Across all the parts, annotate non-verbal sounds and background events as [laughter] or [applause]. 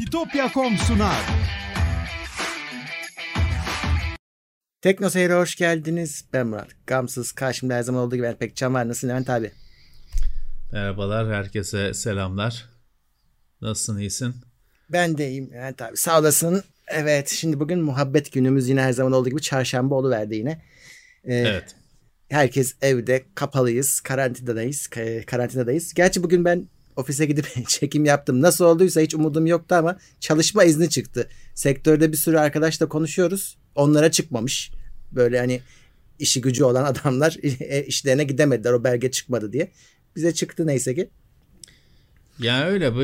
İtopya.com sunar. Tekno Seyir'e hoş geldiniz. Ben Murat. Gamsız karşımda her zaman olduğu gibi Erpek Can var. Nasılsın Levent abi? Merhabalar, herkese selamlar. Nasılsın, iyisin? Ben de iyiyim Levent abi. Sağ olasın. Evet, şimdi bugün muhabbet günümüz yine her zaman olduğu gibi çarşamba oluverdi yine. Ee, Evet. Herkes evde, kapalıyız, karantinadayız, ka- karantinadayız. Gerçi bugün ben ofise gidip [laughs] çekim yaptım. Nasıl olduysa hiç umudum yoktu ama çalışma izni çıktı. Sektörde bir sürü arkadaşla konuşuyoruz. Onlara çıkmamış. Böyle hani işi gücü olan adamlar [laughs] e, işlerine gidemediler o belge çıkmadı diye. Bize çıktı neyse ki. Yani öyle bu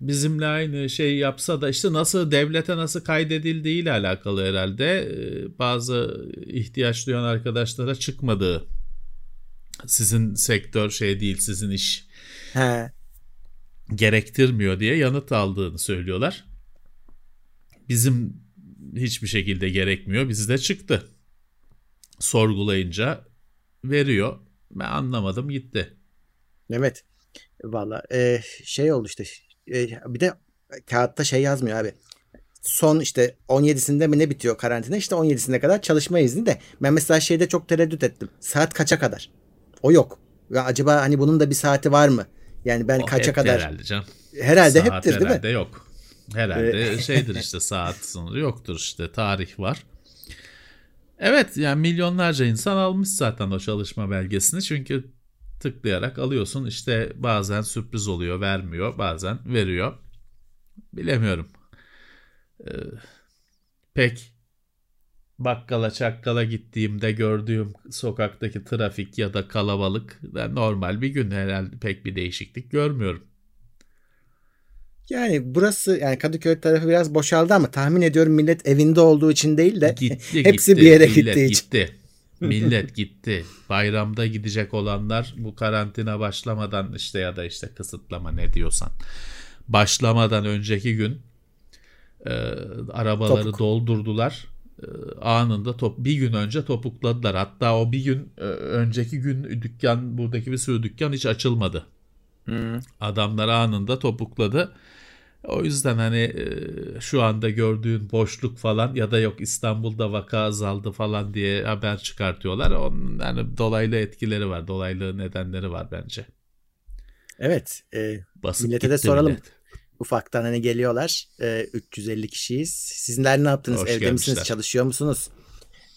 bizimle aynı şey yapsa da işte nasıl devlete nasıl kaydedildiği ile alakalı herhalde Ee, bazı ihtiyaç duyan arkadaşlara çıkmadığı sizin sektör şey değil sizin iş He. gerektirmiyor diye yanıt aldığını söylüyorlar. Bizim hiçbir şekilde gerekmiyor. Bizde çıktı. Sorgulayınca veriyor. Ben anlamadım gitti. Evet. Valla e, şey oldu işte. E, bir de kağıtta şey yazmıyor abi. Son işte 17'sinde mi ne bitiyor karantina? İşte 17'sine kadar çalışma izni de. Ben mesela şeyde çok tereddüt ettim. Saat kaça kadar? O yok. Ya acaba hani bunun da bir saati var mı? Yani ben O kaça kadar? Herhalde canım. Herhalde Saat heptir değil mi? herhalde yok. Herhalde Ee, [laughs] şeydir işte saat sınırı yoktur işte tarih var. Evet yani milyonlarca insan almış zaten o çalışma belgesini çünkü tıklayarak alıyorsun işte bazen sürpriz oluyor vermiyor bazen veriyor. Bilemiyorum. Ee, pek bakkala çakkala gittiğimde gördüğüm sokaktaki trafik ya da kalabalık ben normal bir gün herhalde pek bir değişiklik görmüyorum. Yani burası yani Kadıköy tarafı biraz boşaldı ama tahmin ediyorum millet evinde olduğu için değil de Gitti [laughs] hepsi gitti. bir yere Millet gittiği için. gitti. [laughs] Millet gitti. Bayramda gidecek olanlar bu karantina başlamadan işte ya da işte kısıtlama ne diyorsan başlamadan önceki gün e, arabaları Topuk. doldurdular. E, anında top bir gün önce topukladılar. Hatta o bir gün e, önceki gün dükkan buradaki bir sürü dükkan hiç açılmadı. Adamlar anında topukladı. O yüzden hani e, şu anda gördüğün boşluk falan ya da yok İstanbul'da vaka azaldı falan diye haber çıkartıyorlar. Onun yani dolaylı etkileri var, dolaylı nedenleri var bence. Evet. e, Basıp Millete de soralım. millet. Ufaktan hani geliyorlar. E, 350 kişiyiz. Sizler ne yaptınız? Hoş Evde misiniz? gelmişler. Çalışıyor musunuz?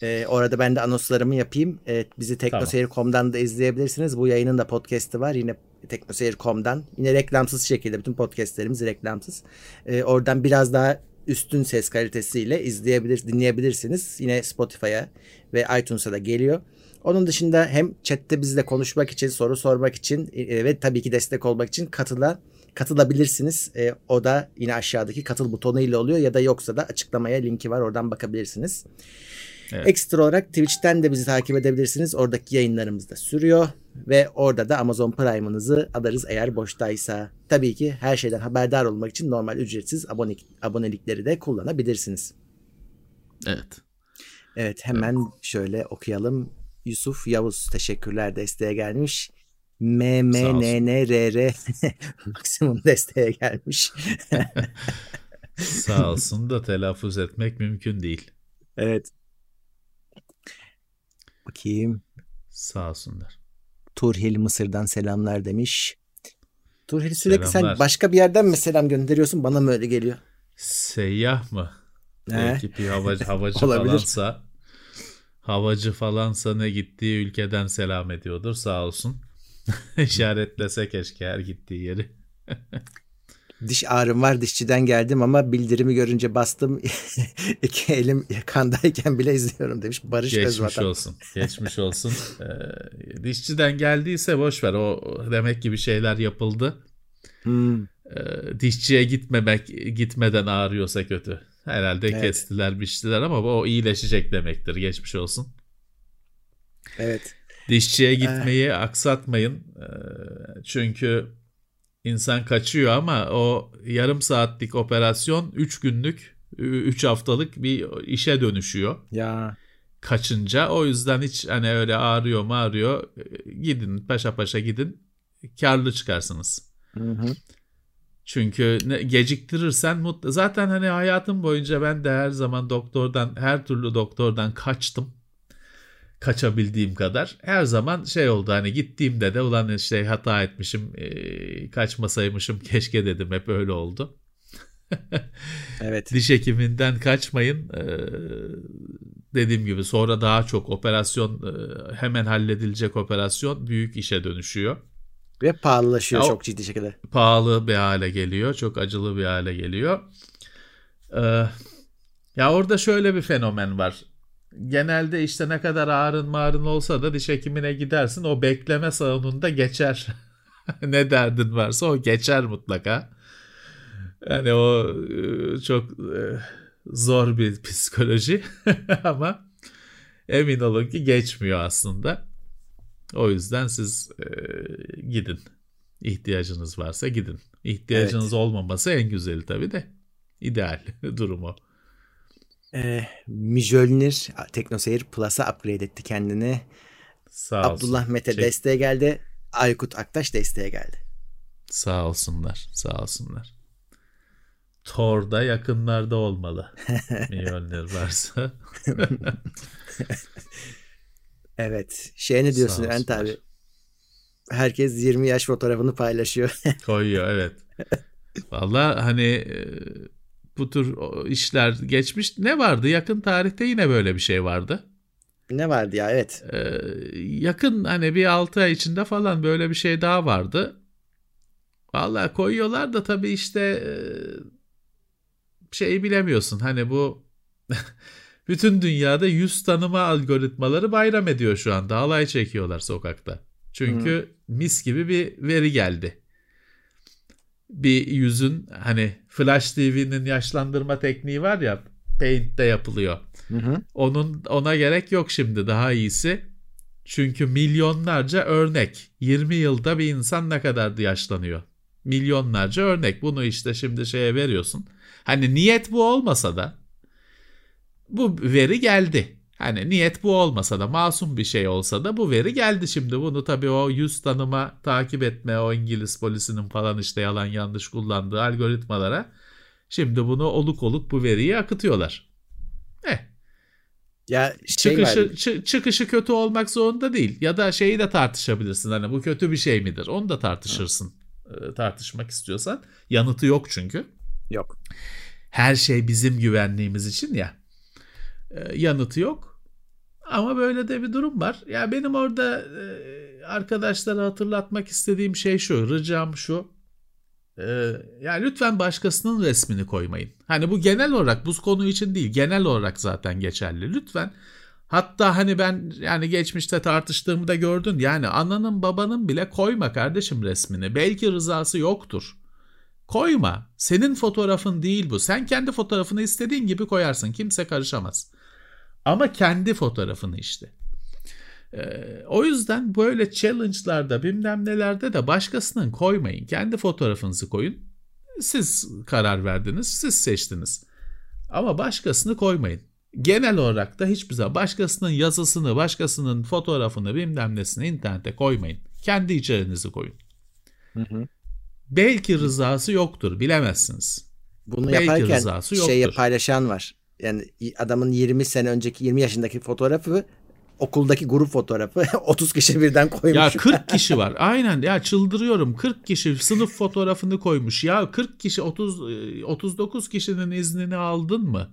E, orada ben de anonslarımı yapayım. E, bizi teknoseyir.com'dan da izleyebilirsiniz. Bu yayının da podcast'i var. Yine teknoseyir.com'dan. Yine reklamsız şekilde bütün podcastlerimiz reklamsız. E, oradan biraz daha üstün ses kalitesiyle izleyebilir, dinleyebilirsiniz. Yine Spotify'a ve iTunes'a da geliyor. Onun dışında hem chatte bizle konuşmak için, soru sormak için e, ve tabii ki destek olmak için katıla katılabilirsiniz. E, o da yine aşağıdaki katıl butonu ile oluyor ya da yoksa da açıklamaya linki var oradan bakabilirsiniz. Evet. Ekstra olarak Twitch'ten de bizi takip edebilirsiniz. Oradaki yayınlarımız da sürüyor ve orada da Amazon Prime'ınızı alırız eğer boştaysa. Tabii ki her şeyden haberdar olmak için normal ücretsiz abonelik, abonelikleri de kullanabilirsiniz. Evet. Evet hemen şöyle okuyalım. Yusuf Yavuz teşekkürler desteğe gelmiş. MMNNRR [laughs] maksimum desteğe gelmiş. Sağ [laughs] olsun da telaffuz etmek mümkün değil. evet. Bakayım. Sağ olsunlar. Turhil Mısır'dan selamlar demiş. Turhil sürekli Selamlar. sen başka bir yerden mi selam gönderiyorsun? Bana mı öyle geliyor? Seyyah mı? He. Belki bir havacı, [laughs] havacı falansa havacı falansa ne gittiği ülkeden selam ediyordur sağ olsun. [laughs] İşaretlese keşke her gittiği yeri. [laughs] Diş ağrım var dişçiden geldim ama bildirimi görünce bastım. [laughs] İki elim kandayken bile izliyorum demiş Barış Geçmiş Özvatan. olsun. Geçmiş olsun. Ee, dişçiden geldiyse boş ver. O demek ki bir şeyler yapıldı. Hmm, Ee, dişçiye gitmemek gitmeden ağrıyorsa kötü. Herhalde Evet. kestiler, biçtiler ama o iyileşecek demektir. Geçmiş olsun. evet. Dişçiye gitmeyi aksatmayın. Ee, Çünkü insan kaçıyor ama o yarım saatlik operasyon 3 günlük, 3 haftalık bir işe dönüşüyor. Ya Kaçınca o yüzden hiç hani öyle ağrıyor mu ağrıyor gidin paşa paşa gidin karlı çıkarsınız. Hı hı. Çünkü ne, geciktirirsen mutlu. Zaten hani hayatım boyunca ben de her zaman doktordan, her türlü doktordan kaçtım. Kaçabildiğim kadar. Her zaman şey oldu hani gittiğimde de ulan işte hata etmişim, e, kaçmasaymışım [laughs] keşke dedim. Hep öyle oldu. [laughs] evet. Diş hekiminden kaçmayın. Ee, dediğim gibi sonra daha çok operasyon e, hemen halledilecek operasyon büyük işe dönüşüyor. Ve pahalılaşıyor ya, çok ciddi şekilde. Pahalı bir hale geliyor. Çok acılı bir hale geliyor. Ee, ya orada şöyle bir fenomen var. Genelde işte ne kadar ağrın mağrın olsa da diş hekimine gidersin. O bekleme salonunda geçer. [laughs] ne derdin varsa o geçer mutlaka. Yani o e, çok e, zor bir psikoloji [laughs] ama emin olun ki geçmiyor aslında. O yüzden siz e, gidin. İhtiyacınız varsa gidin. İhtiyacınız evet. olmaması en güzeli tabii de. ideal [laughs] durumu. Ee, Mjölnir Teknoseyir Plus'a upgrade etti kendini. Sağ olsun. Abdullah Mete Çek. desteğe geldi. Aykut Aktaş desteğe geldi. Sağ olsunlar. Sağ olsunlar. Thor'da yakınlarda olmalı. [laughs] Mjölnir varsa. [laughs] evet. Şey ne diyorsun Ent abi? Herkes 20 yaş fotoğrafını paylaşıyor. Koyuyor evet. [laughs] Valla hani e, bu tür işler geçmiş. Ne vardı? Yakın tarihte yine böyle bir şey vardı. Ne vardı ya evet. Ee, yakın hani bir 6 ay içinde falan böyle bir şey daha vardı. Valla koyuyorlar da tabii işte e, şeyi bilemiyorsun. Hani bu [laughs] bütün dünyada yüz tanıma algoritmaları bayram ediyor şu anda. Alay çekiyorlar sokakta. Çünkü hmm. mis gibi bir veri geldi. Bir yüzün hani Flash TV'nin yaşlandırma tekniği var ya Paint'te yapılıyor. Hı hı. Onun ona gerek yok şimdi daha iyisi. Çünkü milyonlarca örnek. 20 yılda bir insan ne kadar yaşlanıyor? Milyonlarca örnek. Bunu işte şimdi şeye veriyorsun. Hani niyet bu olmasa da bu veri geldi. Hani niyet bu olmasa da masum bir şey olsa da bu veri geldi şimdi. Bunu tabii o yüz tanıma takip etme o İngiliz polisinin falan işte yalan yanlış kullandığı algoritmalara şimdi bunu oluk oluk bu veriyi akıtıyorlar. Eh. Ya şey çıkışı, çı- çıkışı kötü olmak zorunda değil. Ya da şeyi de tartışabilirsin. Hani bu kötü bir şey midir? Onu da tartışırsın. Hı. Tartışmak istiyorsan. Yanıtı yok çünkü. Yok. Her şey bizim güvenliğimiz için ya. Yanıtı yok. Ama böyle de bir durum var. Ya benim orada e, arkadaşlara hatırlatmak istediğim şey şu. Ricam şu. E, ya lütfen başkasının resmini koymayın. Hani bu genel olarak bu konu için değil. Genel olarak zaten geçerli. Lütfen Hatta hani ben yani geçmişte tartıştığımı da gördün. Yani ananın babanın bile koyma kardeşim resmini. Belki rızası yoktur. Koyma. Senin fotoğrafın değil bu. Sen kendi fotoğrafını istediğin gibi koyarsın. Kimse karışamaz. Ama kendi fotoğrafını işte. Ee, o yüzden böyle challenge'larda bilmem nelerde de başkasının koymayın. Kendi fotoğrafınızı koyun. Siz karar verdiniz, siz seçtiniz. Ama başkasını koymayın. Genel olarak da hiçbir zaman başkasının yazısını, başkasının fotoğrafını bilmem nesini internete koymayın. Kendi içerinizi koyun. Hı hı. Belki rızası yoktur bilemezsiniz. Bunu Belki yaparken rızası yoktur. şeye paylaşan var. Yani adamın 20 sene önceki 20 yaşındaki fotoğrafı okuldaki grup fotoğrafı [laughs] 30 kişi birden koymuş. Ya 40 kişi var. Aynen ya çıldırıyorum. 40 kişi sınıf fotoğrafını koymuş. Ya 40 kişi 30 39 kişinin iznini aldın mı?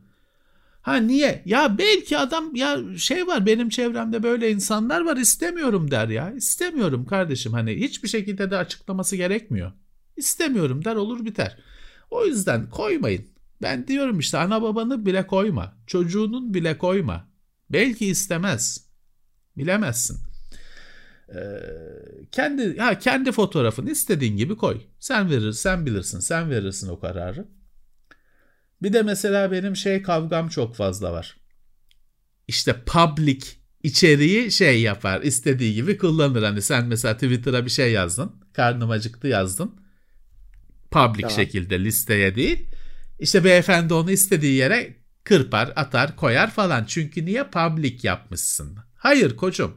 Ha niye? Ya belki adam ya şey var benim çevremde böyle insanlar var istemiyorum der ya. İstemiyorum kardeşim hani hiçbir şekilde de açıklaması gerekmiyor. İstemiyorum der olur biter. O yüzden koymayın. Ben diyorum işte ana babanı bile koyma. Çocuğunun bile koyma. Belki istemez. Bilemezsin. Ee, kendi ha kendi fotoğrafını istediğin gibi koy. Sen verir, sen bilirsin, sen verirsin o kararı. Bir de mesela benim şey kavgam çok fazla var. İşte public içeriği şey yapar, istediği gibi kullanır. Hani sen mesela Twitter'a bir şey yazdın, karnım acıktı yazdın public tamam. şekilde listeye değil. İşte beyefendi onu istediği yere kırpar, atar, koyar falan. Çünkü niye public yapmışsın? Hayır koçum.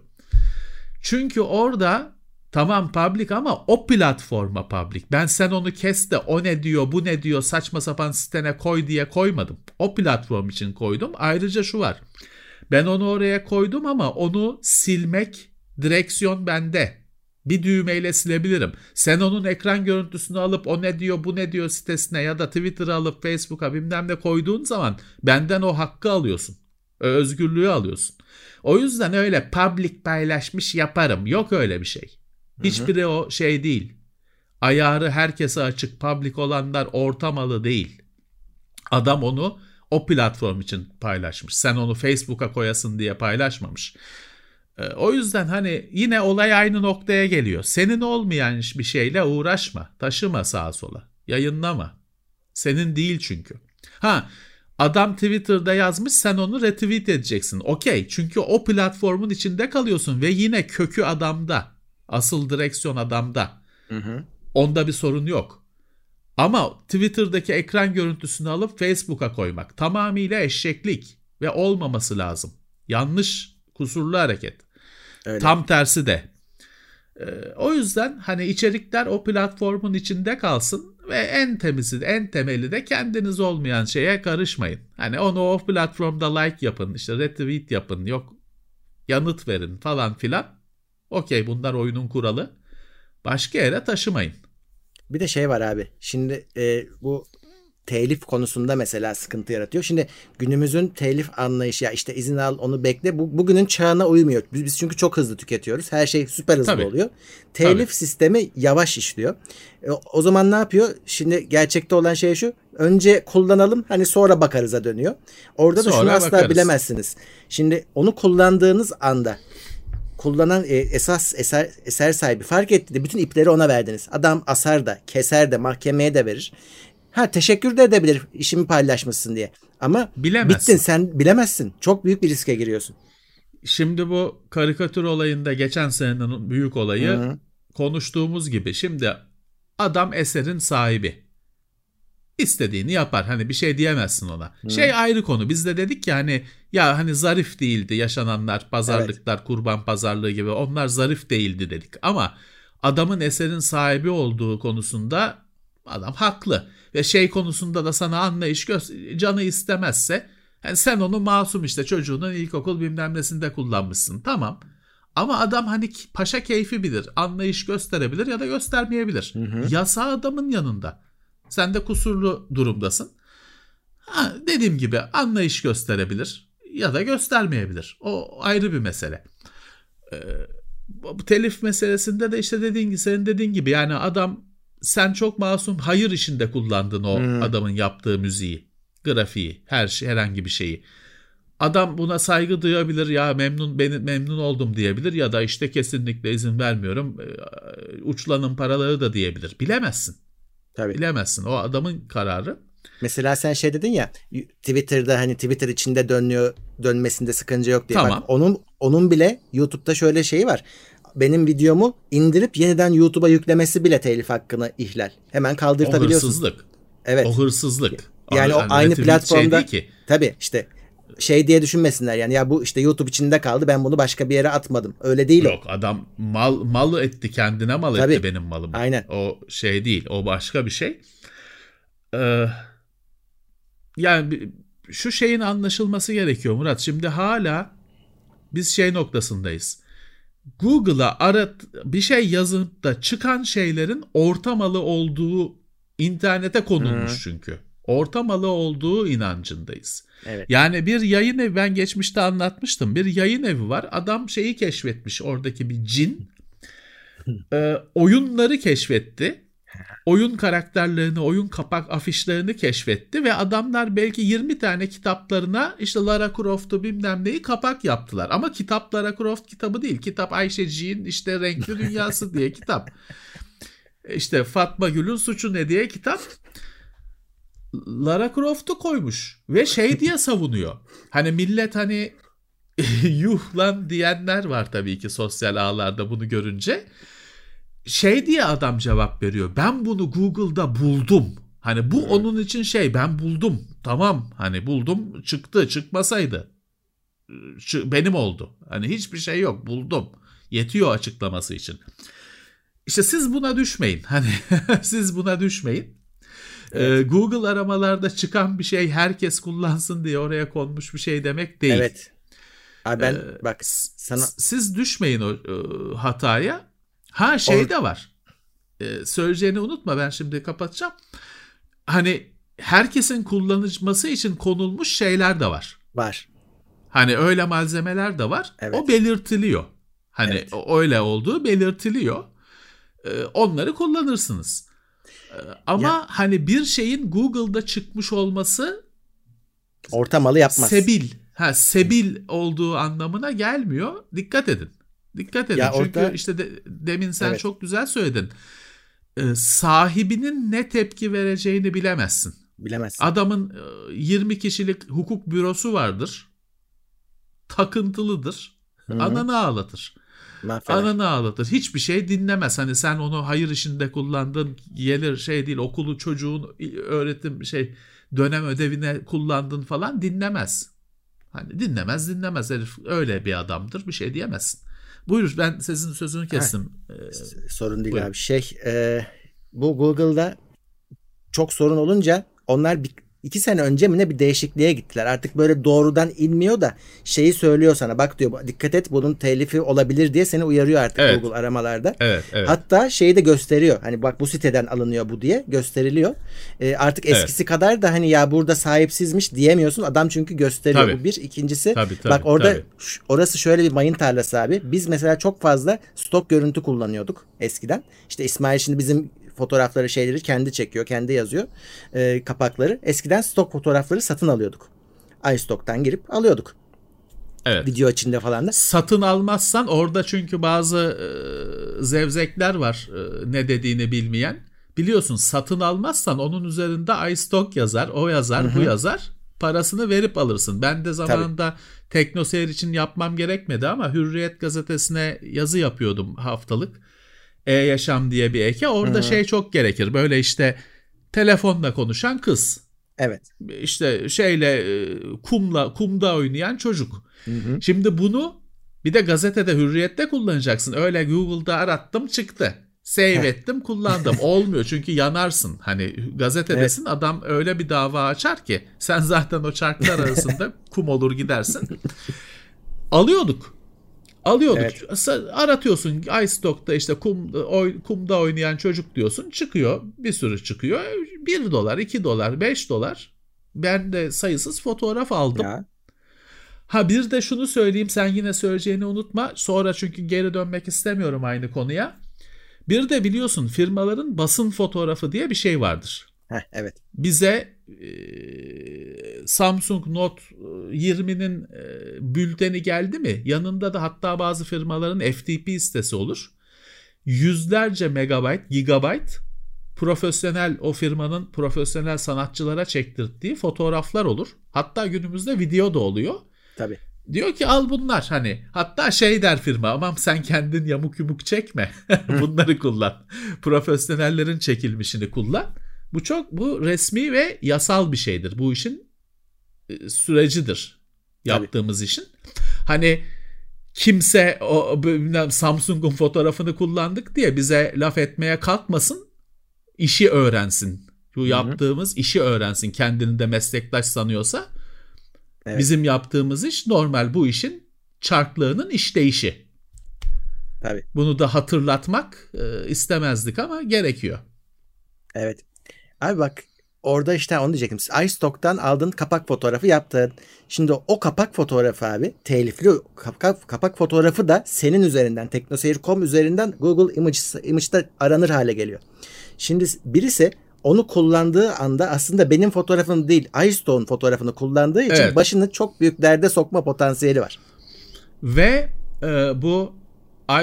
Çünkü orada Tamam public ama o platforma public. Ben sen onu kes de o ne diyor bu ne diyor saçma sapan sitene koy diye koymadım. O platform için koydum. Ayrıca şu var. Ben onu oraya koydum ama onu silmek direksiyon bende. Bir düğmeyle silebilirim. Sen onun ekran görüntüsünü alıp o ne diyor bu ne diyor sitesine ya da Twitter'a alıp Facebook'a bilmem ne koyduğun zaman benden o hakkı alıyorsun. Özgürlüğü alıyorsun. O yüzden öyle public paylaşmış yaparım. Yok öyle bir şey. Hiçbiri o şey değil. Ayarı herkese açık public olanlar ortamalı değil. Adam onu o platform için paylaşmış. Sen onu Facebook'a koyasın diye paylaşmamış. Ee, o yüzden hani yine olay aynı noktaya geliyor. Senin olmayan bir şeyle uğraşma. Taşıma sağa sola. Yayınlama. Senin değil çünkü. Ha adam Twitter'da yazmış sen onu retweet edeceksin. Okey çünkü o platformun içinde kalıyorsun ve yine kökü adamda. Asıl direksiyon adamda. Hı hı. Onda bir sorun yok. Ama Twitter'daki ekran görüntüsünü alıp Facebook'a koymak tamamıyla eşeklik ve olmaması lazım. Yanlış, kusurlu hareket. Öyle. Tam tersi de. Ee, o yüzden hani içerikler o platformun içinde kalsın ve en temizi, en temeli de kendiniz olmayan şeye karışmayın. Hani onu o platformda like yapın, işte retweet yapın, yok yanıt verin falan filan. Okey bunlar oyunun kuralı. Başka yere taşımayın. Bir de şey var abi. Şimdi e, bu telif konusunda mesela sıkıntı yaratıyor. Şimdi günümüzün telif anlayışı ya işte izin al onu bekle bu bugünün çağına uymuyor. Biz, biz çünkü çok hızlı tüketiyoruz. Her şey süper hızlı Tabii. oluyor. Telif Tabii. sistemi yavaş işliyor. E, o zaman ne yapıyor? Şimdi gerçekte olan şey şu. Önce kullanalım hani sonra bakarıza dönüyor. Orada sonra da şunu asla bilemezsiniz. Şimdi onu kullandığınız anda kullanan e, esas eser, eser sahibi fark etti de bütün ipleri ona verdiniz. Adam asar da keser de mahkemeye de verir. Ha teşekkür de edebilir işimi paylaşmışsın diye. Ama Bilemezsin. bittin sen bilemezsin. Çok büyük bir riske giriyorsun. Şimdi bu karikatür olayında geçen senenin büyük olayı Hı-hı. konuştuğumuz gibi. Şimdi adam eserin sahibi. İstediğini yapar. Hani bir şey diyemezsin ona. Hı. Şey ayrı konu. Biz de dedik ki hani ya hani zarif değildi yaşananlar, pazarlıklar, evet. kurban pazarlığı gibi onlar zarif değildi dedik. Ama adamın eserin sahibi olduğu konusunda adam haklı. Ve şey konusunda da sana anlayış gö- canı istemezse yani sen onu masum işte çocuğunun ilkokul bilmem nesinde kullanmışsın. Tamam. Ama adam hani paşa keyfi bilir. Anlayış gösterebilir ya da göstermeyebilir. Hı hı. Yasa adamın yanında. Sen de kusurlu durumdasın. Ha, dediğim gibi anlayış gösterebilir ya da göstermeyebilir. O ayrı bir mesele. Ee, bu telif meselesinde de işte dediğin gibi senin dediğin gibi yani adam sen çok masum hayır işinde kullandın o hmm. adamın yaptığı müziği, grafiği, her şey herhangi bir şeyi. Adam buna saygı duyabilir ya memnun beni memnun oldum diyebilir ya da işte kesinlikle izin vermiyorum ee, uçlanın paraları da diyebilir. Bilemezsin. Tabii. Bilemezsin. O adamın kararı. Mesela sen şey dedin ya Twitter'da hani Twitter içinde dönüyor dönmesinde sıkıntı yok diye. Tamam. Bak, onun onun bile YouTube'da şöyle şeyi var. Benim videomu indirip yeniden YouTube'a yüklemesi bile telif hakkını ihlal. Hemen kaldırtabiliyorsun. O hırsızlık. Evet. O hırsızlık. Yani, yani o aynı şey platformda şey ki. tabii işte şey diye düşünmesinler yani ya bu işte YouTube içinde kaldı ben bunu başka bir yere atmadım. Öyle değil Yok, o. adam mal malı etti kendine mal Tabii, etti benim malımı. Aynen. O şey değil o başka bir şey. Ee, yani şu şeyin anlaşılması gerekiyor Murat. Şimdi hala biz şey noktasındayız. Google'a arat bir şey yazıp da çıkan şeylerin ortamalı olduğu internete konulmuş hmm. çünkü. Ortamalı olduğu inancındayız. Evet. Yani bir yayın evi ben geçmişte anlatmıştım. Bir yayın evi var. Adam şeyi keşfetmiş oradaki bir cin. e, oyunları keşfetti. Oyun karakterlerini, oyun kapak afişlerini keşfetti ve adamlar belki 20 tane kitaplarına işte Lara Croft'u bilmem neyi kapak yaptılar. Ama kitap Lara Croft kitabı değil. Kitap Ayşeciğin işte Renkli Dünyası diye kitap. İşte Fatma Gül'ün Suçu Ne diye kitap. Lara Croft'u koymuş ve şey diye savunuyor. Hani millet hani [laughs] yuh lan diyenler var tabii ki sosyal ağlarda bunu görünce. Şey diye adam cevap veriyor. Ben bunu Google'da buldum. Hani bu onun için şey ben buldum. Tamam hani buldum çıktı çıkmasaydı benim oldu. Hani hiçbir şey yok buldum. Yetiyor açıklaması için. işte siz buna düşmeyin. Hani [laughs] siz buna düşmeyin. Evet. Ee, Google aramalarda çıkan bir şey herkes kullansın diye oraya konmuş bir şey demek değil. Evet. Abi ben ee, bak sana siz düşmeyin o e, hataya. Ha şey Or- de var. Ee, söyleyeceğini unutma ben şimdi kapatacağım. Hani herkesin kullanılması için konulmuş şeyler de var. Var. Hani öyle malzemeler de var. Evet. O belirtiliyor. Hani evet. öyle olduğu belirtiliyor. Ee, onları kullanırsınız. Ee, ama ya. hani bir şeyin Google'da çıkmış olması ortamalı yapmaz. Sebil. Ha sebil olduğu anlamına gelmiyor. Dikkat edin. Dikkat edin. Ya Çünkü orada... işte de, demin sen evet. çok güzel söyledin. Ee, sahibinin ne tepki vereceğini bilemezsin. Bilemezsin. Adamın 20 kişilik hukuk bürosu vardır. Takıntılıdır. Hı-hı. Ananı ağlatır. Mahveder. Ananı ağlatır. Hiçbir şey dinlemez. Hani sen onu hayır işinde kullandın. Gelir şey değil okulu çocuğun öğretim şey dönem ödevine kullandın falan dinlemez. Hani dinlemez dinlemez herif öyle bir adamdır bir şey diyemezsin. Buyur ben sizin sözünü kestim. Ha, ee, sorun değil buyur. abi. Şey e, bu Google'da çok sorun olunca onlar bir, iki sene önce mi ne bir değişikliğe gittiler. Artık böyle doğrudan inmiyor da şeyi söylüyor sana. Bak diyor dikkat et bunun telifi olabilir diye seni uyarıyor artık evet. Google aramalarda. Evet, evet. Hatta şeyi de gösteriyor. Hani bak bu siteden alınıyor bu diye gösteriliyor. Ee, artık eskisi evet. kadar da hani ya burada sahipsizmiş diyemiyorsun. Adam çünkü gösteriyor tabii. bu bir. İkincisi tabii, tabii, bak orada tabii. orası şöyle bir mayın tarlası abi. Biz mesela çok fazla stok görüntü kullanıyorduk eskiden. İşte İsmail şimdi bizim fotoğrafları şeyleri kendi çekiyor, kendi yazıyor e, kapakları. Eskiden stok fotoğrafları satın alıyorduk. iStock'tan girip alıyorduk. Evet. Video içinde falan da. Satın almazsan orada çünkü bazı e, zevzekler var e, ne dediğini bilmeyen. Biliyorsun satın almazsan onun üzerinde iStock yazar, o yazar, Hı-hı. bu yazar. Parasını verip alırsın. Ben de zamanında Tabii. TeknoSeyir için yapmam gerekmedi ama Hürriyet gazetesine yazı yapıyordum haftalık e-yaşam diye bir eke. Orada Hı-hı. şey çok gerekir. Böyle işte telefonla konuşan kız. Evet. İşte şeyle e, kumla kumda oynayan çocuk. Hı-hı. Şimdi bunu bir de gazetede hürriyette kullanacaksın. Öyle Google'da arattım çıktı. Save ettim kullandım. [laughs] Olmuyor çünkü yanarsın. Hani gazetedesin evet. adam öyle bir dava açar ki sen zaten o çarklar arasında [laughs] kum olur gidersin. Alıyorduk. Alıyorduk. Evet. Aratıyorsun iStock'ta işte kum, oy, kumda oynayan çocuk diyorsun. Çıkıyor. Bir sürü çıkıyor. 1 dolar, 2 dolar, 5 dolar. Ben de sayısız fotoğraf aldım. Ya. Ha bir de şunu söyleyeyim sen yine söyleyeceğini unutma. Sonra çünkü geri dönmek istemiyorum aynı konuya. Bir de biliyorsun firmaların basın fotoğrafı diye bir şey vardır. Heh, evet. Bize e, Samsung Note 20'nin e, bülteni geldi mi? Yanında da hatta bazı firmaların FTP sitesi olur. Yüzlerce megabayt, gigabayt profesyonel o firmanın profesyonel sanatçılara çektirdiği fotoğraflar olur. Hatta günümüzde video da oluyor. Tabii. Diyor ki al bunlar hani hatta şey der firma aman sen kendin yamuk yumuk çekme [laughs] bunları kullan. Profesyonellerin çekilmişini kullan. Bu çok bu resmi ve yasal bir şeydir. Bu işin e, sürecidir yaptığımız Tabii. işin. Hani kimse o Samsung'un fotoğrafını kullandık diye bize laf etmeye kalkmasın. işi öğrensin. Bu yaptığımız işi öğrensin. Kendini de meslektaş sanıyorsa. Evet. Bizim yaptığımız iş normal bu işin çarklığının işleyişi. Tabii. Bunu da hatırlatmak e, istemezdik ama gerekiyor. Evet. Abi bak orada işte onu diyecektim. iStock'tan aldığın kapak fotoğrafı yaptın. Şimdi o kapak fotoğrafı abi telifli kapak, kapak fotoğrafı da senin üzerinden teknoseyir.com üzerinden Google Image, Image'da aranır hale geliyor. Şimdi birisi onu kullandığı anda aslında benim fotoğrafım değil iStock'un fotoğrafını kullandığı için evet. başını çok büyük derde sokma potansiyeli var. Ve e, bu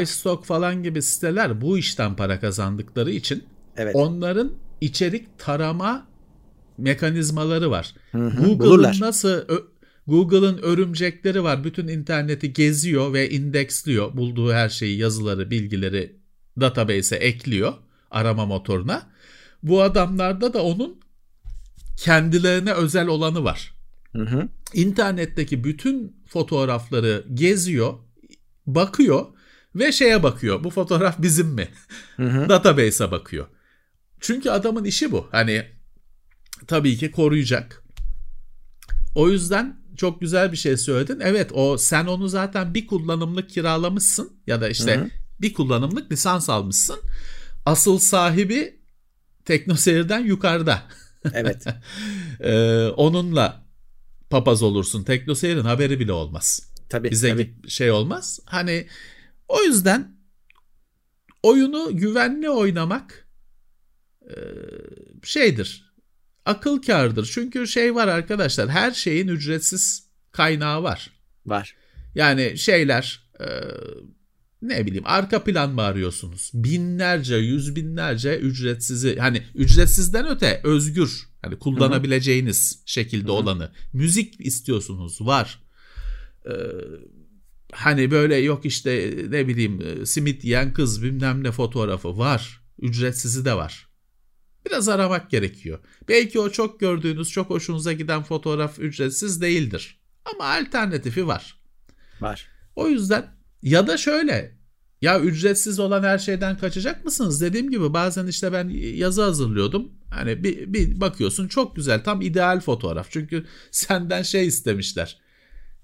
iStock falan gibi siteler bu işten para kazandıkları için evet. onların içerik tarama mekanizmaları var. Google'ın nasıl Google'ın örümcekleri var. Bütün interneti geziyor ve indeksliyor. Bulduğu her şeyi, yazıları, bilgileri database'e ekliyor arama motoruna. Bu adamlarda da onun kendilerine özel olanı var. Hı hı. İnternetteki bütün fotoğrafları geziyor, bakıyor ve şeye bakıyor. Bu fotoğraf bizim mi? Database'e bakıyor. Çünkü adamın işi bu. Hani tabii ki koruyacak. O yüzden çok güzel bir şey söyledin. Evet o sen onu zaten bir kullanımlık kiralamışsın ya da işte Hı-hı. bir kullanımlık lisans almışsın. Asıl sahibi teknoseyirden yukarıda. Evet. [laughs] ee, onunla papaz olursun. Teknoseyir'in haberi bile olmaz. Tabii. Bize tabii. şey olmaz. Hani o yüzden oyunu güvenli oynamak şeydir. Akıl kârdır. Çünkü şey var arkadaşlar. Her şeyin ücretsiz kaynağı var. Var. Yani şeyler e, ne bileyim arka plan mı arıyorsunuz? Binlerce, yüz binlerce ücretsizi hani ücretsizden öte özgür hani kullanabileceğiniz Hı-hı. şekilde Hı-hı. olanı. Müzik istiyorsunuz var. Ee, hani böyle yok işte ne bileyim e, simit yiyen kız bilmem ne fotoğrafı var. Ücretsizi de var. Biraz aramak gerekiyor. Belki o çok gördüğünüz, çok hoşunuza giden fotoğraf ücretsiz değildir. Ama alternatifi var. Var. O yüzden ya da şöyle ya ücretsiz olan her şeyden kaçacak mısınız? Dediğim gibi bazen işte ben yazı hazırlıyordum. Hani bir, bir bakıyorsun çok güzel tam ideal fotoğraf. Çünkü [laughs] senden şey istemişler.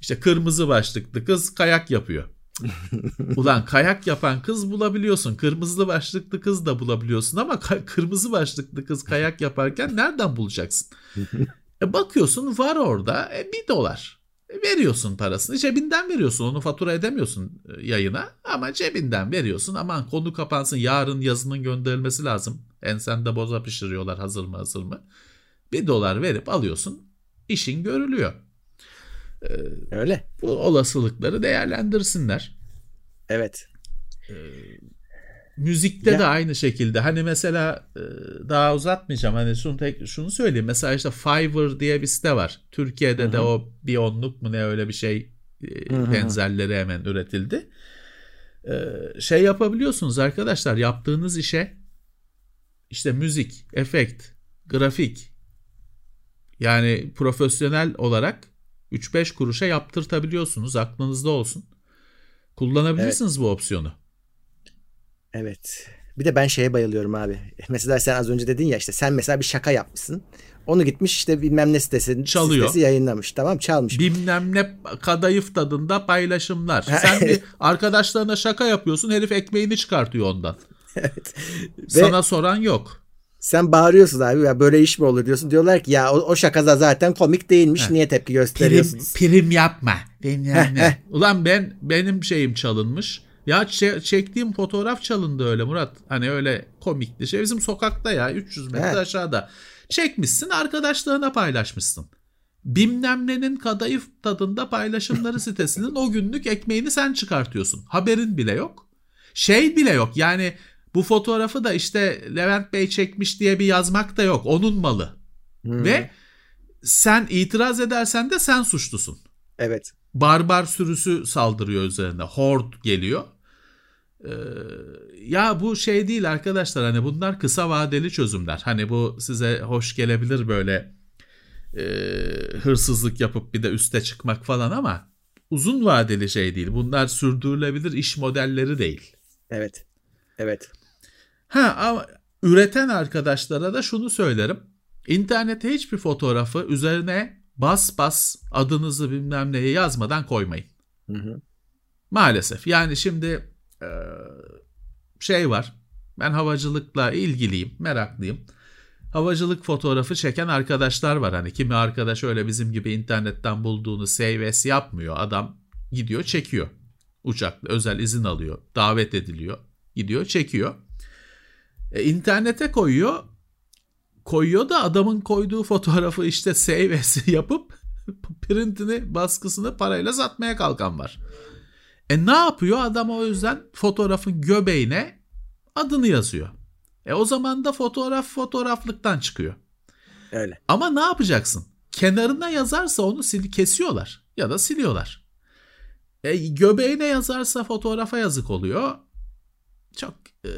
İşte kırmızı başlıklı kız kayak yapıyor. [laughs] Ulan kayak yapan kız bulabiliyorsun. Kırmızı başlıklı kız da bulabiliyorsun ama kırmızı başlıklı kız kayak yaparken nereden bulacaksın? [laughs] e bakıyorsun var orada e, bir dolar. E veriyorsun parasını. Cebinden veriyorsun. Onu fatura edemiyorsun e, yayına ama cebinden veriyorsun. Aman konu kapansın. Yarın yazının gönderilmesi lazım. Ensende boza pişiriyorlar hazır mı hazır mı. Bir dolar verip alıyorsun. İşin görülüyor. Ee, Öyle. Bu olasılıkları değerlendirsinler. Evet. Ee, müzikte ya. de aynı şekilde. Hani mesela e, daha uzatmayacağım. Hani şunu tek şunu söyleyeyim. Mesela işte Fiverr diye bir site var. Türkiye'de Hı-hı. de o bir onluk mu ne öyle bir şey Hı-hı. benzerleri hemen üretildi. Ee, şey yapabiliyorsunuz arkadaşlar. Yaptığınız işe işte müzik, efekt, grafik yani profesyonel olarak 3-5 kuruşa yaptırtabiliyorsunuz. Aklınızda olsun. Kullanabilirsiniz evet. bu opsiyonu. Evet. Bir de ben şeye bayılıyorum abi. [laughs] Mesela sen az önce dedin ya işte sen mesela bir şaka yapmışsın. Onu gitmiş işte bilmem ne sitesi, Çalıyor. sitesi yayınlamış. Tamam çalmış. Bilmem ne kadayıf tadında paylaşımlar. Sen bir arkadaşlarına şaka yapıyorsun herif ekmeğini çıkartıyor ondan. [laughs] Evet. Sana Ve soran yok. Sen bağırıyorsun abi ya böyle iş mi olur diyorsun. Diyorlar ki ya o, o şakada zaten komik değilmiş. Heh. Niye tepki gösteriyorsunuz? Prim, prim yapma. Bilmem ne. Ulan ben benim şeyim çalınmış. Ya çektiğim fotoğraf çalındı öyle Murat. Hani öyle komikti. Şey bizim sokakta ya 300 metre He. aşağıda. Çekmişsin arkadaşlarına paylaşmışsın. Bilmem kadayıf tadında paylaşımları [laughs] sitesinin o günlük ekmeğini sen çıkartıyorsun. Haberin bile yok. Şey bile yok yani bu fotoğrafı da işte Levent Bey çekmiş diye bir yazmak da yok. Onun malı. Hmm. Ve sen itiraz edersen de sen suçlusun. Evet. Barbar sürüsü saldırıyor üzerine. Hord geliyor. Ee, ya bu şey değil arkadaşlar hani bunlar kısa vadeli çözümler. Hani bu size hoş gelebilir böyle e, hırsızlık yapıp bir de üste çıkmak falan ama uzun vadeli şey değil. Bunlar sürdürülebilir iş modelleri değil. Evet. Evet. Ha ama üreten arkadaşlara da şunu söylerim. İnternete hiçbir fotoğrafı üzerine bas bas adınızı bilmem neye yazmadan koymayın. Hı hı. Maalesef. Yani şimdi e, şey var. Ben havacılıkla ilgiliyim, meraklıyım. Havacılık fotoğrafı çeken arkadaşlar var. Hani kimi arkadaş öyle bizim gibi internetten bulduğunu save as yapmıyor. Adam gidiyor çekiyor. Uçakla özel izin alıyor. Davet ediliyor. Gidiyor çekiyor. E, internete koyuyor. Koyuyor da adamın koyduğu fotoğrafı işte save as [laughs] yapıp printini baskısını parayla satmaya kalkan var. E ne yapıyor? Adam o yüzden fotoğrafın göbeğine adını yazıyor. E o zaman da fotoğraf fotoğraflıktan çıkıyor. Öyle. Ama ne yapacaksın? Kenarına yazarsa onu sil kesiyorlar ya da siliyorlar. E, göbeğine yazarsa fotoğrafa yazık oluyor. Çok e,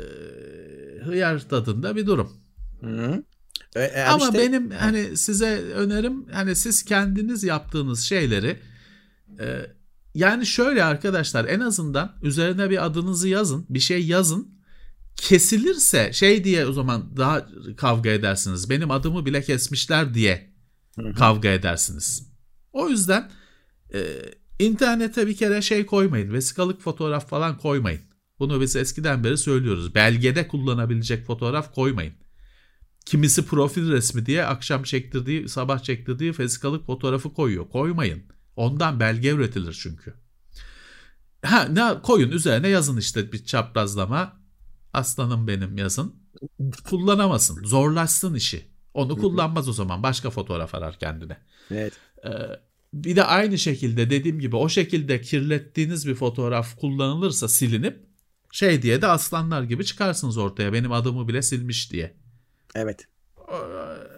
hıyar tadında bir durum. Hı. E, e, Ama işte... benim hani size önerim hani siz kendiniz yaptığınız şeyleri e, yani şöyle arkadaşlar en azından üzerine bir adınızı yazın. Bir şey yazın. Kesilirse şey diye o zaman daha kavga edersiniz. Benim adımı bile kesmişler diye kavga edersiniz. O yüzden e, internete bir kere şey koymayın. Vesikalık fotoğraf falan koymayın. Bunu biz eskiden beri söylüyoruz. Belgede kullanabilecek fotoğraf koymayın. Kimisi profil resmi diye akşam çektirdiği, sabah çektirdiği vesikalık fotoğrafı koyuyor. Koymayın. Ondan belge üretilir çünkü. Ha ne koyun üzerine yazın işte bir çaprazlama. Aslanım benim yazın. Kullanamasın. Zorlaşsın işi. Onu kullanmaz o zaman. Başka fotoğraf arar kendine. Evet. Ee, bir de aynı şekilde dediğim gibi o şekilde kirlettiğiniz bir fotoğraf kullanılırsa silinip şey diye de aslanlar gibi çıkarsınız ortaya. Benim adımı bile silmiş diye. Evet.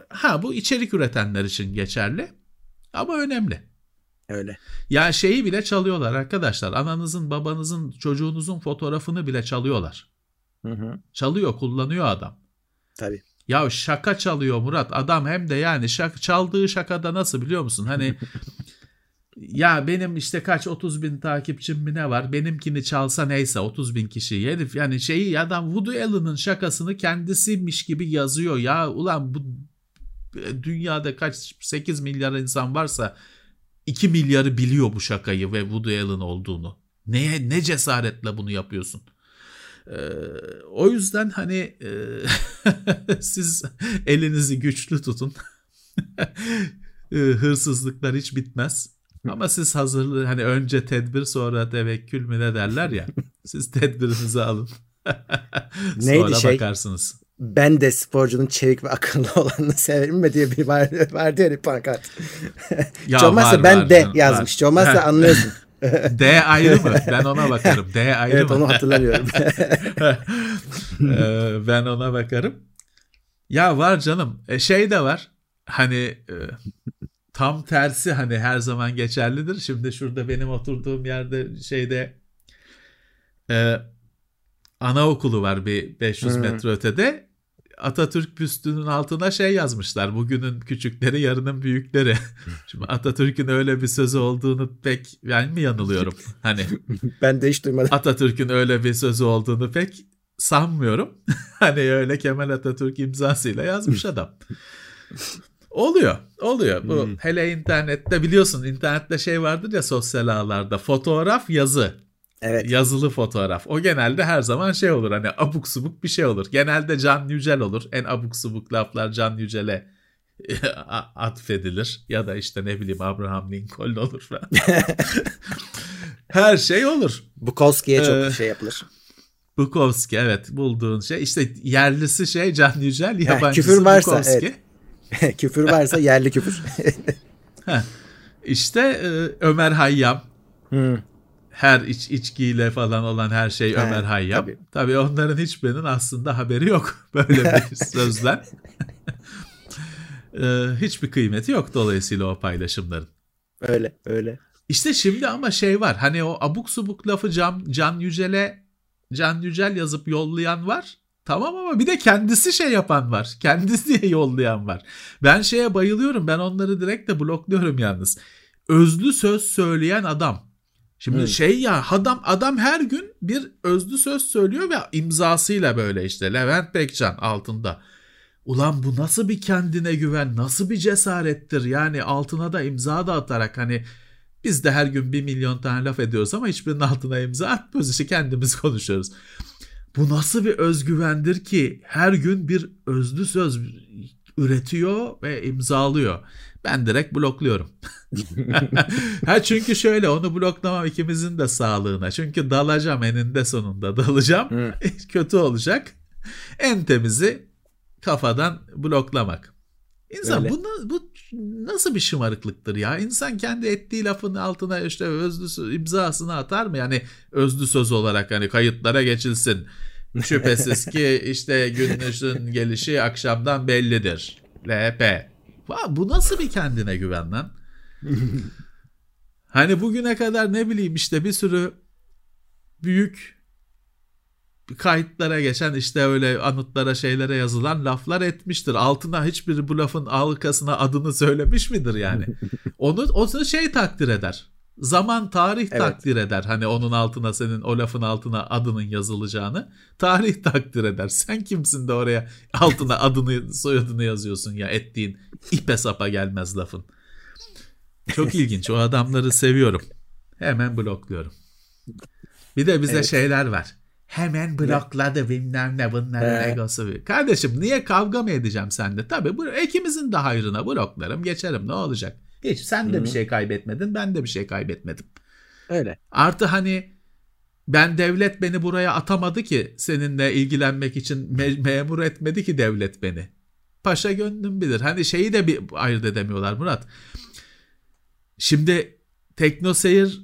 Ha bu içerik üretenler için geçerli. Ama önemli. Öyle. Ya şeyi bile çalıyorlar arkadaşlar. Ananızın, babanızın, çocuğunuzun fotoğrafını bile çalıyorlar. Hı hı. Çalıyor, kullanıyor adam. Tabii. Ya şaka çalıyor Murat. Adam hem de yani şak, çaldığı şakada nasıl biliyor musun? Hani [laughs] ya benim işte kaç 30 bin takipçim mi ne var? Benimkini çalsa neyse 30 bin kişi. Herif yani şeyi adam Woody Allen'ın şakasını kendisiymiş gibi yazıyor. Ya ulan bu dünyada kaç 8 milyar insan varsa 2 milyarı biliyor bu şakayı ve Woody Allen olduğunu. Neye ne cesaretle bunu yapıyorsun? Ee, o yüzden hani e, [laughs] siz elinizi güçlü tutun. [laughs] e, hırsızlıklar hiç bitmez. Ama siz hazırlı hani önce tedbir sonra tevekkül mü ne derler ya. [laughs] siz tedbirinizi alın. Neydi sonra şey? bakarsınız. Ben de sporcunun çevik ve akıllı olanını severim mi diye bir var, vardı ya bir pankart. [laughs] Ya var, ben var de canım, yazmış. var. Master [laughs] anlıyorsun. D ayrı mı? Ben ona bakarım. D ayrı evet mı? onu hatırlamıyorum. Ee, ben ona bakarım. Ya var canım. E, şey de var. Hani e, tam tersi hani her zaman geçerlidir. Şimdi şurada benim oturduğum yerde şeyde e, anaokulu var bir 500 Hmm. metre ötede. Atatürk büstünün altına şey yazmışlar. Bugünün küçükleri yarının büyükleri. [laughs] Şimdi Atatürk'ün öyle bir sözü olduğunu pek ben mi yanılıyorum? Hani [laughs] ben de hiç duymadım. Atatürk'ün öyle bir sözü olduğunu pek sanmıyorum. [laughs] hani öyle Kemal Atatürk imzasıyla yazmış adam. Oluyor, oluyor. Bu Hmm. hele internette biliyorsun internette şey vardır ya sosyal ağlarda fotoğraf yazı. Evet. Yazılı fotoğraf. O genelde her zaman şey olur hani abuk subuk bir şey olur. Genelde Can Yücel olur. En abuk subuk laflar Can Yücel'e [laughs] atfedilir. Ya da işte ne bileyim Abraham Lincoln olur falan. [laughs] her şey olur. Bukowski'ye çok Ee, şey yapılır. Bukowski evet bulduğun şey. İşte yerlisi şey Can Yücel, yabancısı küfür varsa, Bukowski. [laughs] küfür varsa yerli küfür. [laughs] İşte e, Ömer Hayyam. Hmm. Her iç içkiyle falan olan her şey He, Ömer Hayyam. tabii. Tabii. onların hiçbirinin aslında haberi yok [laughs] böyle bir sözden. E, hiçbir kıymeti yok dolayısıyla o paylaşımların. öyle öyle. İşte şimdi ama şey var. Hani o abuk subuk lafı Can, Can Yücel'e Can Yücel yazıp yollayan var. Tamam ama bir de kendisi şey yapan var. [laughs] Kendisi yollayan var. Ben şeye bayılıyorum. Ben onları direkt de blokluyorum yalnız. Özlü söz söyleyen adam. Şimdi Hmm. şey ya adam adam her gün bir özlü söz söylüyor ve imzasıyla böyle işte Levent Bekcan altında. Ulan bu nasıl bir kendine güven, nasıl bir cesarettir yani altına da imza da atarak hani biz de her gün bir milyon tane laf ediyoruz ama hiçbirinin altına imza atmıyoruz işte kendimiz [laughs] konuşuyoruz. Bu nasıl bir özgüvendir ki her gün bir özlü söz üretiyor ve imzalıyor. Ben direkt blokluyorum. [laughs] ha çünkü şöyle onu bloklamam ikimizin de sağlığına. Çünkü dalacağım eninde sonunda dalacağım. Hı. [laughs] Kötü olacak. En temizi kafadan bloklamak. İnsan Öyle. bu, na- bu nasıl bir şımarıklıktır ya? İnsan kendi ettiği lafın altına işte özlü imzasını atar mı? Yani özlü söz olarak hani kayıtlara geçilsin. Şüphesiz ki [laughs] işte güneşin gelişi akşamdan bellidir. LP. Bu nasıl bir kendine güven lan? [laughs] hani bugüne kadar ne bileyim işte bir sürü büyük kayıtlara geçen işte öyle anıtlara şeylere yazılan laflar etmiştir. Altına hiçbir bu lafın arkasına adını söylemiş midir yani? [laughs] Onu, onu şey takdir eder. Zaman tarih evet. takdir eder. Hani onun altına senin o lafın altına adının yazılacağını tarih [laughs] takdir eder. Sen kimsin de oraya altına adını soyadını yazıyorsun ya ettiğin ipe sapa gelmez lafın. Çok ilginç. O adamları seviyorum. Hemen blokluyorum. Bir de bize evet. şeyler var. Hemen blokladı bilmem ne bunların egosu. Kardeşim niye kavga mı edeceğim sende? Tabii bu ikimizin de hayrına bloklarım geçerim ne olacak? Hiç sen de Hı-hı. bir şey kaybetmedin ben de bir şey kaybetmedim. Öyle. Artı hani ben devlet beni buraya atamadı ki seninle ilgilenmek için me- memur etmedi ki devlet beni. Paşa gönlüm bilir. Hani şeyi de bir ayırt edemiyorlar Murat. Şimdi Teknoseyir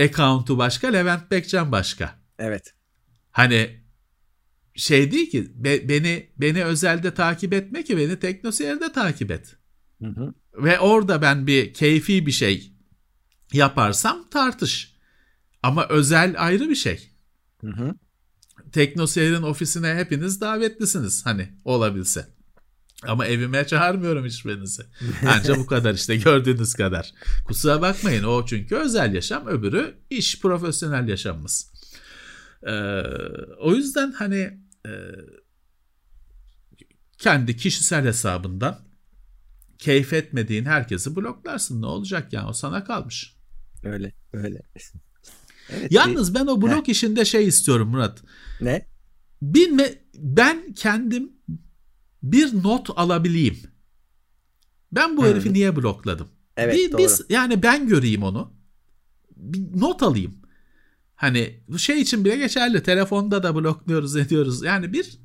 account'u başka, Levent Bekcan başka. Evet. Hani şey değil ki be, beni beni özelde takip etme ki beni Teknoseyir'de takip et. Hı hı. Ve orada ben bir keyfi bir şey yaparsam tartış. Ama özel ayrı bir şey. Hı hı. Teknoseyir'in ofisine hepiniz davetlisiniz hani olabilse. Ama evime çağırmıyorum hiçbirinizi. Ancak bu kadar işte gördüğünüz kadar. Kusura bakmayın o çünkü özel yaşam öbürü iş profesyonel yaşamımız. Ee, o yüzden hani e, kendi kişisel hesabından keyif etmediğin herkesi bloklarsın. Ne olacak yani o sana kalmış. Öyle öyle. Evet, Yalnız ben o blok Heh. işinde şey istiyorum Murat. Ne? Bilme ben kendim bir not alabileyim. Ben bu hmm. herifi niye blokladım? Evet bir, doğru. Biz, yani ben göreyim onu. Bir not alayım. Hani bu şey için bile geçerli. Telefonda da blokluyoruz ediyoruz. Yani bir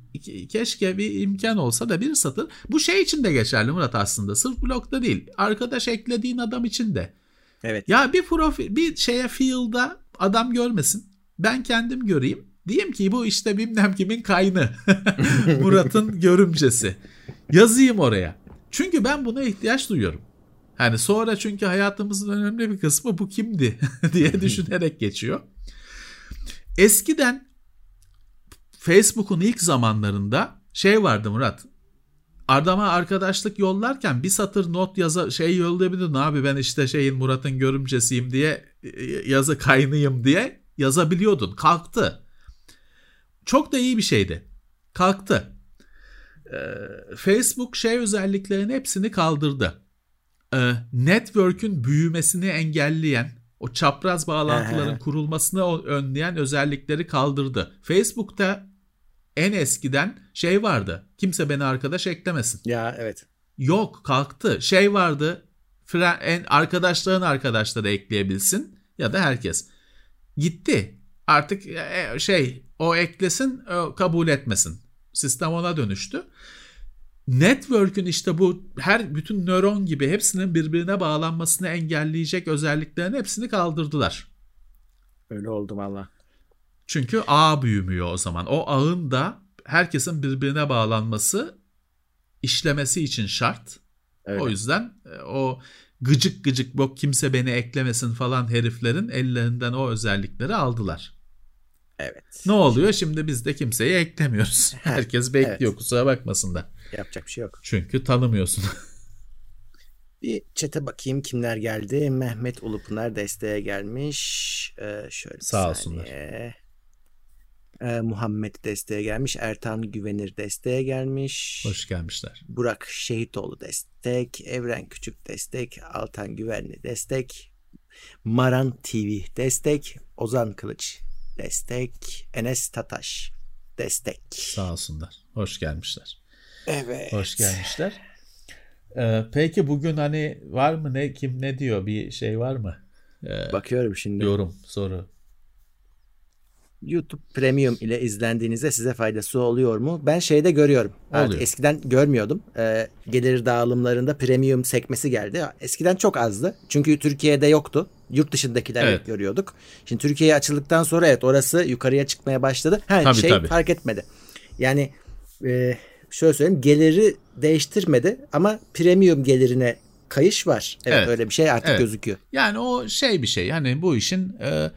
keşke bir imkan olsa da bir satır. Bu şey için de geçerli Murat aslında. Sırf blokta değil. Arkadaş eklediğin adam için de. Evet. Ya bir profil bir şeye field'a adam görmesin. Ben kendim göreyim. Diyeyim ki bu işte bilmem kimin kaynı. [laughs] Murat'ın görümcesi. Yazayım oraya. Çünkü ben buna ihtiyaç duyuyorum. Hani sonra çünkü hayatımızın önemli bir kısmı bu kimdi [laughs] diye düşünerek geçiyor. Eskiden Facebook'un ilk zamanlarında şey vardı Murat. Adama arkadaşlık yollarken bir satır not yaza şey yollayabilirdin abi ben işte şeyin Murat'ın görümcesiyim diye yazı kaynıyım diye yazabiliyordun. Kalktı. Çok da iyi bir şeydi. Kalktı. Ee, Facebook şey özelliklerin hepsini kaldırdı. Ee, network'ün büyümesini engelleyen o çapraz bağlantıların kurulmasını önleyen özellikleri kaldırdı. Facebook'ta en eskiden şey vardı. Kimse beni arkadaş eklemesin. Ya evet. Yok kalktı. Şey vardı. En arkadaşların arkadaşları ekleyebilsin ya da herkes. Gitti. Artık e, e, şey o eklesin o kabul etmesin. Sistem ona dönüştü. Network'ün işte bu her bütün nöron gibi hepsinin birbirine bağlanmasını engelleyecek özelliklerin hepsini kaldırdılar. Öyle oldu valla. Çünkü ağ büyümüyor o zaman. O ağın da herkesin birbirine bağlanması işlemesi için şart. Öyle. O yüzden e, o gıcık gıcık bok kimse beni eklemesin falan heriflerin ellerinden o özellikleri aldılar. Evet. Ne oluyor? Şimdi biz de kimseyi eklemiyoruz. [laughs] Herkes bekliyor evet. kusura bakmasın da. Yapacak bir şey yok. Çünkü tanımıyorsun. [laughs] bir çete bakayım kimler geldi. Mehmet Ulupınar desteğe gelmiş. Ee, şöyle Sağ olsunlar. Ee, Muhammed desteğe gelmiş. Ertan Güvenir desteğe gelmiş. Hoş gelmişler. Burak Şehitoğlu destek. Evren Küçük destek. Altan Güvenli destek. Maran TV destek. Ozan Kılıç destek. Enes Tataş destek. Sağ olsunlar. Hoş gelmişler. Evet. Hoş gelmişler. Ee, peki bugün hani var mı ne kim ne diyor bir şey var mı? Ee, Bakıyorum şimdi. Yorum soru. YouTube Premium ile izlendiğinizde size faydası oluyor mu? Ben şeyde görüyorum. Oluyor. Artık eskiden görmüyordum. Ee, gelir dağılımlarında Premium sekmesi geldi. Eskiden çok azdı. Çünkü Türkiye'de yoktu. Yurt dışındakiler evet. görüyorduk. Şimdi Türkiye'ye açıldıktan sonra evet orası yukarıya çıkmaya başladı. Ha, tabii, şey tabii. fark etmedi. Yani e, şöyle söyleyeyim geliri değiştirmedi ama premium gelirine kayış var. Evet, evet. öyle bir şey artık evet. gözüküyor. Yani o şey bir şey. Hani bu işin e,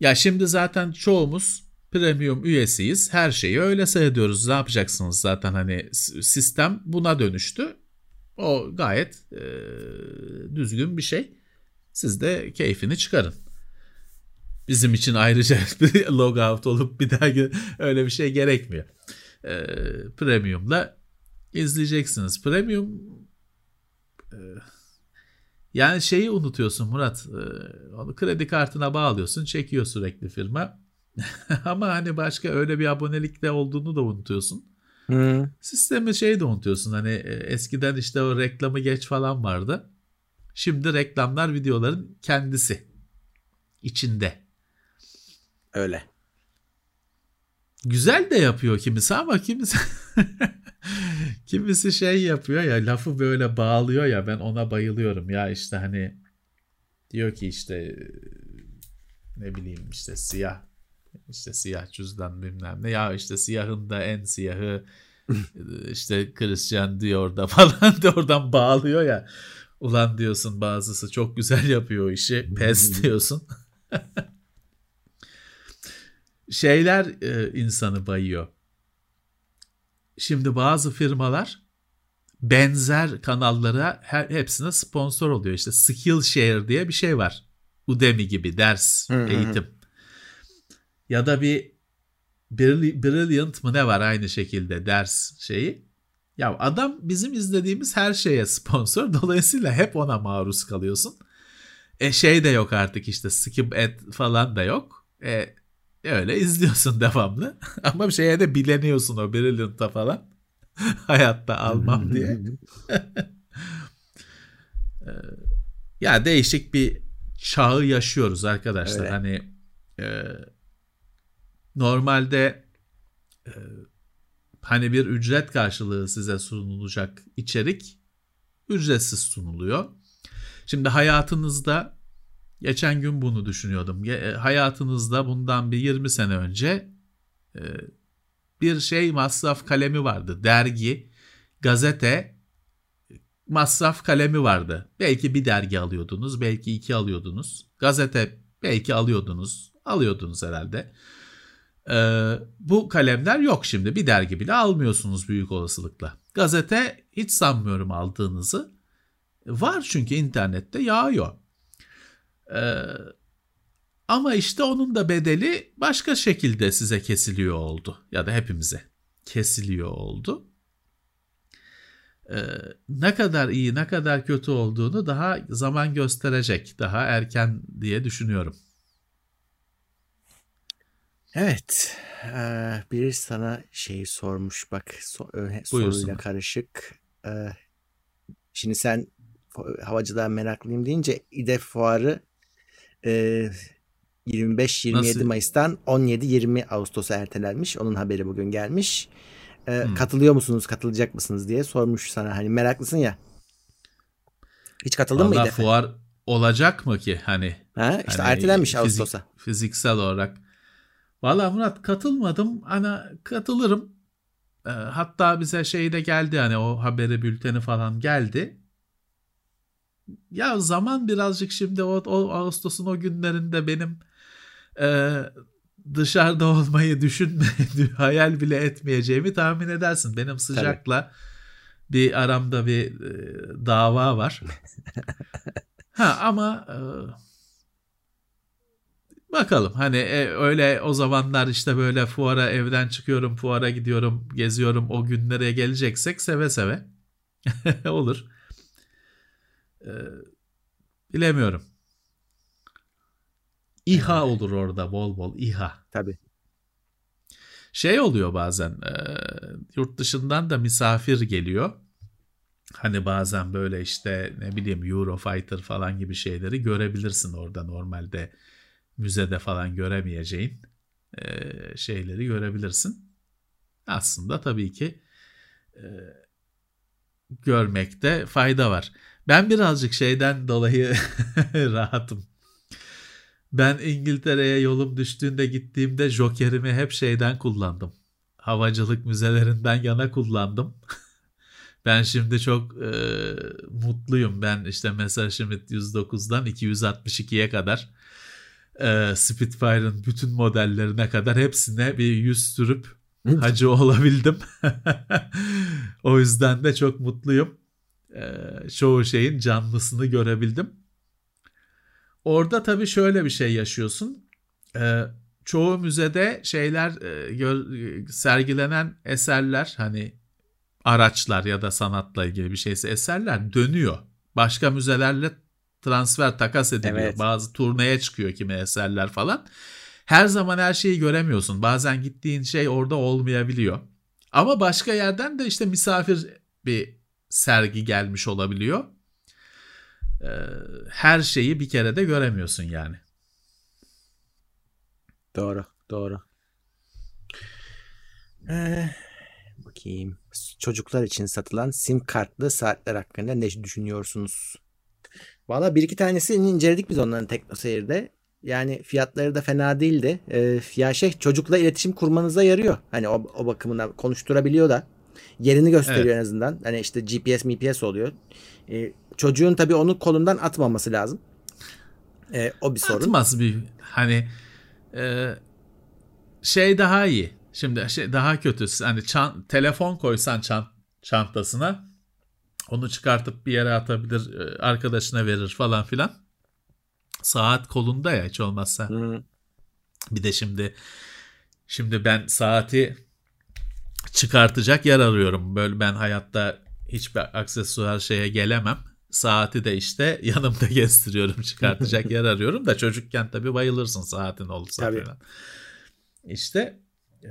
ya şimdi zaten çoğumuz premium üyesiyiz. Her şeyi öyle seyrediyoruz. Ne yapacaksınız zaten hani sistem buna dönüştü. O gayet e, düzgün bir şey. Siz de keyfini çıkarın. Bizim için ayrıca [laughs] bir logout olup bir daha öyle bir şey gerekmiyor. Ee, premium'la izleyeceksiniz. Premium e, yani şeyi unutuyorsun Murat. E, onu kredi kartına bağlıyorsun, çekiyor sürekli firma. [laughs] Ama hani başka öyle bir abonelikte olduğunu da unutuyorsun. Hmm. Sistemi şey de unutuyorsun. Hani e, eskiden işte o reklamı geç falan vardı. Şimdi reklamlar videoların kendisi. içinde. Öyle. Güzel de yapıyor kimisi ama kimisi [laughs] kimisi şey yapıyor ya lafı böyle bağlıyor ya ben ona bayılıyorum. Ya işte hani diyor ki işte ne bileyim işte siyah işte siyah cüzdan bilmem ne. Ya işte siyahın da en siyahı [laughs] işte Christian diyor da [laughs] falan de oradan bağlıyor ya. Ulan diyorsun bazısı çok güzel yapıyor o işi pes diyorsun şeyler e, insanı bayıyor. Şimdi bazı firmalar benzer kanallara her, hepsine sponsor oluyor. İşte Skillshare diye bir şey var. Udemy gibi ders, eğitim. Ya da bir Brilliant mı ne var aynı şekilde ders şeyi. Ya adam bizim izlediğimiz her şeye sponsor. [laughs] Dolayısıyla hep ona maruz kalıyorsun. E şey de yok artık işte skip et falan da yok. E öyle izliyorsun devamlı. [laughs] Ama bir şeye de bileniyorsun o Brilliant'a falan. [laughs] Hayatta almam diye. [laughs] Ee, ya değişik bir çağı yaşıyoruz arkadaşlar. Öyle. Hani e, normalde e, hani bir ücret karşılığı size sunulacak içerik ücretsiz sunuluyor. Şimdi hayatınızda Geçen gün bunu düşünüyordum. E, hayatınızda bundan bir 20 sene önce e, bir şey masraf kalemi vardı. Dergi, gazete, masraf kalemi vardı. Belki bir dergi alıyordunuz, belki iki alıyordunuz. Gazete belki alıyordunuz, alıyordunuz herhalde. Ee, bu kalemler yok şimdi. Bir dergi bile almıyorsunuz büyük olasılıkla. Gazete hiç sanmıyorum aldığınızı. Var çünkü internette yağıyor. Ee, ama işte onun da bedeli başka şekilde size kesiliyor oldu ya da hepimize kesiliyor oldu. Ee, ne kadar iyi ne kadar kötü olduğunu daha zaman gösterecek daha erken diye düşünüyorum. Evet. Ee, biri sana şeyi sormuş bak so, soruyla karışık. Ee, şimdi sen havacıdan meraklıyım deyince İDE fuarı e, 25-27 Mayıs'tan 17-20 Ağustos'a ertelenmiş. Onun haberi bugün gelmiş. E, hmm. Katılıyor musunuz, katılacak mısınız diye sormuş sana. Hani meraklısın ya. Hiç katıldın Vallahi mı İDEF'e? fuar olacak mı ki hani? Ha, işte hani ertelenmiş fizik, Ağustos'a. Fiziksel olarak. Valla Murat katılmadım. Ana katılırım. Hatta bize şey de geldi hani o haberi bülteni falan geldi ya zaman birazcık şimdi o, o Ağustos'un o günlerinde benim e, dışarıda olmayı düşünme, [laughs] hayal bile etmeyeceğimi tahmin edersin. Benim sıcakla Tabii. bir aramda bir e, dava var. [laughs] ha ama e, bakalım hani e, öyle o zamanlar işte böyle fuara evden çıkıyorum, fuara gidiyorum, geziyorum o günlere geleceksek seve seve [laughs] olur. Ee, bilemiyorum. İHA olur orada bol bol İHA. Tabii. Şey oluyor bazen e, yurt dışından da misafir geliyor. Hani bazen böyle işte ne bileyim Eurofighter falan gibi şeyleri görebilirsin orada normalde müzede falan göremeyeceğin e, şeyleri görebilirsin. Aslında tabii ki e, görmekte fayda var. Ben birazcık şeyden dolayı [laughs] rahatım. Ben İngiltere'ye yolum düştüğünde gittiğimde jokerimi hep şeyden kullandım. Havacılık müzelerinden yana kullandım. [laughs] ben şimdi çok e, mutluyum. Ben işte Messerschmitt 109'dan 262'ye kadar e, Spitfire'ın bütün modellerine kadar hepsine bir yüz sürüp hacı olabildim. [laughs] o yüzden de çok mutluyum e, çoğu şeyin canlısını görebildim. orada tabii şöyle bir şey yaşıyorsun. Ee, çoğu müzede şeyler e, e, sergilenen eserler hani araçlar ya da sanatla ilgili bir şeyse eserler dönüyor. Başka müzelerle transfer takas ediliyor. Evet. Bazı turneye çıkıyor kimi eserler falan. Her zaman her şeyi göremiyorsun. Bazen gittiğin şey orada olmayabiliyor. Ama başka yerden de işte misafir bir sergi gelmiş olabiliyor. Ee, her şeyi bir kere de göremiyorsun yani. Doğru, doğru. Ee, bakayım. Çocuklar için satılan sim kartlı saatler hakkında ne düşünüyorsunuz? Valla bir iki tanesini inceledik biz onların Tekno Seyir'de. Yani fiyatları da fena değildi. Ee, ya şey çocukla iletişim kurmanıza yarıyor. Hani o, o bakımından konuşturabiliyor da. Yerini gösteriyor evet. en azından. Hani işte GPS, MPS oluyor. Ee, çocuğun tabii onu kolundan atmaması lazım. Ee, o bir sorun. Atmaz bir hani e, şey daha iyi. Şimdi şey daha kötüsü hani çan, telefon koysan çant, çantasına onu çıkartıp bir yere atabilir, e, arkadaşına verir falan filan. Saat kolunda ya hiç olmazsa. Hmm. Bir de şimdi şimdi ben saati çıkartacak yer arıyorum. Böyle ben hayatta hiçbir aksesuar şeye gelemem. Saati de işte [laughs] yanımda gezdiriyorum. Çıkartacak yer arıyorum da çocukken tabii bayılırsın saatin olursa tabii. falan. İşte e,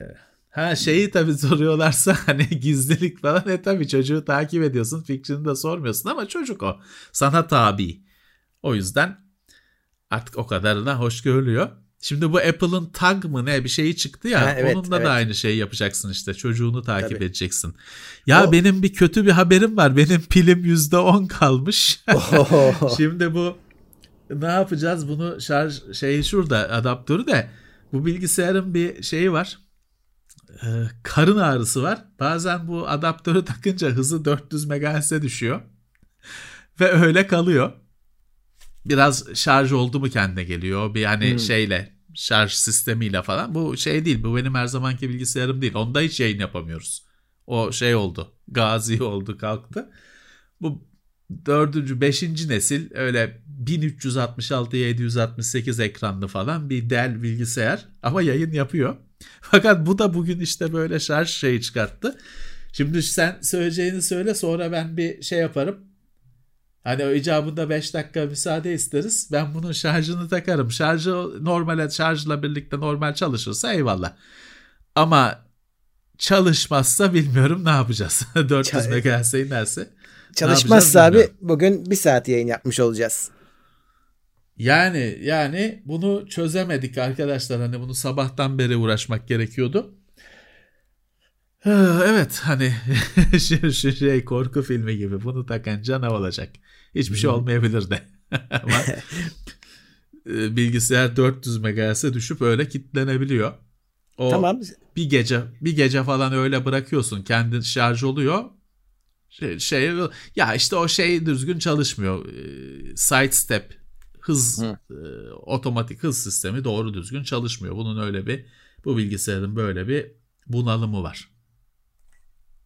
Ha şeyi tabii soruyorlarsa [laughs] hani gizlilik falan e tabii çocuğu takip ediyorsun fikrini de sormuyorsun ama çocuk o sana tabi. O yüzden artık o kadarına hoş görülüyor. Şimdi bu Apple'ın tag mı ne bir şeyi çıktı ya ha, evet, onunla evet. da aynı şeyi yapacaksın işte çocuğunu takip Tabii. edeceksin. Ya o... benim bir kötü bir haberim var benim pilim %10 kalmış. [laughs] Şimdi bu ne yapacağız bunu şarj şeyi şurada adaptörü de bu bilgisayarın bir şeyi var e, karın ağrısı var. Bazen bu adaptörü takınca hızı 400 MHz'e düşüyor. Ve öyle kalıyor. Biraz şarj oldu mu kendine geliyor. Bir hani hmm. şeyle şarj sistemiyle falan. Bu şey değil. Bu benim her zamanki bilgisayarım değil. Onda hiç yayın yapamıyoruz. O şey oldu. Gazi [laughs] oldu kalktı. Bu dördüncü, beşinci nesil öyle 1366 768 ekranlı falan bir Dell bilgisayar ama yayın yapıyor. [laughs] Fakat bu da bugün işte böyle şarj şeyi çıkarttı. Şimdi sen söyleyeceğini söyle sonra ben bir şey yaparım. Hani o icabında 5 dakika müsaade isteriz. Ben bunun şarjını takarım. Şarjı normal şarjla birlikte normal çalışırsa eyvallah. Ama çalışmazsa bilmiyorum ne yapacağız. [laughs] 400 MHz'e inerse. Çalışmazsa abi bugün bir saat yayın yapmış olacağız. Yani yani bunu çözemedik arkadaşlar. Hani bunu sabahtan beri uğraşmak gerekiyordu. Evet hani [laughs] şey korku filmi gibi bunu takınca ne olacak? Hiçbir şey olmayabilir de. [laughs] Ama [laughs] e, bilgisayar 400 MHz'e düşüp öyle kitlenebiliyor. O tamam. bir gece bir gece falan öyle bırakıyorsun. Kendi şarj oluyor. Şey, şey ya işte o şey düzgün çalışmıyor. E, side step hız e, otomatik hız sistemi doğru düzgün çalışmıyor. Bunun öyle bir bu bilgisayarın böyle bir bunalımı var.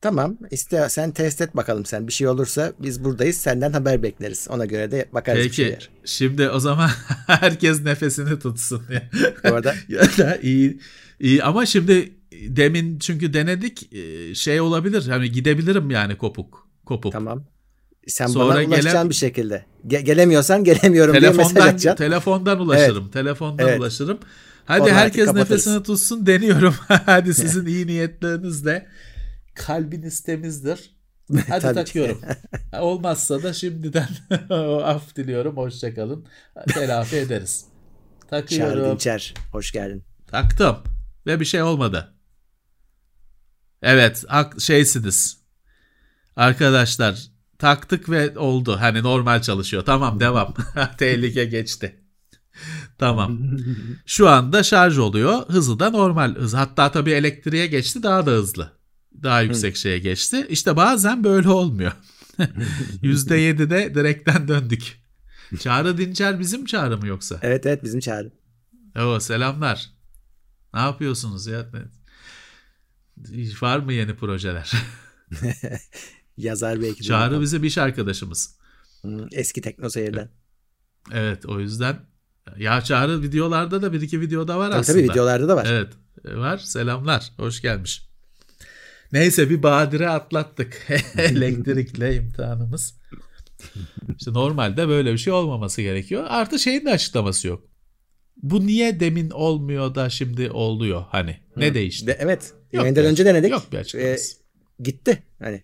Tamam. İste sen test et bakalım sen. Bir şey olursa biz buradayız. Senden haber bekleriz. Ona göre de bakarız Peki, bir şeyler. Şimdi o zaman [laughs] herkes nefesini tutsun. Orada. [laughs] ya da iyi iyi ama şimdi demin çünkü denedik e, şey olabilir. Hani gidebilirim yani kopuk. Kopuk. Tamam. Sen Sonra bana ulaşacaksın gele... bir şekilde. Ge- gelemiyorsan gelemiyorum telefondan, diye mesaj atacaksın. Telefondan ulaşırım. Evet. Telefondan evet. ulaşırım. Hadi Onu herkes nefesini tutsun deniyorum. [laughs] Hadi sizin iyi niyetlerinizle kalbiniz temizdir. [laughs] Hadi takıyorum. [laughs] Olmazsa da şimdiden [laughs] af diliyorum. Hoşçakalın. Telafi ederiz. Takıyorum. Çağrı Dinçer. Hoş geldin. Taktım. Ve bir şey olmadı. Evet. Şeysiniz. Arkadaşlar taktık ve oldu. Hani normal çalışıyor. Tamam devam. Tehlike geçti. tamam. Şu anda şarj oluyor. Hızı da normal hız. Hatta tabii elektriğe geçti daha da hızlı. Daha yüksek şeye geçti. İşte bazen böyle olmuyor. [laughs] %7'de direkten döndük. Çağrı Dinçer bizim çağrı mı yoksa? Evet evet bizim çağrı. Oo, selamlar. Ne yapıyorsunuz ya? Var mı yeni projeler? [laughs] Yazar belki. Çağrı bizim iş arkadaşımız. eski Tekno Seyir'den. Evet o yüzden Ya Çağrı videolarda da bir iki videoda var tabii aslında. Tabii videolarda da var. Evet var. Selamlar. Hoş gelmiş. Neyse bir badire atlattık. [laughs] Elektrikle imtihanımız. İşte normalde böyle bir şey olmaması gerekiyor. Artı şeyin de açıklaması yok. Bu niye demin olmuyor da şimdi oluyor hani? Ne Hı. değişti? De, evet. Yok Yayından önce denedik. Yok bir açıklaması. Ee, gitti. Hani.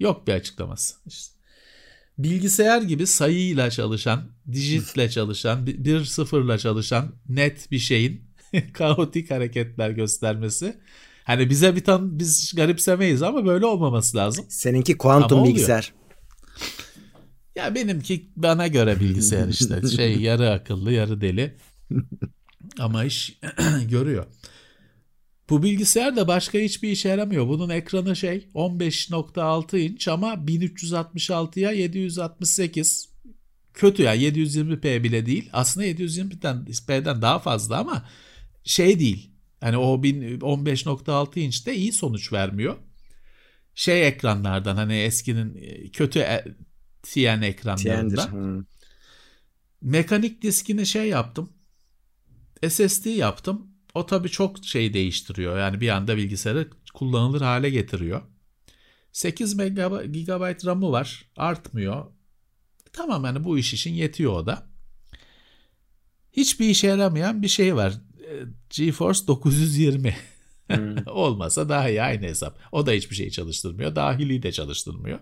Yok bir açıklaması. İşte bilgisayar gibi sayıyla çalışan, dijitle çalışan, bir sıfırla çalışan net bir şeyin [laughs] kaotik hareketler göstermesi. Hani bize bir tan biz garipsemeyiz ama böyle olmaması lazım. Seninki kuantum bilgisayar. Ya benimki bana göre bilgisayar işte. [laughs] Şey yarı akıllı, yarı deli. Ama iş [clears throat] görüyor. Bu bilgisayar da başka hiçbir işe yaramıyor. Bunun ekranı şey 15.6 inç ama 1366'ya 768. Kötü yani 720p bile değil. Aslında 720p'den daha fazla ama şey değil. Yani o 15.6 inçte iyi sonuç vermiyor. Şey ekranlardan hani eskinin e, kötü e, TN ekranlarından. Mekanik diskini şey yaptım. SSD yaptım. O tabii çok şey değiştiriyor. Yani bir anda bilgisayarı kullanılır hale getiriyor. 8 GB RAM'ı var. Artmıyor. Tamam yani bu iş için yetiyor o da. Hiçbir işe yaramayan bir şey var. GeForce 920. Hmm. [laughs] Olmasa daha iyi aynı hesap. O da hiçbir şey çalıştırmıyor. Dahili de çalıştırmıyor.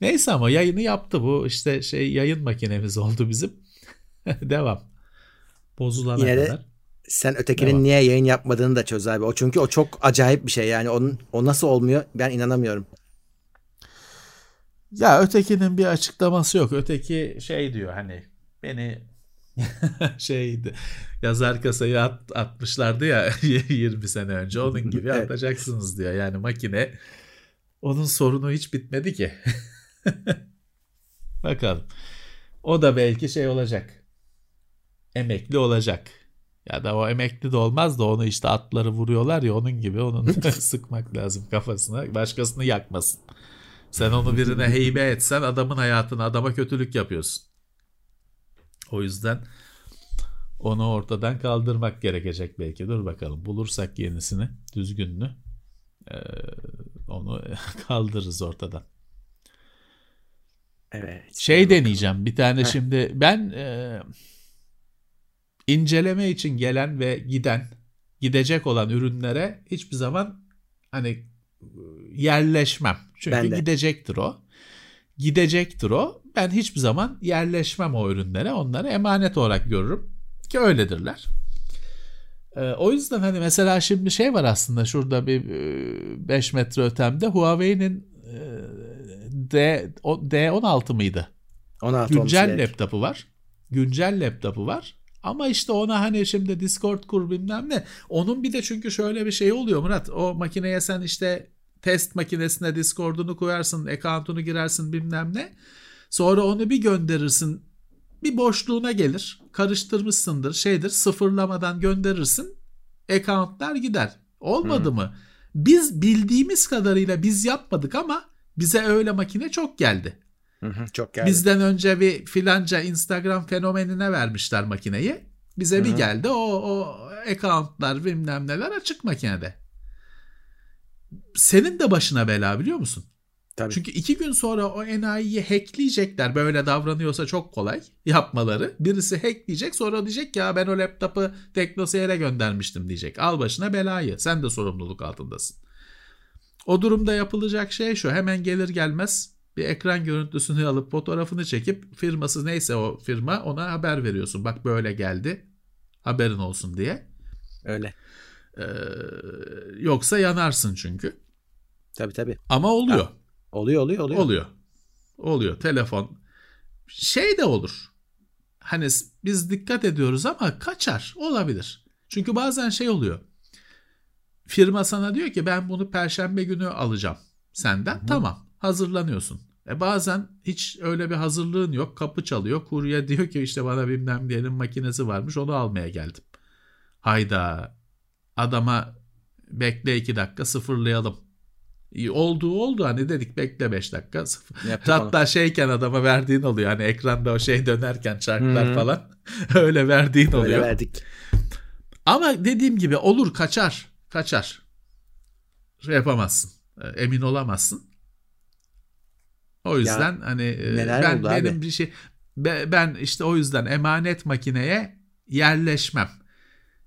Neyse ama yayını yaptı bu. İşte şey yayın makinemiz [laughs] oldu bizim. [laughs] Devam. Bozulana Yine kadar. Sen ötekinin Devam. niye yayın yapmadığını da çöz abi. O çünkü o çok acayip bir şey yani. Onun o nasıl olmuyor ben inanamıyorum. Ya ötekinin bir açıklaması yok. Öteki şey diyor hani beni [laughs] şeydi yazar kasayı at, atmışlardı ya [laughs] 20 sene önce onun gibi evet. atacaksınız diyor. Yani makine onun sorunu hiç bitmedi ki. [laughs] Bakalım. O da belki şey olacak. Emekli olacak. Ya da o emekli de olmaz da onu işte atları vuruyorlar ya onun gibi onun sıkmak lazım kafasına. Başkasını yakmasın. Sen onu birine heybe etsen adamın hayatını adama kötülük yapıyorsun. O yüzden onu ortadan kaldırmak gerekecek belki. Dur bakalım bulursak yenisini düzgününü ee, onu [laughs] kaldırırız ortadan. Evet. Şey deneyeceğim bir tane Heh. şimdi ben e, inceleme için gelen ve giden gidecek olan ürünlere hiçbir zaman hani yerleşmem. Çünkü gidecektir o. Gidecektir o. Ben hiçbir zaman yerleşmem o ürünlere. Onları emanet olarak görürüm ki öyledirler. Ee, o yüzden hani mesela şimdi şey var aslında şurada bir 5 e, metre ötemde Huawei'nin e, D, D16 mıydı? 16 Güncel laptopu var. Güncel laptopu var. Ama işte ona hani şimdi Discord kur bilmem ne. Onun bir de çünkü şöyle bir şey oluyor Murat. O makineye sen işte test makinesine Discord'unu koyarsın, account'unu girersin bilmem ne. Sonra onu bir gönderirsin. Bir boşluğuna gelir. Karıştırmışsındır, şeydir. Sıfırlamadan gönderirsin. Account'lar gider. Olmadı hmm. mı? Biz bildiğimiz kadarıyla biz yapmadık ama bize öyle makine çok geldi. Hı hı, çok geldi. Bizden önce bir filanca Instagram fenomenine vermişler makineyi. Bize hı bir geldi o, o accountlar bilmem neler açık makinede. Senin de başına bela biliyor musun? Tabii. Çünkü iki gün sonra o enayiyi hackleyecekler. Böyle davranıyorsa çok kolay yapmaları. Birisi hackleyecek sonra diyecek ya ben o laptopu TeknoSeyir'e göndermiştim diyecek. Al başına belayı. Sen de sorumluluk altındasın. O durumda yapılacak şey şu. Hemen gelir gelmez bir ekran görüntüsünü alıp fotoğrafını çekip firması neyse o firma ona haber veriyorsun. Bak böyle geldi. Haberin olsun diye. Öyle. Ee, yoksa yanarsın çünkü. Tabii tabii. Ama oluyor. Ha, oluyor oluyor oluyor. Oluyor. Oluyor. Telefon. Şey de olur. Hani biz dikkat ediyoruz ama kaçar. Olabilir. Çünkü bazen şey oluyor. Firma sana diyor ki ben bunu perşembe günü alacağım senden. Hı-hı. Tamam hazırlanıyorsun. E bazen hiç öyle bir hazırlığın yok. Kapı çalıyor. Kurye [laughs] diyor ki işte bana bilmem diyelim makinesi varmış onu almaya geldim. Hayda adama bekle iki dakika sıfırlayalım Olduğu oldu hani dedik bekle 5 dakika. Yaptık [laughs] Hatta şeyken adama verdiğin oluyor. Hani ekranda o şey dönerken çarklar hmm. falan. [laughs] Öyle verdiğin oluyor. Öyle verdik. Ama dediğim gibi olur kaçar. Kaçar. Şey yapamazsın. E, emin olamazsın. O yüzden ya, hani e, ben benim abi? bir şey ben işte o yüzden emanet makineye yerleşmem.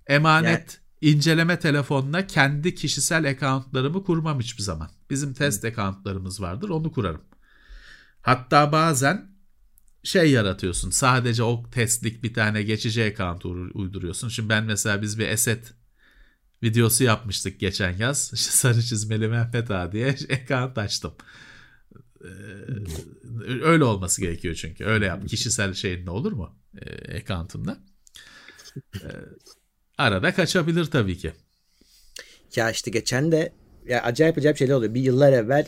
Emanet yani. İnceleme telefonuna kendi kişisel accountlarımı kurmam hiçbir zaman. Bizim test accountlarımız vardır onu kurarım. Hatta bazen şey yaratıyorsun. Sadece o testlik bir tane geçici account uyduruyorsun. Şimdi ben mesela biz bir eset videosu yapmıştık geçen yaz. [laughs] İşte sarı çizmeli Mehmet Ağa diye [laughs] account açtım. Ee, öyle olması gerekiyor çünkü. Öyle yap. Kişisel şeyin ne olur mu? Ee, account'ında. Ee, arada kaçabilir tabii ki. Ya işte geçen de ya acayip acayip şeyler oluyor. Bir yıllar evvel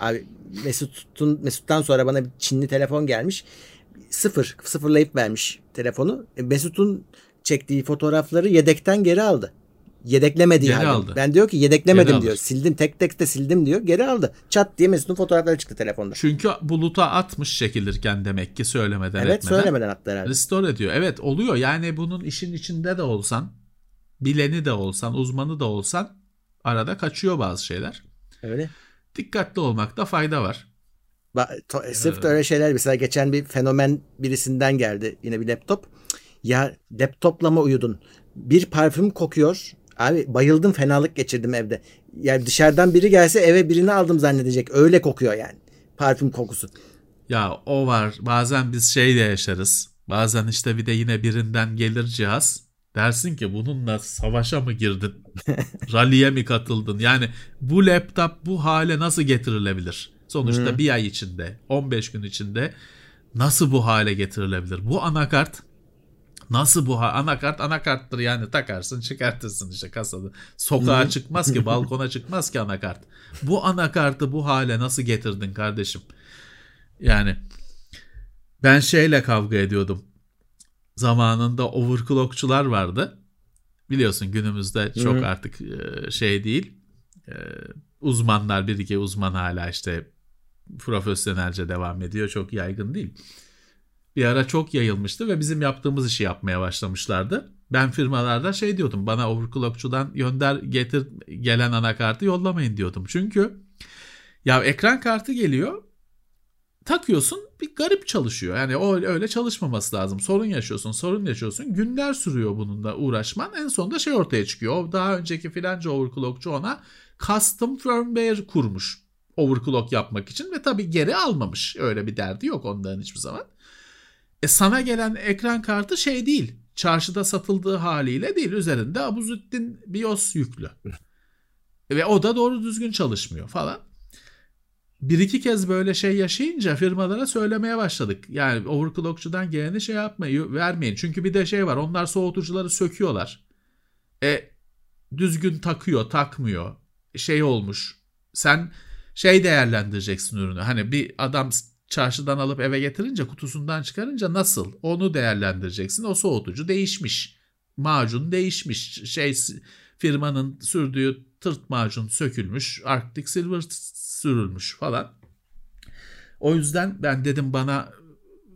abi Mesut'un Mesut'tan sonra bana bir Çinli telefon gelmiş. Sıfır, sıfırlayıp vermiş telefonu. E, Mesut'un çektiği fotoğrafları yedekten geri aldı. Yedeklemedi geri Aldı. Ben diyor ki yedeklemedim geri diyor. Alır. Sildim tek tek de sildim diyor. Geri aldı. Çat diye Mesut'un fotoğrafları çıktı telefonda. Çünkü buluta atmış çekilirken demek ki söylemeden evet, etmeden. Evet söylemeden attı herhalde. Restore ediyor. Evet oluyor. Yani bunun işin içinde de olsan, bileni de olsan, uzmanı da olsan arada kaçıyor bazı şeyler. Öyle. Dikkatli olmakta fayda var. Ba- to- sırf da öyle şeyler mesela geçen bir fenomen birisinden geldi yine bir laptop. Ya laptopla mı uyudun? Bir parfüm kokuyor. Abi bayıldım fenalık geçirdim evde. Yani dışarıdan biri gelse eve birini aldım zannedecek. Öyle kokuyor yani. Parfüm kokusu. Ya o var. Bazen biz şey de yaşarız. Bazen işte bir de yine birinden gelir cihaz. Dersin ki bununla savaşa mı girdin? Rally'e mi katıldın? Yani bu laptop bu hale nasıl getirilebilir? Sonuçta hmm. bir ay içinde, 15 gün içinde nasıl bu hale getirilebilir? Bu anakart Nasıl bu anakart anakarttır yani takarsın çıkartırsın işte kasada. Sokağa çıkmaz ki balkona çıkmaz ki anakart. Bu anakartı bu hale nasıl getirdin kardeşim? Yani ben şeyle kavga ediyordum. Zamanında overclockçular vardı. Biliyorsun günümüzde çok Hı-hı. artık şey değil. Uzmanlar bir iki uzman hala işte profesyonelce devam ediyor. Çok yaygın değil bir ara çok yayılmıştı ve bizim yaptığımız işi yapmaya başlamışlardı. Ben firmalarda şey diyordum bana overclockçudan gönder getir gelen anakartı yollamayın diyordum. Çünkü ya ekran kartı geliyor takıyorsun bir garip çalışıyor. Yani o öyle çalışmaması lazım. Sorun yaşıyorsun, sorun yaşıyorsun. Günler sürüyor bununla uğraşman. En sonunda şey ortaya çıkıyor. O daha önceki filanca overclockçu ona custom firmware kurmuş overclock yapmak için ve tabii geri almamış. Öyle bir derdi yok onların hiçbir zaman. E sana gelen ekran kartı şey değil. Çarşıda satıldığı haliyle değil. Üzerinde Abuzüddin BIOS yüklü. Ve o da doğru düzgün çalışmıyor falan. Bir iki kez böyle şey yaşayınca firmalara söylemeye başladık. Yani overclockçudan geleni şey yapmayı vermeyin. Çünkü bir de şey var. Onlar soğutucuları söküyorlar. E düzgün takıyor, takmıyor. Şey olmuş. Sen şey değerlendireceksin ürünü. Hani bir adam çarşıdan alıp eve getirince kutusundan çıkarınca nasıl onu değerlendireceksin. O soğutucu değişmiş. Macun değişmiş. Şey firmanın sürdüğü tırt macun sökülmüş. Arctic Silver sürülmüş falan. O yüzden ben dedim bana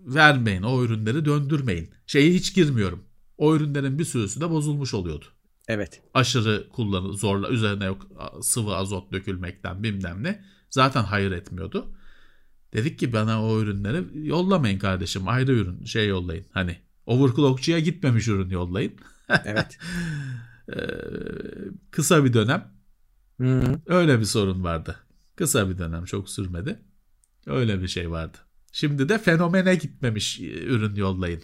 vermeyin o ürünleri döndürmeyin. Şeyi hiç girmiyorum. O ürünlerin bir sürüsü de bozulmuş oluyordu. Evet. Aşırı kullanı zorla üzerine yok sıvı azot dökülmekten bilmem ne. Zaten hayır etmiyordu. Dedik ki bana o ürünleri yollamayın kardeşim. Ayrı ürün şey yollayın. Hani overclockçuya gitmemiş ürün yollayın. [laughs] Evet. Ee, kısa bir dönem. Hı-hı. Öyle bir sorun vardı. Kısa bir dönem çok sürmedi. Öyle bir şey vardı. Şimdi de fenomene gitmemiş ürün yollayın.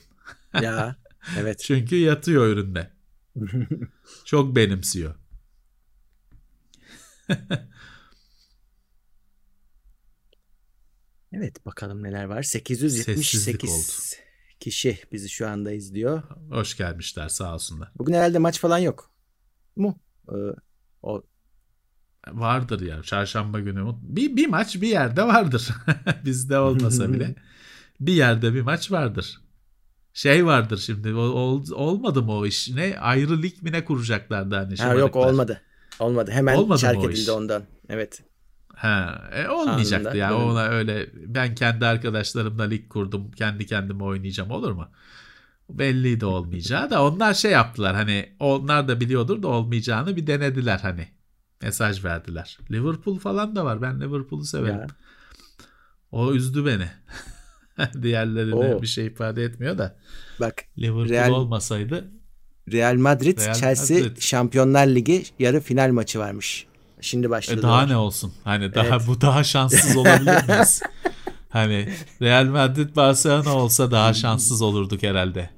ya [laughs] evet. Çünkü yatıyor üründe. [laughs] çok benimsiyor. [laughs] Evet bakalım neler var. 878 kişi bizi şu anda izliyor. Hoş gelmişler sağ olsunlar. Bugün herhalde maç falan yok. Mu? Ee, o Vardır ya çarşamba günü. Bir, bir maç bir yerde vardır. [laughs] Bizde olmasa bile. [laughs] bir yerde bir maç vardır. Şey vardır şimdi ol, olmadı mı o iş? Ne ayrı lig mi ne kuracaklardı hani? Ha, yok olmadı. Olmadı. Hemen olmadı şark edildi ondan. Evet. Ha, e, olmayacaktı Anında, ya. Ona öyle ben kendi arkadaşlarımla lig kurdum. Kendi kendime oynayacağım olur mu? Belliydi olmayacağı da onlar şey yaptılar hani onlar da biliyordur da olmayacağını bir denediler hani. Mesaj verdiler. Liverpool falan da var. Ben Liverpool'u severim. Ya. O üzdü beni. [laughs] Diğerlerine Oo. bir şey ifade etmiyor da. Bak Liverpool Real, olmasaydı Real Madrid Real Chelsea Madrid. Şampiyonlar Ligi yarı final maçı varmış. Şimdi başladı. E daha ne olsun? Hani daha evet. bu daha şanssız olabilir miyiz? [laughs] hani Real Madrid Barcelona olsa daha şanssız olurduk herhalde.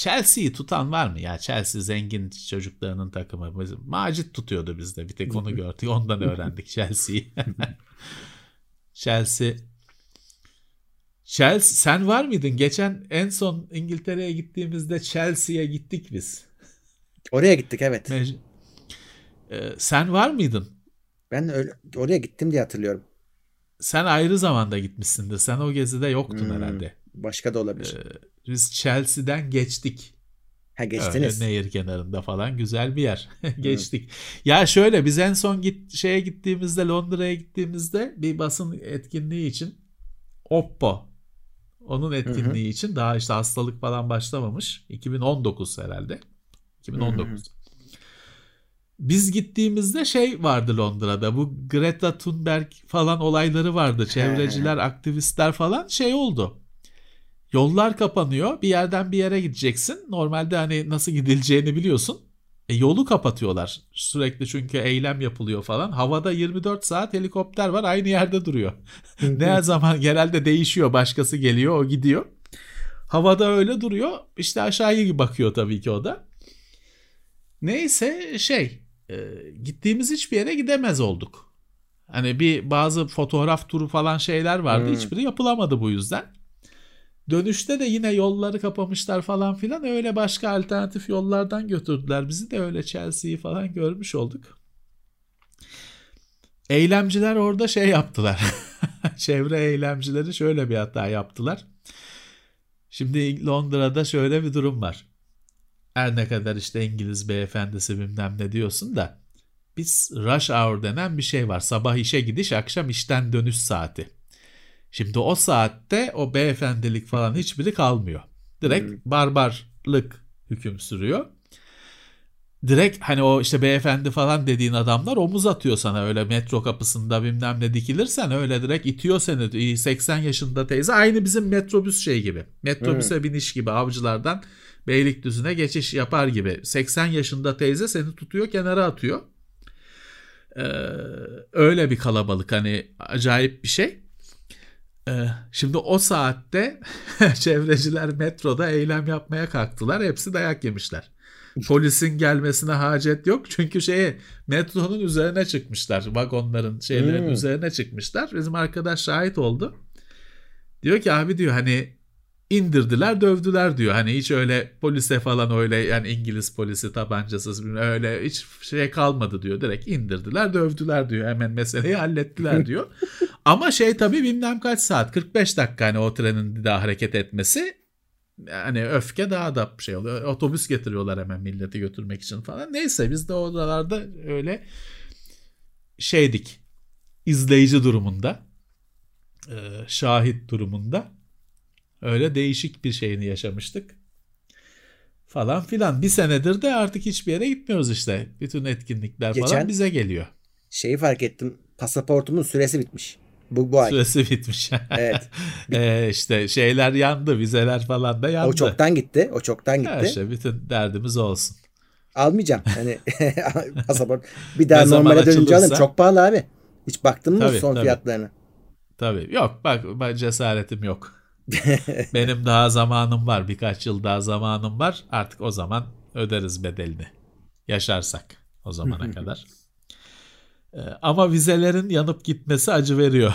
Chelsea'yi tutan var mı ya? Chelsea zengin çocuklarının takımı. Macit tutuyordu bizde. Bir tek onu gördük. Ondan öğrendik Chelsea'yi. Chelsea Chelsea sen var mıydın? Geçen en son İngiltere'ye gittiğimizde Chelsea'ye gittik biz. Oraya gittik evet. Mec- ee, sen var mıydın? Ben öyle, oraya gittim diye hatırlıyorum. Sen ayrı zamanda gitmişsindir. Sen o gezide yoktun hmm, herhalde. Başka da olabilir. Ee, biz Chelsea'den geçtik. Ha geçtiniz. Öyle nehir kenarında falan güzel bir yer. [laughs] Geçtik. Hmm. Ya şöyle biz en son git şeye gittiğimizde Londra'ya gittiğimizde bir basın etkinliği için Oppo onun etkinliği hı hı. için daha işte hastalık falan başlamamış. 2019 herhalde. 2019. Hı hı. Biz gittiğimizde şey vardı Londra'da. Bu Greta Thunberg falan olayları vardı. Çevreciler, aktivistler falan şey oldu. Yollar kapanıyor. Bir yerden bir yere gideceksin. Normalde hani nasıl gidileceğini biliyorsun. E, yolu kapatıyorlar. Sürekli çünkü eylem yapılıyor falan. Havada 24 saat helikopter var aynı yerde duruyor. [laughs] ne zaman genelde değişiyor. Başkası geliyor o gidiyor. Havada öyle duruyor. İşte aşağıya bakıyor tabii ki o da. Neyse şey e, gittiğimiz hiçbir yere gidemez olduk. Hani bir bazı fotoğraf turu falan şeyler vardı. Hmm. Hiçbiri yapılamadı bu yüzden. Dönüşte de yine yolları kapamışlar falan filan. Öyle başka alternatif yollardan götürdüler bizi de öyle Chelsea'yi falan görmüş olduk. Eylemciler orada şey yaptılar. [laughs] Çevre eylemcileri şöyle bir hata yaptılar. Şimdi Londra'da şöyle bir durum var. Her ne kadar işte İngiliz beyefendisi bilmem ne diyorsun da biz rush hour denen bir şey var. Sabah işe gidiş, akşam işten dönüş saati. Şimdi o saatte o beyefendilik falan hiçbiri kalmıyor. Direkt hmm. barbarlık hüküm sürüyor. Direkt hani o işte beyefendi falan dediğin adamlar omuz atıyor sana öyle metro kapısında bilmem ne dikilirsen öyle direkt itiyor seni. 80 yaşında teyze aynı bizim metrobüs şey gibi. Metrobüse hmm. biniş gibi avcılardan Beylikdüzü'ne geçiş yapar gibi. 80 yaşında teyze seni tutuyor kenara atıyor. Ee, öyle bir kalabalık hani acayip bir şey. Ee, şimdi o saatte [laughs] çevreciler metroda eylem yapmaya kalktılar. Hepsi dayak yemişler. Polisin gelmesine hacet yok. Çünkü şeye metronun üzerine çıkmışlar. Vagonların şeylerin hmm. üzerine çıkmışlar. Bizim arkadaş şahit oldu. Diyor ki abi diyor hani indirdiler dövdüler diyor. Hani hiç öyle polise falan öyle yani İngiliz polisi tabancasız öyle hiç şey kalmadı diyor. Direkt indirdiler dövdüler diyor. Hemen meseleyi hallettiler [laughs] diyor. Ama şey tabii bilmem kaç saat 45 dakika hani o trenin daha hareket etmesi hani öfke daha da şey oluyor. Otobüs getiriyorlar hemen milleti götürmek için falan. Neyse biz de oralarda öyle şeydik. izleyici durumunda. Şahit durumunda. Öyle değişik bir şeyini yaşamıştık. Falan filan. Bir senedir de artık hiçbir yere gitmiyoruz işte. Bütün etkinlikler Geçen falan bize geliyor. Şeyi fark ettim. Pasaportumun süresi bitmiş. Bu, bu ay. Süresi bitmiş. [laughs] evet. ee, işte şeyler yandı. Vizeler falan da yandı. O çoktan gitti. O çoktan gitti. Ya işte bütün derdimiz olsun. Almayacağım. Hani [laughs] pasaport. [laughs] Bir daha normale dönünce alın. Çok pahalı abi. Hiç baktın mı tabii, son tabii. fiyatlarına? Tabii. Yok bak cesaretim yok. [laughs] Benim daha zamanım var. Birkaç yıl daha zamanım var. Artık o zaman öderiz bedelini. Yaşarsak o zamana kadar. Ee, ama vizelerin yanıp gitmesi acı veriyor.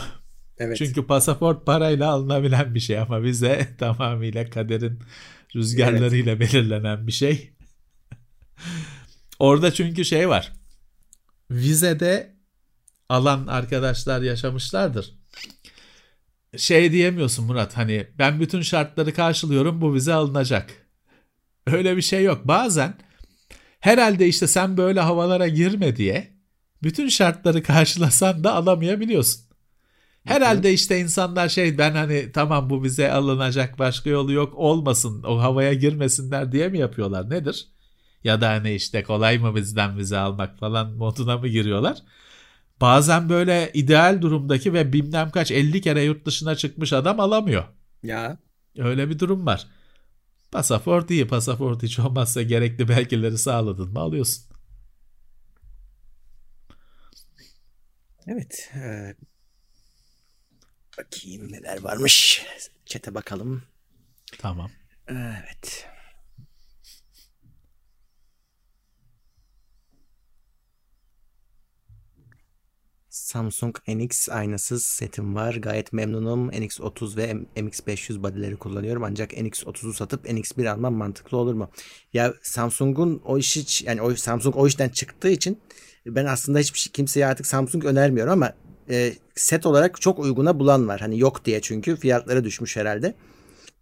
Evet. Çünkü pasaport parayla alınabilen bir şey ama vize [laughs] tamamıyla kaderin rüzgarlarıyla evet. belirlenen bir şey. [laughs] Orada çünkü şey var. Vizede alan arkadaşlar yaşamışlardır şey diyemiyorsun Murat hani ben bütün şartları karşılıyorum bu vize alınacak. Öyle bir şey yok. Bazen herhalde işte sen böyle havalara girme diye bütün şartları karşılasan da alamayabiliyorsun. Herhalde işte insanlar şey ben hani tamam bu bize alınacak başka yolu yok olmasın o havaya girmesinler diye mi yapıyorlar nedir? Ya da hani işte kolay mı bizden vize almak falan moduna mı giriyorlar? Bazen böyle ideal durumdaki ve bilmem kaç 50 kere yurt dışına çıkmış adam alamıyor. Ya. Öyle bir durum var. Pasaport iyi. Pasaport hiç olmazsa gerekli belgeleri sağladın mı alıyorsun. Evet. E, bakayım neler varmış. Çete bakalım. Tamam. Evet. Samsung NX aynasız setim var. Gayet memnunum. NX30 ve MX500 body'leri kullanıyorum. Ancak NX30'u satıp NX1 almam mantıklı olur mu? Ya Samsung'un o işi yani o Samsung o işten çıktığı için ben aslında hiçbir şey kimseye artık Samsung önermiyorum ama e, set olarak çok uyguna bulan var. Hani yok diye çünkü fiyatları düşmüş herhalde.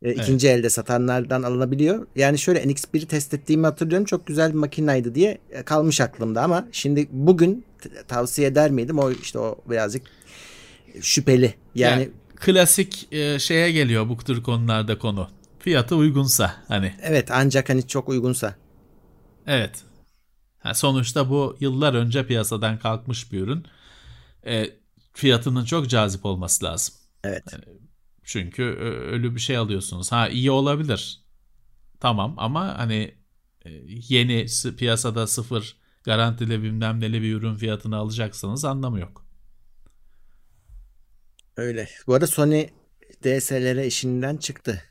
E, evet. ikinci elde satanlardan alınabiliyor. Yani şöyle NX1'i test ettiğimi hatırlıyorum. Çok güzel bir makinaydı diye e, kalmış aklımda ama şimdi bugün tavsiye eder miydim? O işte o birazcık şüpheli. Yani, yani klasik e, şeye geliyor bu tür konularda konu. Fiyatı uygunsa hani. Evet ancak hani çok uygunsa. Evet. Ha, sonuçta bu yıllar önce piyasadan kalkmış bir ürün. E, fiyatının çok cazip olması lazım. Evet. Yani, çünkü ölü bir şey alıyorsunuz. Ha iyi olabilir. Tamam ama hani e, yeni piyasada sıfır garantili bilmem neli bir ürün fiyatını alacaksanız anlamı yok. Öyle. Bu arada Sony DSLR işinden çıktı.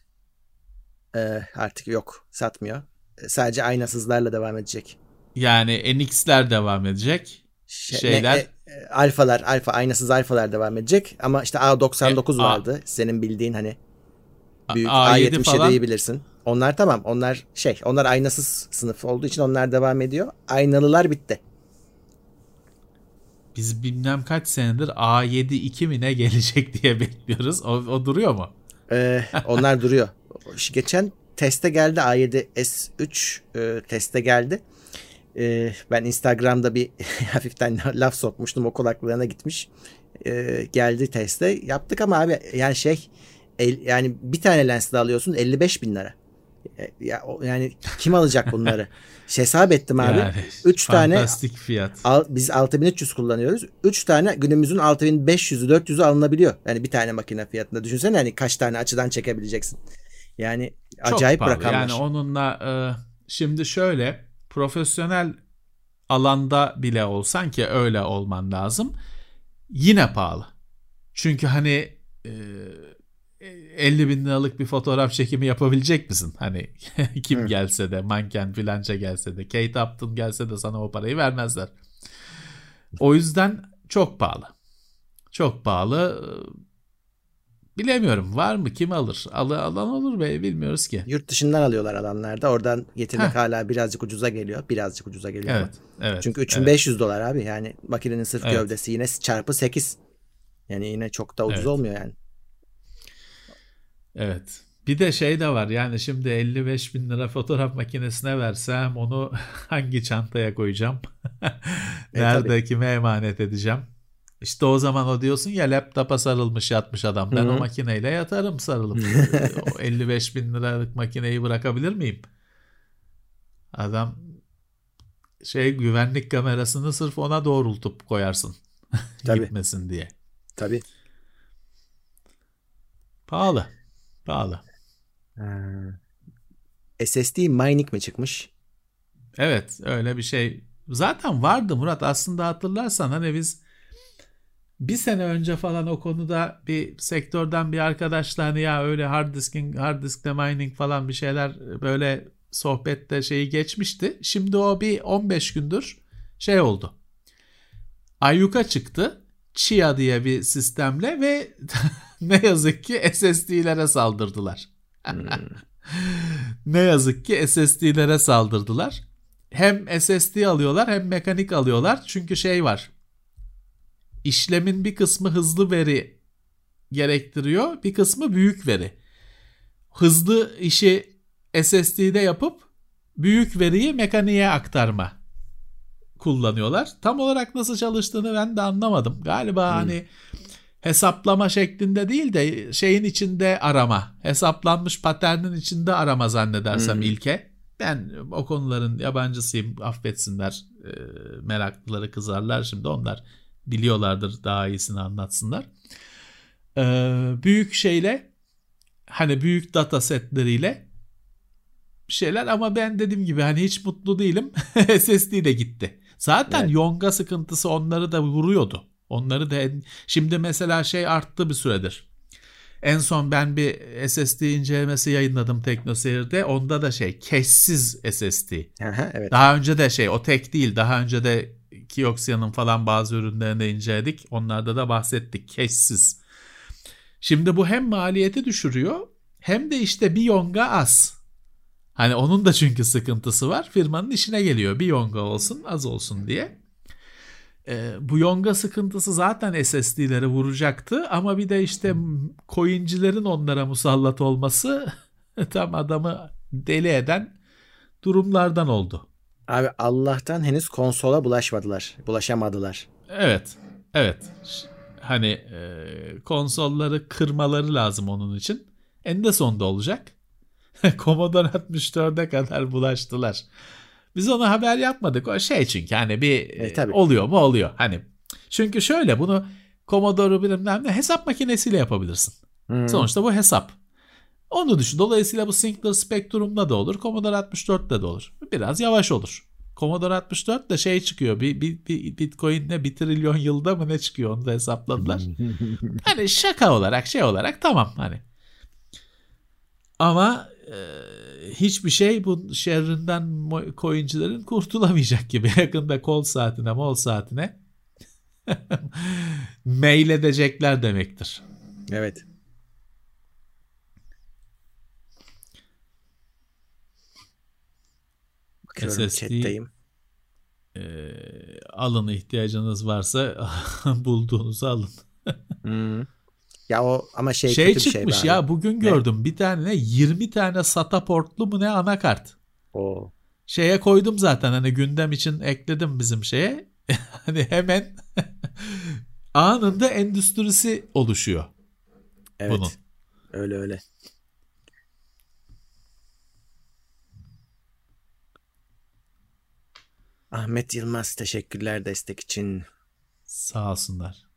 Ee, artık yok. Satmıyor. Sadece aynasızlarla devam edecek. Yani NX'ler devam edecek. Şey, Şeyler. Ne, e, alfalar, alfa aynasız alfalar devam edecek. Ama işte A99 e, vardı. A, senin bildiğin hani büyük A7 A77'yi bilirsin. Onlar tamam. Onlar şey, onlar aynasız sınıf olduğu için onlar devam ediyor. Aynalılar bitti. Biz bilmem kaç senedir A7 2 mi ne gelecek [laughs] diye bekliyoruz. O, o duruyor mu? Ee, onlar duruyor. Geçen teste geldi A7 S3 e, teste geldi. E, ben Instagram'da bir [laughs] hafiften laf sokmuştum o kulaklarına gitmiş. E, geldi teste yaptık ama abi yani şey el, yani bir tane lens de alıyorsun 55 bin lira. E, ya, yani kim alacak bunları? [laughs] Hesap ettim abi. Yani, 3 tane fantastik fiyat. Al, biz 6300 kullanıyoruz. 3 tane günümüzün 6500'ü 400'ü alınabiliyor. Yani bir tane makine fiyatında düşünsene hani kaç tane açıdan çekebileceksin. Yani Çok acayip pahalı. rakamlar. Yani onunla e, şimdi şöyle profesyonel alanda bile olsan ki öyle olman lazım. Yine pahalı. Çünkü hani e, 50 bin liralık bir fotoğraf çekimi yapabilecek misin? Hani [laughs] kim evet. gelse de manken filanca gelse de Kate Upton gelse de sana o parayı vermezler. O yüzden çok pahalı. Çok pahalı. Bilemiyorum var mı kim alır? Alı, alan olur be bilmiyoruz ki. Yurt dışından alıyorlar alanlarda. Oradan getirmek Heh. hala birazcık ucuza geliyor. Birazcık ucuza geliyor. Evet, ama. evet. Çünkü 3500 evet. dolar abi. Yani makinenin sırf evet. gövdesi yine çarpı 8. Yani yine çok da ucuz evet. olmuyor yani. Evet. Bir de şey de var yani şimdi 55 bin lira fotoğraf makinesine versem onu [laughs] hangi çantaya koyacağım? Nerede e, kime emanet edeceğim? İşte o zaman o diyorsun ya laptopa sarılmış yatmış adam. Ben Hı-hı. o makineyle yatarım sarılıp. o 55 bin liralık makineyi bırakabilir miyim? Adam şey güvenlik kamerasını sırf ona doğrultup koyarsın. [laughs] Tabii. Gitmesin diye. Tabii. Pahalı. Pahalı. Ee, SSD mining mi çıkmış? Evet öyle bir şey. Zaten vardı Murat aslında hatırlarsan hani biz bir sene önce falan o konuda bir sektörden bir arkadaşla hani ya öyle hard disking hard diskte mining falan bir şeyler böyle sohbette şeyi geçmişti. Şimdi o bir 15 gündür şey oldu. Ayyuka çıktı. Chia diye bir sistemle ve [laughs] ne yazık ki SSD'lere saldırdılar. Hmm. [laughs] ne yazık ki SSD'lere saldırdılar. Hem SSD alıyorlar hem mekanik alıyorlar. Çünkü şey var. İşlemin bir kısmı hızlı veri gerektiriyor, bir kısmı büyük veri. Hızlı işi SSD'de yapıp büyük veriyi mekaniğe aktarma kullanıyorlar. Tam olarak nasıl çalıştığını ben de anlamadım. Galiba hmm. hani hesaplama şeklinde değil de şeyin içinde arama. Hesaplanmış paternin içinde arama zannedersem hmm. ilke. Ben o konuların yabancısıyım affetsinler e, meraklıları kızarlar şimdi onlar biliyorlardır daha iyisini anlatsınlar. E, büyük şeyle hani büyük data setleriyle şeyler ama ben dediğim gibi hani hiç mutlu değilim. [laughs] SSD de gitti. Zaten evet. yonga sıkıntısı onları da vuruyordu. Onları da şimdi mesela şey arttı bir süredir. En son ben bir SSD incelemesi yayınladım TeknoSeyir'de. Onda da şey cache'siz SSD. evet. Daha önce de şey o tek değil. Daha önce de Kioxia'nın falan bazı ürünlerini inceledik. Onlarda da bahsettik. Cache'siz. Şimdi bu hem maliyeti düşürüyor hem de işte bir yonga az. Hani onun da çünkü sıkıntısı var. Firmanın işine geliyor. Bir yonga olsun az olsun diye. E, bu yonga sıkıntısı zaten SSD'leri vuracaktı ama bir de işte coincilerin onlara musallat olması [laughs] tam adamı deli eden durumlardan oldu. Abi Allah'tan henüz konsola bulaşmadılar. Bulaşamadılar. Evet. Evet. Hani e, konsolları kırmaları lazım onun için. En de sonda olacak. [laughs] Commodore 64'e kadar bulaştılar. Biz ona haber yapmadık. O şey çünkü hani bir e, tabii. oluyor mu oluyor. Hani çünkü şöyle bunu Commodore'u bilmem ne hesap makinesiyle yapabilirsin. Hmm. Sonuçta bu hesap. Onu düşün. Dolayısıyla bu Sinclair Spectrum'da da olur. Commodore 64'te de olur. Biraz yavaş olur. Commodore 64 de şey çıkıyor. Bir, bir, bir Bitcoin ne bir trilyon yılda mı ne çıkıyor onu da hesapladılar. [laughs] hani şaka olarak şey olarak tamam hani. Ama e, hiçbir şey bu şerrinden coincilerin kurtulamayacak gibi. [laughs] Yakında kol saatine, mol saatine [laughs] mail edecekler demektir. Evet. Bakıyorum SSD, chatteyim. E, alın ihtiyacınız varsa [laughs] bulduğunuzu alın. hmm. Ya o ama şey, şey çıkmış şey ya bugün gördüm ne? bir tane 20 tane SATA portlu mu ne anakart. O. Şeye koydum zaten hani gündem için ekledim bizim şeye. [laughs] hani hemen [laughs] anında endüstrisi oluşuyor. Evet. Bunun. Öyle öyle. Ahmet Yılmaz teşekkürler destek için. Sağ olsunlar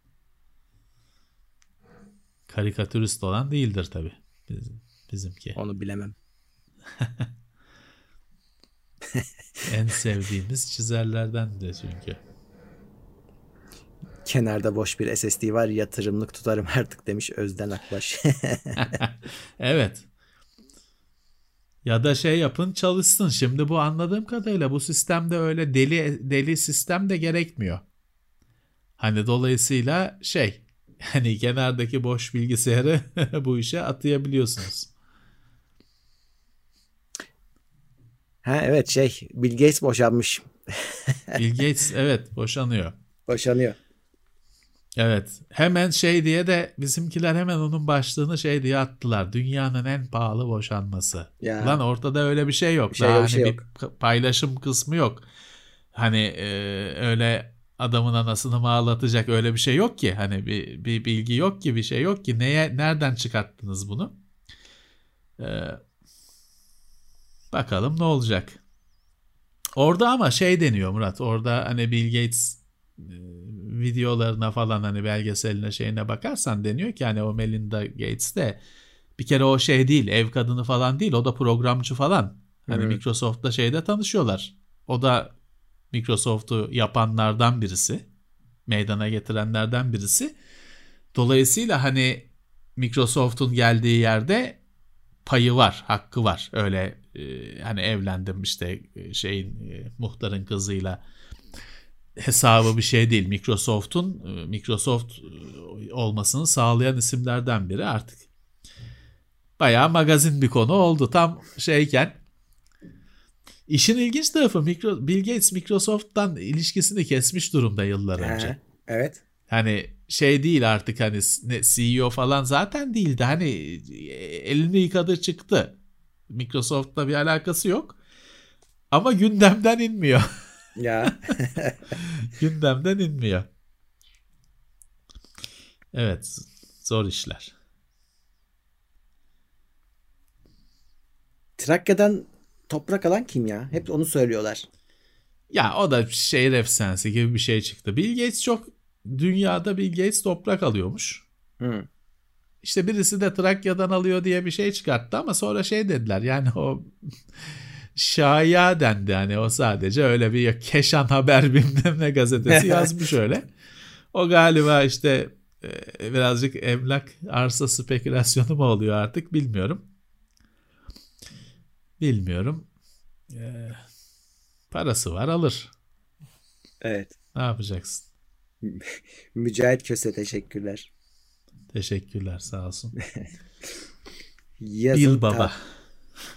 karikatürist olan değildir tabi bizim, bizimki. Onu bilemem. [laughs] en sevdiğimiz çizerlerden de çünkü. Kenarda boş bir SSD var yatırımlık tutarım artık demiş Özden Akbaş. [laughs] evet. Ya da şey yapın çalışsın. Şimdi bu anladığım kadarıyla bu sistemde öyle deli deli sistem de gerekmiyor. Hani dolayısıyla şey [laughs] hani kenardaki boş bilgisayarı [laughs] bu işe atayabiliyorsunuz. Ha evet şey Bill Gates boşanmış. Bill Gates evet boşanıyor. [laughs] Boşanıyor. Evet. Hemen şey diye de bizimkiler hemen onun başlığını şey diye attılar. Dünyanın en pahalı boşanması. Ya. Lan ortada öyle bir şey yok. Bir şey Daha yok, hani şey bir paylaşım kısmı yok. Hani e, öyle adamın anasını mı ağlatacak öyle bir şey yok ki. Hani bir, bir bilgi yok ki bir şey yok ki. Neye nereden çıkarttınız bunu? Ee, bakalım ne olacak. Orada ama şey deniyor Murat. Orada hani Bill Gates videolarına falan hani belgeseline şeyine bakarsan deniyor ki hani o Melinda Gates de bir kere o şey değil ev kadını falan değil o da programcı falan. Hani hmm. Microsoft'ta şeyde tanışıyorlar. O da Microsoft'u yapanlardan birisi. Meydana getirenlerden birisi. Dolayısıyla hani Microsoft'un geldiği yerde payı var, hakkı var. Öyle e, hani evlendim işte e, şeyin e, muhtarın kızıyla hesabı bir şey değil. Microsoft'un e, Microsoft e, olmasını sağlayan isimlerden biri artık. Bayağı magazin bir konu oldu. Tam şeyken İşin ilginç tarafı Mikro, Bill Gates Microsoft'tan ilişkisini kesmiş durumda yıllar önce. He, evet. Hani şey değil artık hani CEO falan zaten değildi. Hani elini yıkadı çıktı. Microsoft'la bir alakası yok. Ama gündemden inmiyor. [laughs] Ya. [laughs] Gündemden inmiyor. Evet. Zor işler. Trakya'dan toprak alan kim ya? Hep onu söylüyorlar. Ya o da şehir efsanesi gibi bir şey çıktı. Bill Gates çok dünyada Bill Gates toprak alıyormuş. Hı. İşte birisi de Trakya'dan alıyor diye bir şey çıkarttı ama sonra şey dediler yani o şaya dendi hani o sadece öyle bir Keşan Haber [laughs] bilmem ne gazetesi yazmış öyle. O galiba işte e, birazcık emlak arsa spekülasyonu mu oluyor artık bilmiyorum. Bilmiyorum. Ee, parası var alır. Evet. Ne yapacaksın? [laughs] Mücahit Köse teşekkürler. Teşekkürler sağ olsun. [laughs] Yazın Bil baba. ta-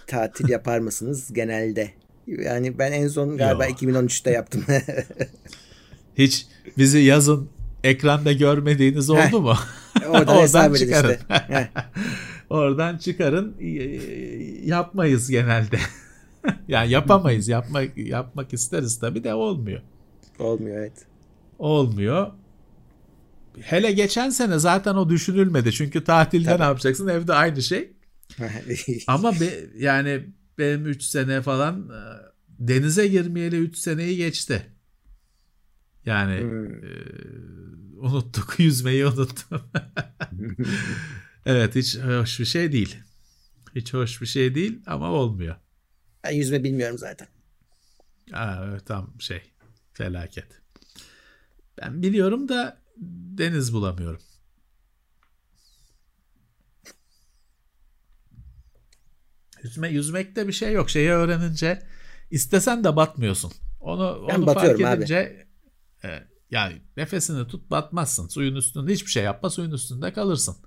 tatil yapar mısınız genelde? Yani ben en son galiba Yo. 2013'te yaptım. [laughs] Hiç bizi yazın ekranda görmediğiniz oldu mu? Oradan [laughs] edin çıkarın. işte. [laughs] Oradan çıkarın. Yapmayız genelde. yani yapamayız. Yapmak yapmak isteriz tabii de olmuyor. Olmuyor evet. Olmuyor. Hele geçen sene zaten o düşünülmedi. Çünkü tatilde Tabii. ne yapacaksın? Evde aynı şey. [laughs] Ama be, yani benim 3 sene falan e, denize girmeyeli 3 seneyi geçti. Yani Hmm. e, unuttuk [laughs] yüzmeyi unuttum. [laughs] evet hiç hoş bir şey değil. Hiç hoş bir şey değil ama olmuyor. ben yüzme bilmiyorum zaten. Aa, evet, tam şey felaket. Ben biliyorum da deniz bulamıyorum. Yüzme, yüzmekte bir şey yok. Şeyi öğrenince istesen de batmıyorsun. Onu, Ben onu fark batıyorum abi. edince e, yani nefesini tut batmazsın. Suyun üstünde hiçbir şey yapma suyun üstünde kalırsın.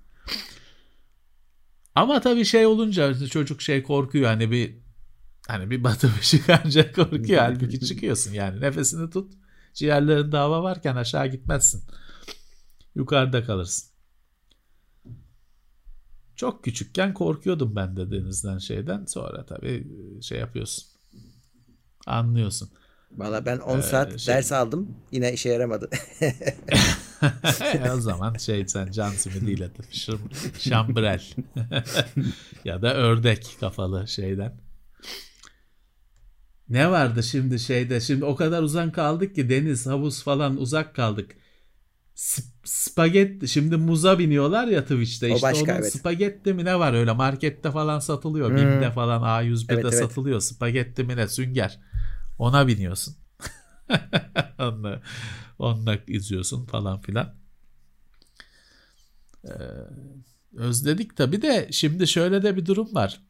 Ama tabii şey olunca çocuk şey korkuyor hani bir hani bir batı bir çıkarınca korkuyor. [laughs] Halbuki çıkıyorsun yani nefesini tut. Ciğerlerinde hava varken aşağı gitmezsin. Yukarıda kalırsın. Çok küçükken korkuyordum ben de denizden şeyden. Sonra tabii şey yapıyorsun. Anlıyorsun. Valla ben 10 Ee, saat şey- ders aldım. Yine işe yaramadı. E, [laughs] o zaman şey sen can simidiyle tıpışır. Şambrel. [laughs] ya da ördek kafalı şeyden. Ne vardı şimdi şeyde? Şimdi o kadar uzak kaldık ki deniz, havuz falan uzak kaldık. Sp- spagetti şimdi muza biniyorlar ya Twitch'te O işte başka, onun evet. spagetti mi ne var öyle markette falan satılıyor. Hmm. Bim'de falan A101'de Evet, evet. satılıyor. Spagetti mi ne sünger. Ona biniyorsun. [laughs] onunla, onunla izliyorsun falan filan. Ee, özledik tabi de şimdi şöyle de bir durum var.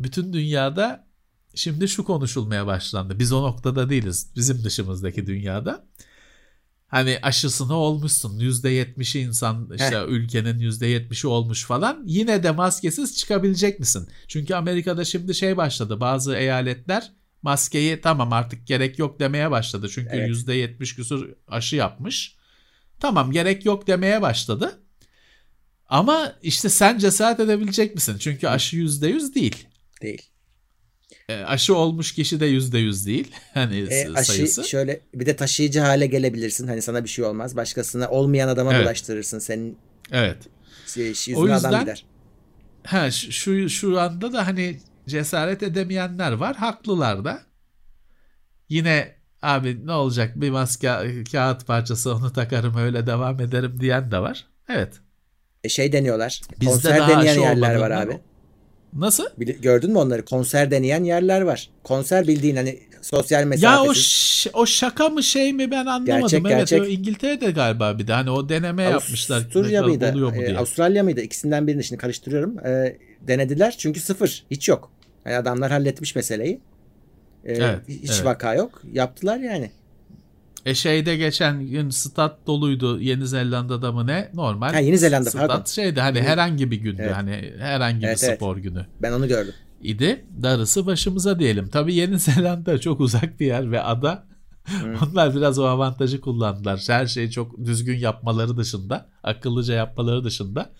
Bütün dünyada şimdi şu konuşulmaya başlandı. Biz o noktada değiliz. Bizim dışımızdaki dünyada. Hani aşısını olmuşsun. %70'i insan işte ülkenin %70'i olmuş falan. Yine de maskesiz çıkabilecek misin? Çünkü Amerika'da şimdi şey başladı. Bazı eyaletler maskeyi tamam artık gerek yok demeye başladı. Çünkü Evet. %70 küsur aşı yapmış. Tamam gerek yok demeye başladı. Ama işte sen cesaret edebilecek misin? Çünkü aşı %100 değil. Değil. E, aşı olmuş kişi de %100 değil. [laughs] Hani E, aşı sayısı. şöyle bir de taşıyıcı hale gelebilirsin. Hani sana bir şey olmaz. Başkasına olmayan adama Evet. bulaştırırsın. Senin Evet. şey, O yüzden- adam gider. Ha şu- şu anda da hani cesaret edemeyenler var. Haklılar da. Yine abi ne olacak bir maske kağıt parçası onu takarım öyle devam ederim diyen de var. Evet. E, şey deniyorlar. Bizde konser deneyen yerler var abi. Nasıl? Bili- Gördün mü onları? Konser deneyen yerler var. Konser bildiğin hani sosyal Ya o mesafesiz. ş- o şaka mı şey mi ben anlamadım. Gerçek, evet gerçek. o İngiltere'de galiba bir de hani o deneme yapmışlar. Avusturya mıydı? Oluyor mu e, diye. Avustralya mıydı? İkisinden birini şimdi karıştırıyorum. E, denediler çünkü sıfır. Hiç yok. Yani adamlar halletmiş meseleyi. E, Evet, hiç evet. vaka yok. Yaptılar yani. E şeyde geçen gün stat doluydu Yeni Zelanda'da mı ne? Normal. Ha, Yeni Zelanda, stat pardon. şeydi hani herhangi bir gündü. Evet. Hani herhangi Evet, bir evet. spor günü. Ben onu gördüm. idi. Darısı başımıza diyelim. Tabii Yeni [laughs] Zelanda çok uzak bir yer ve ada. [laughs] Onlar biraz o avantajı kullandılar. Her şeyi çok düzgün yapmaları dışında, akıllıca yapmaları dışında.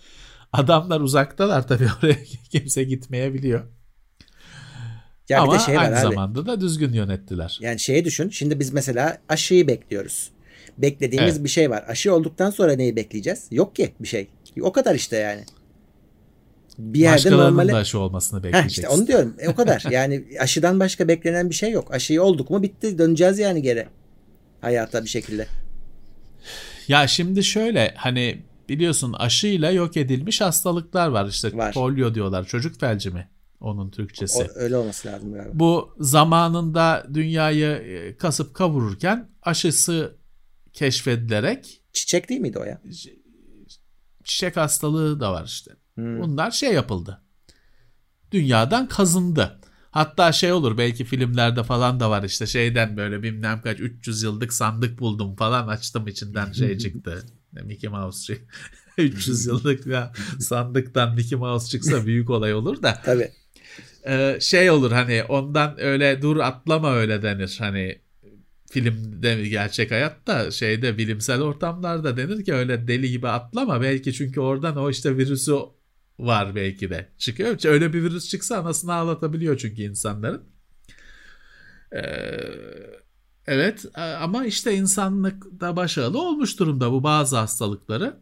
Adamlar uzaktalar tabii [laughs] oraya kimse gitmeyebiliyor. Ya Ama bir de şey var aynı abi. zamanda da düzgün yönettiler. Yani şeyi düşün. Şimdi biz mesela aşıyı bekliyoruz. Beklediğimiz Evet. bir şey var. Aşı olduktan sonra neyi bekleyeceğiz? Yok ki bir şey. O kadar işte yani. Bir yerde Başkalarının da aşı olmasını Heh, bekleyeceksin. işte onu diyorum. E, o kadar. [laughs] Yani aşıdan başka beklenen bir şey yok. Aşıyı olduk mu bitti. Döneceğiz yani geri. Hayata bir şekilde. Ya şimdi şöyle hani biliyorsun aşıyla yok edilmiş hastalıklar var. İşte Var. polio diyorlar. Çocuk felci mi? Onun Türkçesi. O, öyle olması lazım galiba. Bu zamanında dünyayı e, kasıp kavururken aşısı keşfedilerek Çiçek değil miydi o ya? çiçek hastalığı da var işte. Hmm. Bunlar şey yapıldı. Dünyadan kazındı. Hatta şey olur belki filmlerde falan da var işte şeyden böyle bilmem kaç 300 yıllık sandık buldum falan açtım içinden şey [laughs] çıktı. Mickey Mouse şey. [laughs] 300 yıllık ya sandıktan Mickey Mouse çıksa büyük olay olur da Tabii. Ee, şey olur hani ondan öyle dur atlama öyle denir hani filmde mi gerçek hayatta şeyde bilimsel ortamlarda denir ki öyle deli gibi atlama belki çünkü oradan o işte virüsü var belki de çıkıyor. Öyle bir virüs çıksa anasını ağlatabiliyor çünkü insanların. Ee, evet e, ama işte insanlık da başarılı olmuş durumda bu bazı hastalıkları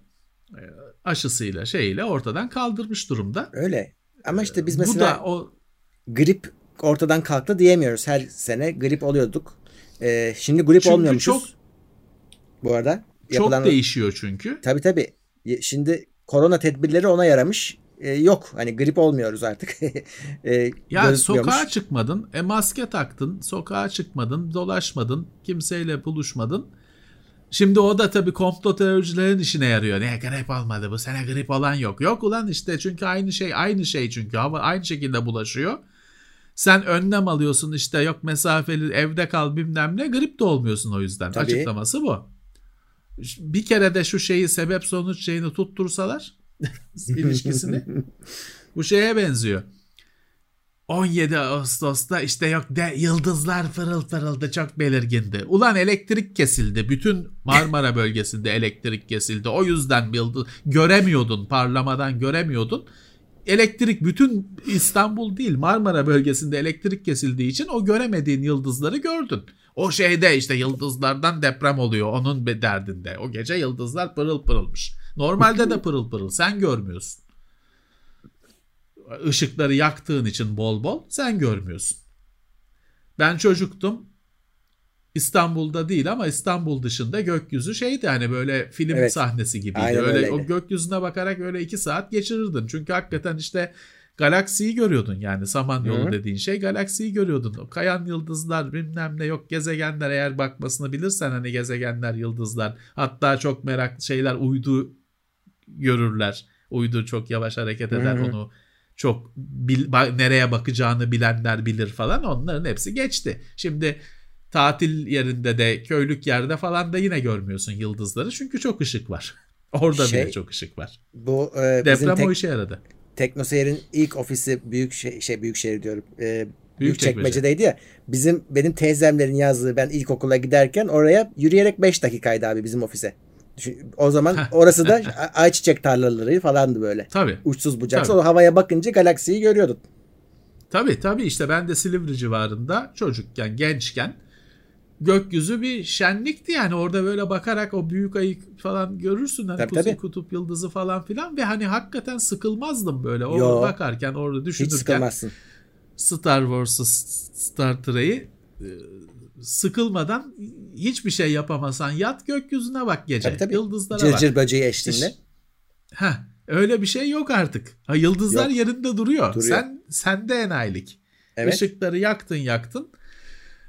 e, aşısıyla şeyiyle ortadan kaldırmış durumda. Öyle. Ama işte biz bu mesela da o grip ortadan kalktı diyemiyoruz. Her sene grip oluyorduk. Ee, şimdi grip Çünkü olmuyormuşuz. çok- Bu arada. çok değişiyor çünkü. Tabii tabii. Şimdi korona tedbirleri ona yaramış. Ee, yok hani grip olmuyoruz artık. [laughs] ee, Ya gözükmüyormuş. sokağa çıkmadın, e maske taktın, sokağa çıkmadın, dolaşmadın, kimseyle buluşmadın. Şimdi o da tabii komplo teoricilerin işine yarıyor. Ne grip olmadı bu sene grip olan yok. Yok ulan işte çünkü aynı şey aynı şey çünkü hava aynı şekilde bulaşıyor. Sen önlem alıyorsun işte yok mesafeli evde kal bilmem ne grip de olmuyorsun o yüzden. Tabii. Açıklaması bu. Bir kere de şu şeyi sebep sonuç şeyini tuttursalar [laughs] ilişkisini bu şeye benziyor. 17 Ağustos'ta işte yok de yıldızlar pırıl pırıldı çok belirgindi. Ulan elektrik kesildi. Bütün Marmara [laughs] bölgesinde elektrik kesildi. O yüzden yıldız göremiyordun parlamadan göremiyordun. Elektrik bütün İstanbul değil Marmara bölgesinde elektrik kesildiği için o göremediğin yıldızları gördün. O şeyde işte yıldızlardan deprem oluyor onun bir derdinde. O gece yıldızlar pırıl pırılmış. Normalde de [laughs] pırıl pırıl sen görmüyorsun ışıkları yaktığın için bol bol sen görmüyorsun. Ben çocuktum. İstanbul'da değil ama İstanbul dışında gökyüzü şeydi hani böyle film Evet. sahnesi gibiydi. Aynen öyle öyleydi. o gökyüzüne bakarak öyle iki saat geçirirdin. Çünkü hakikaten işte galaksiyi görüyordun yani Samanyolu Hı. dediğin şey galaksiyi görüyordun. O kayan yıldızlar bilmem ne yok gezegenler eğer bakmasını bilirsen hani gezegenler yıldızlar hatta çok merak şeyler uydu görürler. Uydu çok yavaş hareket eder Hı hı. onu çok bil- ba- nereye bakacağını bilenler bilir falan onların hepsi geçti. Şimdi tatil yerinde de köylük yerde falan da yine görmüyorsun yıldızları çünkü çok ışık var. [laughs] Orada Şey, bile çok ışık var. Bu e, bizim Deprem tek, o işe yaradı. Teknoseyir'in ilk ofisi büyük şey, şey büyük şehir diyorum. E, büyük çekmecedeydi ya. Bizim benim teyzemlerin yazdığı ben ilkokula giderken oraya yürüyerek 5 dakikaydı abi bizim ofise. O zaman orası da [laughs] ayçiçek tarlaları falandı böyle. Tabii. Uçsuz bucaksız. Tabii. O havaya bakınca galaksiyi görüyordun. Tabii tabii işte ben de Silivri civarında çocukken, gençken gökyüzü bir şenlikti yani orada böyle bakarak o büyük ayı falan görürsün hani Tabii, kuzey tabii. kutup yıldızı falan filan ve hani hakikaten sıkılmazdım böyle o Yo. bakarken orada Hiç düşünürken sıkılmazsın. Star Wars'ı Star Trek'i e, sıkılmadan hiçbir şey yapamasan yat gökyüzüne bak gece. Tabii, tabii. Yıldızlara Cırcır bak. cır böceği eşliğinde. Heh, öyle bir şey yok artık. Ha, yıldızlar Yok. yerinde duruyor. Duruyor. Sen sende enayilik. Evet. Işıkları yaktın yaktın.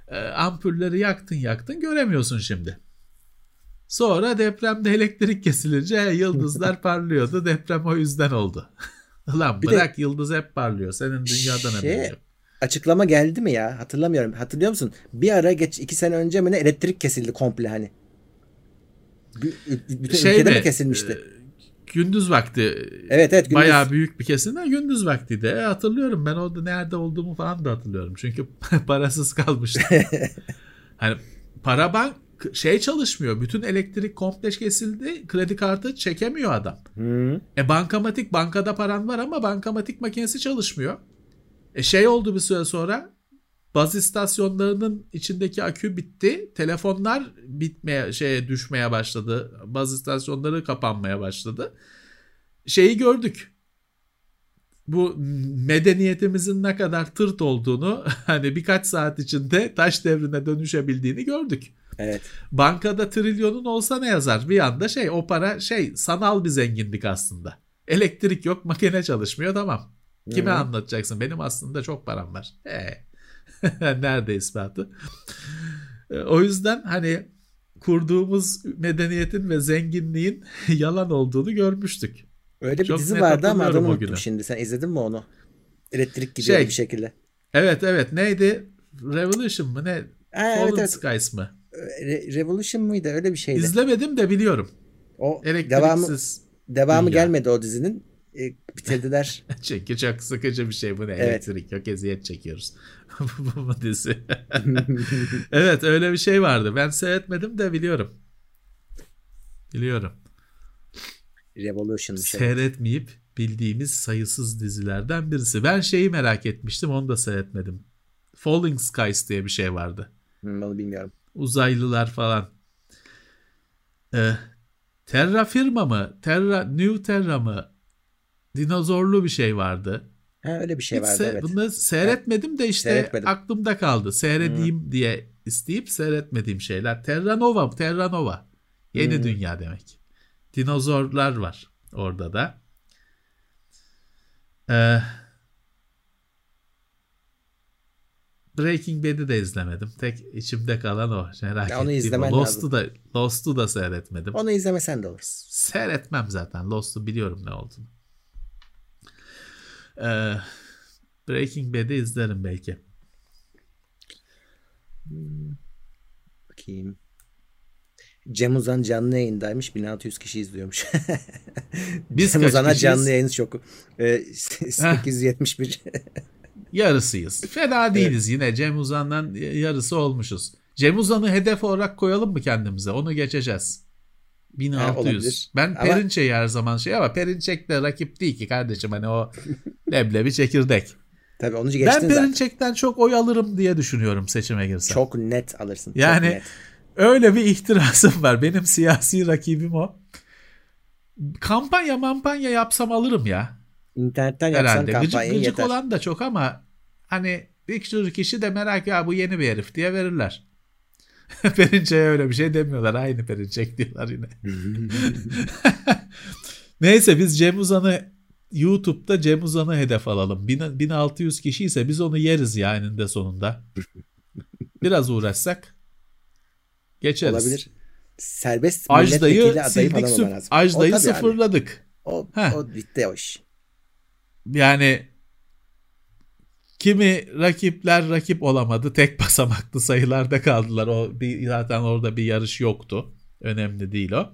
E, ampulleri yaktın yaktın göremiyorsun şimdi. Sonra depremde elektrik kesilince [laughs] yıldızlar parlıyordu. Deprem o yüzden oldu. [laughs] Ulan Bir de- bırak yıldız hep parlıyor. Senin dünyadan Şey, haberin yok. Açıklama geldi mi ya? Hatırlamıyorum. Hatırlıyor musun? Bir ara geç iki sene önce mi ne elektrik kesildi komple hani. B- bütün Şey ülkede mi, mi kesilmişti? e, gündüz vakti Evet, evet, gündüz. bayağı büyük bir kesim de gündüz vakti de E, hatırlıyorum ben orada nerede olduğumu falan da hatırlıyorum çünkü [laughs] parasız kalmıştım. [laughs] hani para bank şey çalışmıyor bütün elektrik komple kesildi kredi kartı çekemiyor adam. Hı. E bankamatik bankada paran var ama bankamatik makinesi çalışmıyor. E şey oldu bir süre sonra baz istasyonlarının içindeki akü bitti. Telefonlar bitmeye şeye düşmeye başladı. Baz istasyonları kapanmaya başladı. Şeyi gördük. Bu medeniyetimizin ne kadar tırt olduğunu [laughs] hani birkaç saat içinde taş devrine dönüşebildiğini gördük. Evet. Bankada trilyonun olsa ne yazar? Bir anda şey o para şey sanal bir zenginlik aslında. Elektrik yok, makine çalışmıyor tamam. Kime Hı-hı. anlatacaksın? Benim aslında çok param var. He. [laughs] Nerede ispatı? E, o yüzden hani kurduğumuz medeniyetin ve zenginliğin [laughs] yalan olduğunu görmüştük. Öyle bir Çok dizi vardı ama adını unuttum şimdi. Sen izledin mi onu? Elektrik gidiyor şey, bir şekilde. Evet evet neydi? Revolution mı ne? Ha, Fallen evet, evet. Skies mı? Re- Revolution mıydı? Öyle bir şeydi. İzlemedim de biliyorum. O devamı, devamı dünya. gelmedi o dizinin. E, bitirdiler. [laughs] Çünkü çok sıkıcı bir şey bu ne? Evet. Elektrik yok eziyet çekiyoruz. [laughs] bu dizi. [laughs] evet öyle bir şey vardı. Ben seyretmedim de biliyorum. Biliyorum. Revolution şey. Seyretmeyip bildiğimiz sayısız dizilerden birisi. Ben şeyi merak etmiştim onu da seyretmedim. Falling Skies diye bir şey vardı. Onu bilmiyorum. Uzaylılar falan. Ee, Terra firma mı? Terra, New Terra mı? Dinozorlu bir şey vardı. Ha, öyle bir şey Hiç vardı se- evet. Bunu seyretmedim de işte aklımda kaldı. Seyredeyim hmm. diye isteyip seyretmediğim şeyler. Terra Nova, Terra Nova. Yeni hmm. dünya demek. Dinozorlar var orada da. Ee, Breaking Bad'i de izlemedim. Tek içimde kalan o. Merak ya onu izlemen Lost'u da Lost'u da seyretmedim. Onu izlemesen de olur. Seyretmem zaten. Lost'u biliyorum ne olduğunu. Ee, Breaking Bad'i izlerim belki. Bakayım. Cem Uzan canlı yayındaymış. 1600 kişi izliyormuş. [laughs] Biz Cem Uzan'a canlı yayın çok. Ee, [laughs] 871. Yarısıyız. Fena değiliz evet. yine. Cem Uzan'dan yarısı olmuşuz. Cem Uzan'ı hedef olarak koyalım mı kendimize? Onu geçeceğiz. 1600. Ha, ben ama... Perinçek'i her zaman şey ama Perinçek de rakip değil ki kardeşim. Hani o [laughs] leblebi çekirdek. Tabii onu geçtin Ben Perinçek'ten çok oy alırım diye düşünüyorum seçime girsem. Çok net alırsın. Yani net. öyle bir ihtirasım var. Benim siyasi rakibim o. Kampanya mampanya yapsam alırım ya. İnternetten yapsan Herhalde. kampanya gıcık, gıcık olan da çok ama hani bir sürü kişi de merak ya bu yeni bir herif diye verirler. [laughs] Perinçek'e öyle bir şey demiyorlar. Aynı Perinçek diyorlar yine. [laughs] Neyse biz Cem Uzan'ı YouTube'da Cem Uzan'ı hedef alalım. 1600 kişi ise biz onu yeriz ya eninde sonunda. Biraz uğraşsak geçeriz. Olabilir. Serbest Ajda'yı sildik, lazım. Ajda'yı sıfırladık. O, o bitti o iş. Yani Kimi rakipler rakip olamadı. Tek basamaklı sayılarda kaldılar. O bir, zaten orada bir yarış yoktu. Önemli değil o.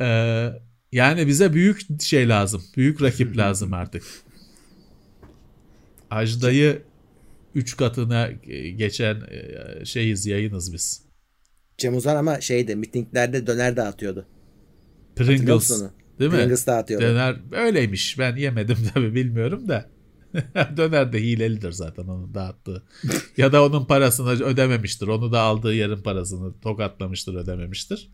Ee, yani bize büyük şey lazım. Büyük rakip [laughs] lazım artık. Ajda'yı 3 katına geçen e, şeyiz yayınız biz. Cem Uzan ama şeydi mitinglerde döner dağıtıyordu. Pringles. Değil mi? Pringles dağıtıyordu. Döner öyleymiş. Ben yemedim [laughs] tabii bilmiyorum da. [laughs] Döner de hilelidir zaten onu dağıttı. ya da onun parasını ödememiştir. Onu da aldığı yerin parasını tokatlamıştır ödememiştir.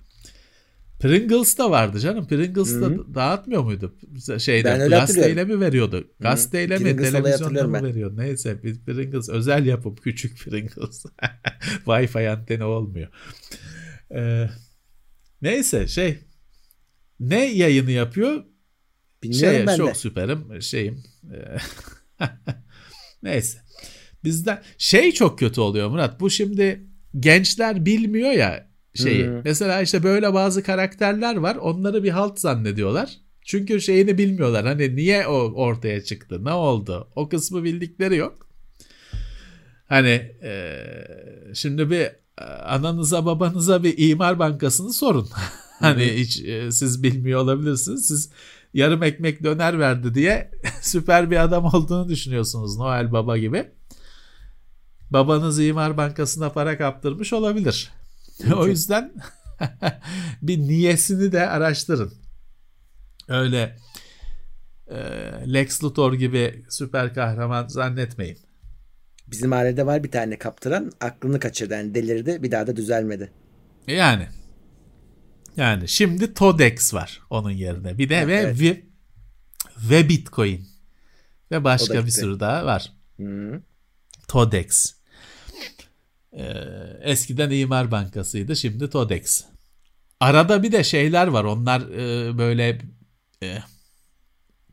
Pringles da vardı canım. Pringles da dağıtmıyor muydu? Şeyde gazeteyle mi veriyordu? Gazeteyle mi? Televizyonda mı veriyordu? Neyse Pringles özel yapım. Küçük [laughs] Pringles. Wi-Fi anteni olmuyor. Ee, neyse şey ne yayını yapıyor? Bilmiyorum şey, ben çok de. süperim. Şeyim. [laughs] [laughs] Neyse. Bizden şey çok kötü oluyor Murat. Bu şimdi gençler bilmiyor ya şeyi. Hmm. Mesela işte böyle bazı karakterler var. Onları bir halt zannediyorlar. Çünkü şeyini bilmiyorlar. Hani niye o ortaya çıktı? Ne oldu? O kısmı bildikleri yok. Hani e, şimdi bir ananıza babanıza bir imar bankasını sorun. [laughs] hani hiç e, siz bilmiyor olabilirsiniz. Siz yarım ekmek döner verdi diye [laughs] süper bir adam olduğunu düşünüyorsunuz Noel Baba gibi. Babanız İmar Bankası'na para kaptırmış olabilir. [laughs] o yüzden [laughs] bir niyesini de araştırın. Öyle e, Lex Luthor gibi süper kahraman zannetmeyin. Bizim ailede var bir tane kaptıran aklını kaçırdı yani delirdi bir daha da düzelmedi. Yani yani şimdi Todex var onun yerine. Bir de ve, evet. ve ve Bitcoin ve başka bir sürü daha var. Hı. Todex. Ee, eskiden İmar Bankası'ydı şimdi Todex. Arada bir de şeyler var. Onlar e, böyle e,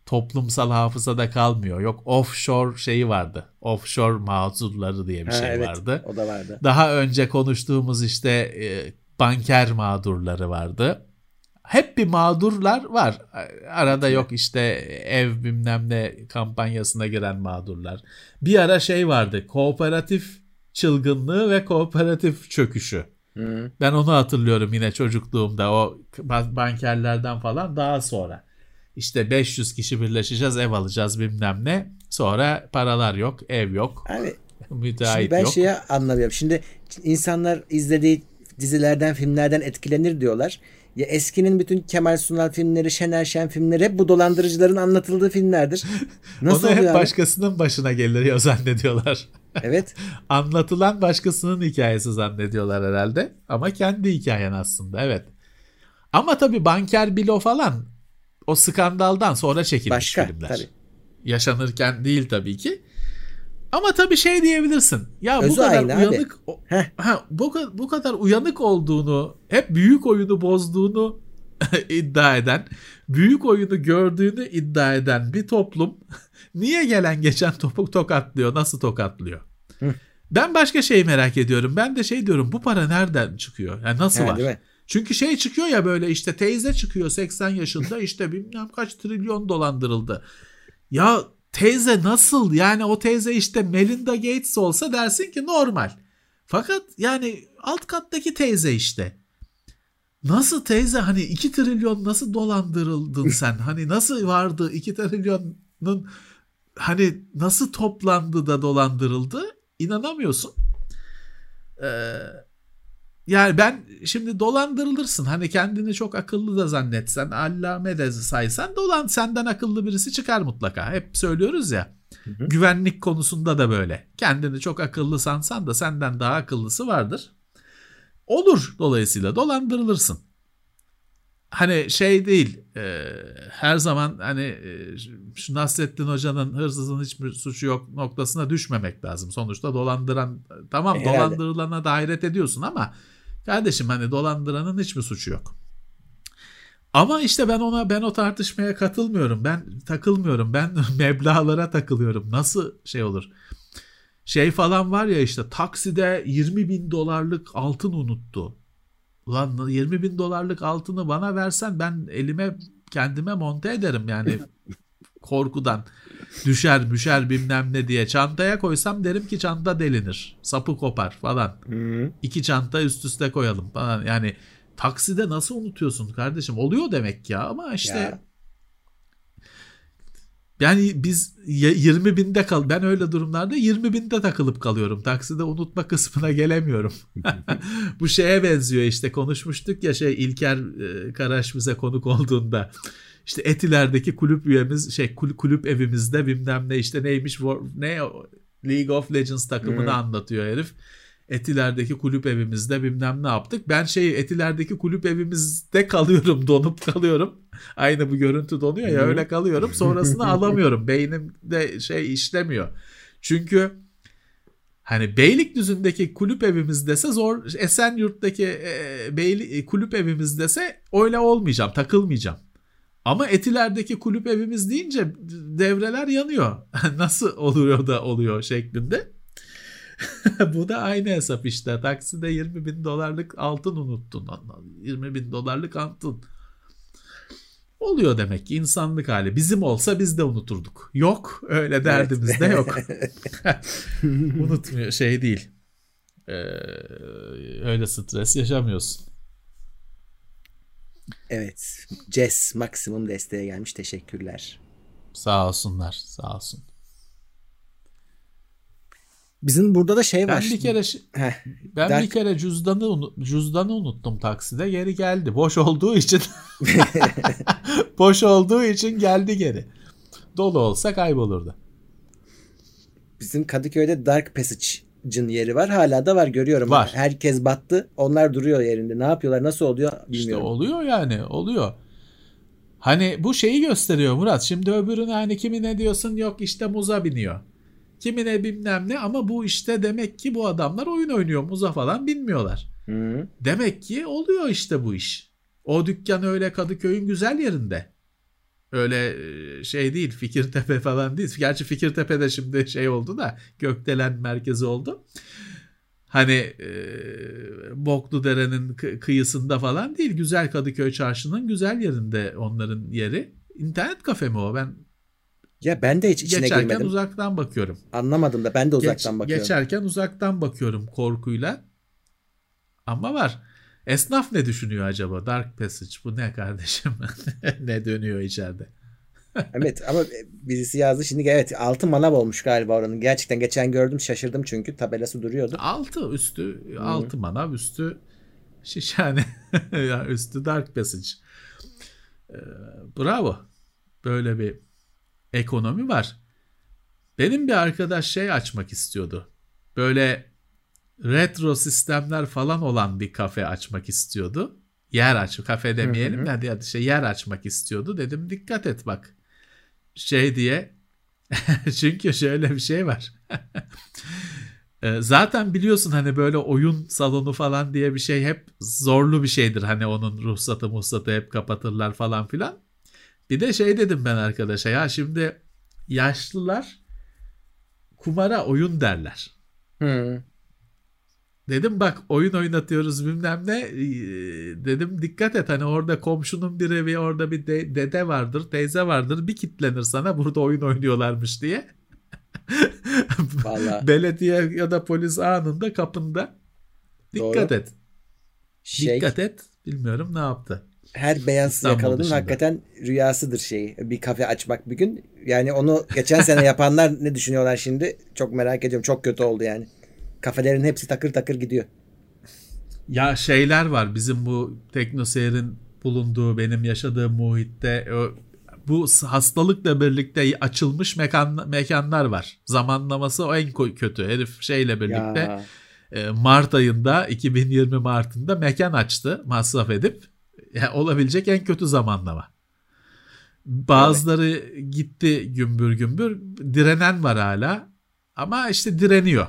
toplumsal hafızada kalmıyor. Yok offshore şeyi vardı. Offshore mağdurları diye bir ha, şey evet, vardı. O da vardı. Daha önce konuştuğumuz işte e, banker mağdurları vardı. Hep bir mağdurlar var. Arada yok işte ev bilmem ne kampanyasına giren mağdurlar. Bir ara şey vardı. Kooperatif çılgınlığı ve kooperatif çöküşü. Hı. Ben onu hatırlıyorum yine çocukluğumda o bankerlerden falan daha sonra. İşte 500 kişi birleşeceğiz ev alacağız bilmem ne. Sonra paralar yok ev yok. Abi, [laughs] müteahhit şimdi ben yok. şeyi anlamıyorum. Şimdi insanlar izlediği dizilerden filmlerden etkilenir diyorlar. Ya eskinin bütün Kemal Sunal filmleri, Şener Şen filmleri hep bu dolandırıcıların anlatıldığı filmlerdir. [laughs] Nasıl Onu hep abi? başkasının başına geliyor zannediyorlar. Evet. [laughs] Anlatılan başkasının hikayesi zannediyorlar herhalde. Ama kendi hikayen aslında evet. Ama tabii Banker Bilo falan o skandaldan sonra çekilmiş Başka, filmler. Tabii. Yaşanırken değil tabii ki. Ama tabii şey diyebilirsin. Ya Özü bu kadar uyanık ha, bu, bu kadar uyanık olduğunu, hep büyük oyunu bozduğunu [laughs] iddia eden, büyük oyunu gördüğünü iddia eden bir toplum [laughs] niye gelen geçen topuk tokatlıyor, nasıl tokatlıyor? Hı. Ben başka şey merak ediyorum. Ben de şey diyorum bu para nereden çıkıyor? Yani nasıl ha, var? Çünkü şey çıkıyor ya böyle işte teyze çıkıyor 80 yaşında işte bilmem kaç trilyon dolandırıldı. Ya teyze nasıl yani o teyze işte Melinda Gates olsa dersin ki normal. Fakat yani alt kattaki teyze işte. Nasıl teyze hani 2 trilyon nasıl dolandırıldın [laughs] sen? Hani nasıl vardı 2 trilyonun hani nasıl toplandı da dolandırıldı? İnanamıyorsun. Ee, yani ben şimdi dolandırılırsın. Hani kendini çok akıllı da zannetsen, allame de saysan dolan senden akıllı birisi çıkar mutlaka. Hep söylüyoruz ya. Hı hı. Güvenlik konusunda da böyle. Kendini çok akıllı sansan da senden daha akıllısı vardır. Olur dolayısıyla dolandırılırsın. Hani şey değil e, her zaman hani e, şu Nasrettin Hoca'nın hırsızın hiçbir suçu yok noktasına düşmemek lazım. Sonuçta dolandıran tamam e, dolandırılana da hayret ediyorsun ama Kardeşim hani dolandıranın hiçbir suçu yok. Ama işte ben ona ben o tartışmaya katılmıyorum. Ben takılmıyorum. Ben [laughs] meblağlara takılıyorum. Nasıl şey olur? Şey falan var ya işte takside 20 bin dolarlık altın unuttu. Ulan 20 bin dolarlık altını bana versen ben elime kendime monte ederim yani [laughs] korkudan düşer müşer bilmem ne diye çantaya koysam derim ki çanta delinir. Sapı kopar falan. Hı-hı. İki çanta üst üste koyalım falan. Yani takside nasıl unutuyorsun kardeşim? Oluyor demek ya ama işte ya. Yani biz 20 binde kal ben öyle durumlarda 20 binde takılıp kalıyorum. Takside unutma kısmına gelemiyorum. [laughs] Bu şeye benziyor işte konuşmuştuk ya şey İlker e, Karaş bize konuk olduğunda işte Etiler'deki kulüp üyemiz şey kulüp evimizde bilmem ne işte neymiş ne League of Legends takımını hmm. anlatıyor herif. Etiler'deki kulüp evimizde bilmem ne yaptık. Ben şey Etiler'deki kulüp evimizde kalıyorum, [laughs] donup kalıyorum. Aynı bu görüntü donuyor ya öyle kalıyorum. Sonrasını [laughs] alamıyorum. Beynimde şey işlemiyor. Çünkü hani Beylikdüzü'ndeki kulüp evimiz dese zor. Esenyurt'taki e, Beyli, kulüp evimiz dese öyle olmayacağım, takılmayacağım. Ama Etiler'deki kulüp evimiz deyince devreler yanıyor. [laughs] Nasıl oluyor da oluyor şeklinde. [laughs] Bu da aynı hesap işte. Takside 20 bin dolarlık altın unuttun. 20 bin dolarlık altın. Oluyor demek ki insanlık hali. Bizim olsa biz de unuturduk. Yok öyle derdimiz evet. de yok. [laughs] Unutmuyor şey değil. Ee, öyle stres yaşamıyorsun. Evet. Jess maksimum desteğe gelmiş. Teşekkürler. Sağ olsunlar. Sağ olsun. Bizim burada da şey ben var. Bir kere Heh, ben der... bir kere cüzdanı cüzdanı unuttum takside. Geri geldi. Boş olduğu için. [laughs] Boş olduğu için geldi geri. Dolu olsa kaybolurdu. bizim Kadıköy'de Dark Passage'ın yeri var. Hala da var görüyorum. Var. Herkes battı. Onlar duruyor yerinde. Ne yapıyorlar? Nasıl oluyor bilmiyorum. İşte oluyor yani oluyor. Hani bu şeyi gösteriyor Murat. Şimdi öbürüne hani kimine diyorsun yok işte muza biniyor. Kimine bilmem ne ama bu işte demek ki bu adamlar oyun oynuyor muza falan bilmiyorlar. Hı. Demek ki oluyor işte bu iş. O dükkan öyle Kadıköy'ün güzel yerinde. Öyle e, şey değil Fikirtepe falan değil. Gerçi Fikirtepe'de şimdi şey oldu da Gökdelen merkezi oldu. Hani e, Bokludere'nin kı- kıyısında falan değil. Güzel Kadıköy çarşının güzel yerinde onların yeri. İnternet kafe mi o? Ben Ya ben de hiç içine geçerken girmedim. uzaktan bakıyorum. Anlamadım da ben de Geç- uzaktan bakıyorum. Geçerken uzaktan bakıyorum korkuyla. Ama var. Esnaf ne düşünüyor acaba? Dark Passage bu ne kardeşim? [laughs] ne dönüyor içeride? Evet ama birisi yazdı şimdi evet altı manav olmuş galiba oranın. Gerçekten geçen gördüm şaşırdım çünkü tabelası duruyordu. Altı üstü altı manav üstü şişhane [laughs] üstü Dark Passage. Ee, bravo. Böyle bir ekonomi var. Benim bir arkadaş şey açmak istiyordu. Böyle retro sistemler falan olan bir kafe açmak istiyordu. Yer aç, kafe demeyelim de hadi hadi şey yer açmak istiyordu. Dedim dikkat et bak. Şey diye. [laughs] Çünkü şöyle bir şey var. [laughs] Ee, Zaten biliyorsun hani böyle oyun salonu falan diye bir şey hep zorlu bir şeydir. Hani onun ruhsatı muhsatı hep kapatırlar falan filan. Bir de şey dedim ben arkadaşa ya şimdi yaşlılar kumara oyun derler. Hı. Dedim bak oyun oynatıyoruz bilmem ne. Dedim dikkat et hani orada komşunun bir evi orada bir de- dede vardır teyze vardır bir kitlenir sana burada oyun oynuyorlarmış diye. Vallahi. [laughs] Belediye ya da polis anında kapında. Dikkat Doğru. et. Şey, Dikkat et. Bilmiyorum ne yaptı. her beyaz dışında. hakikaten rüyasıdır şey. Bir kafe açmak bir gün. Yani onu geçen sene yapanlar ne düşünüyorlar şimdi? Çok merak ediyorum. Çok kötü oldu yani. Kafelerin hepsi takır takır gidiyor. Ya şeyler var bizim bu teknoseyrin bulunduğu benim yaşadığım muhitte bu hastalıkla birlikte açılmış mekan, mekanlar var. Zamanlaması o en kötü. Herif şeyle birlikte Ya. e, Mart ayında 2020 Mart'ında mekan açtı masraf edip. Ya, olabilecek en kötü zamanlama. Bazıları gitti gümbür gümbür. Direnen var hala. Ama işte direniyor.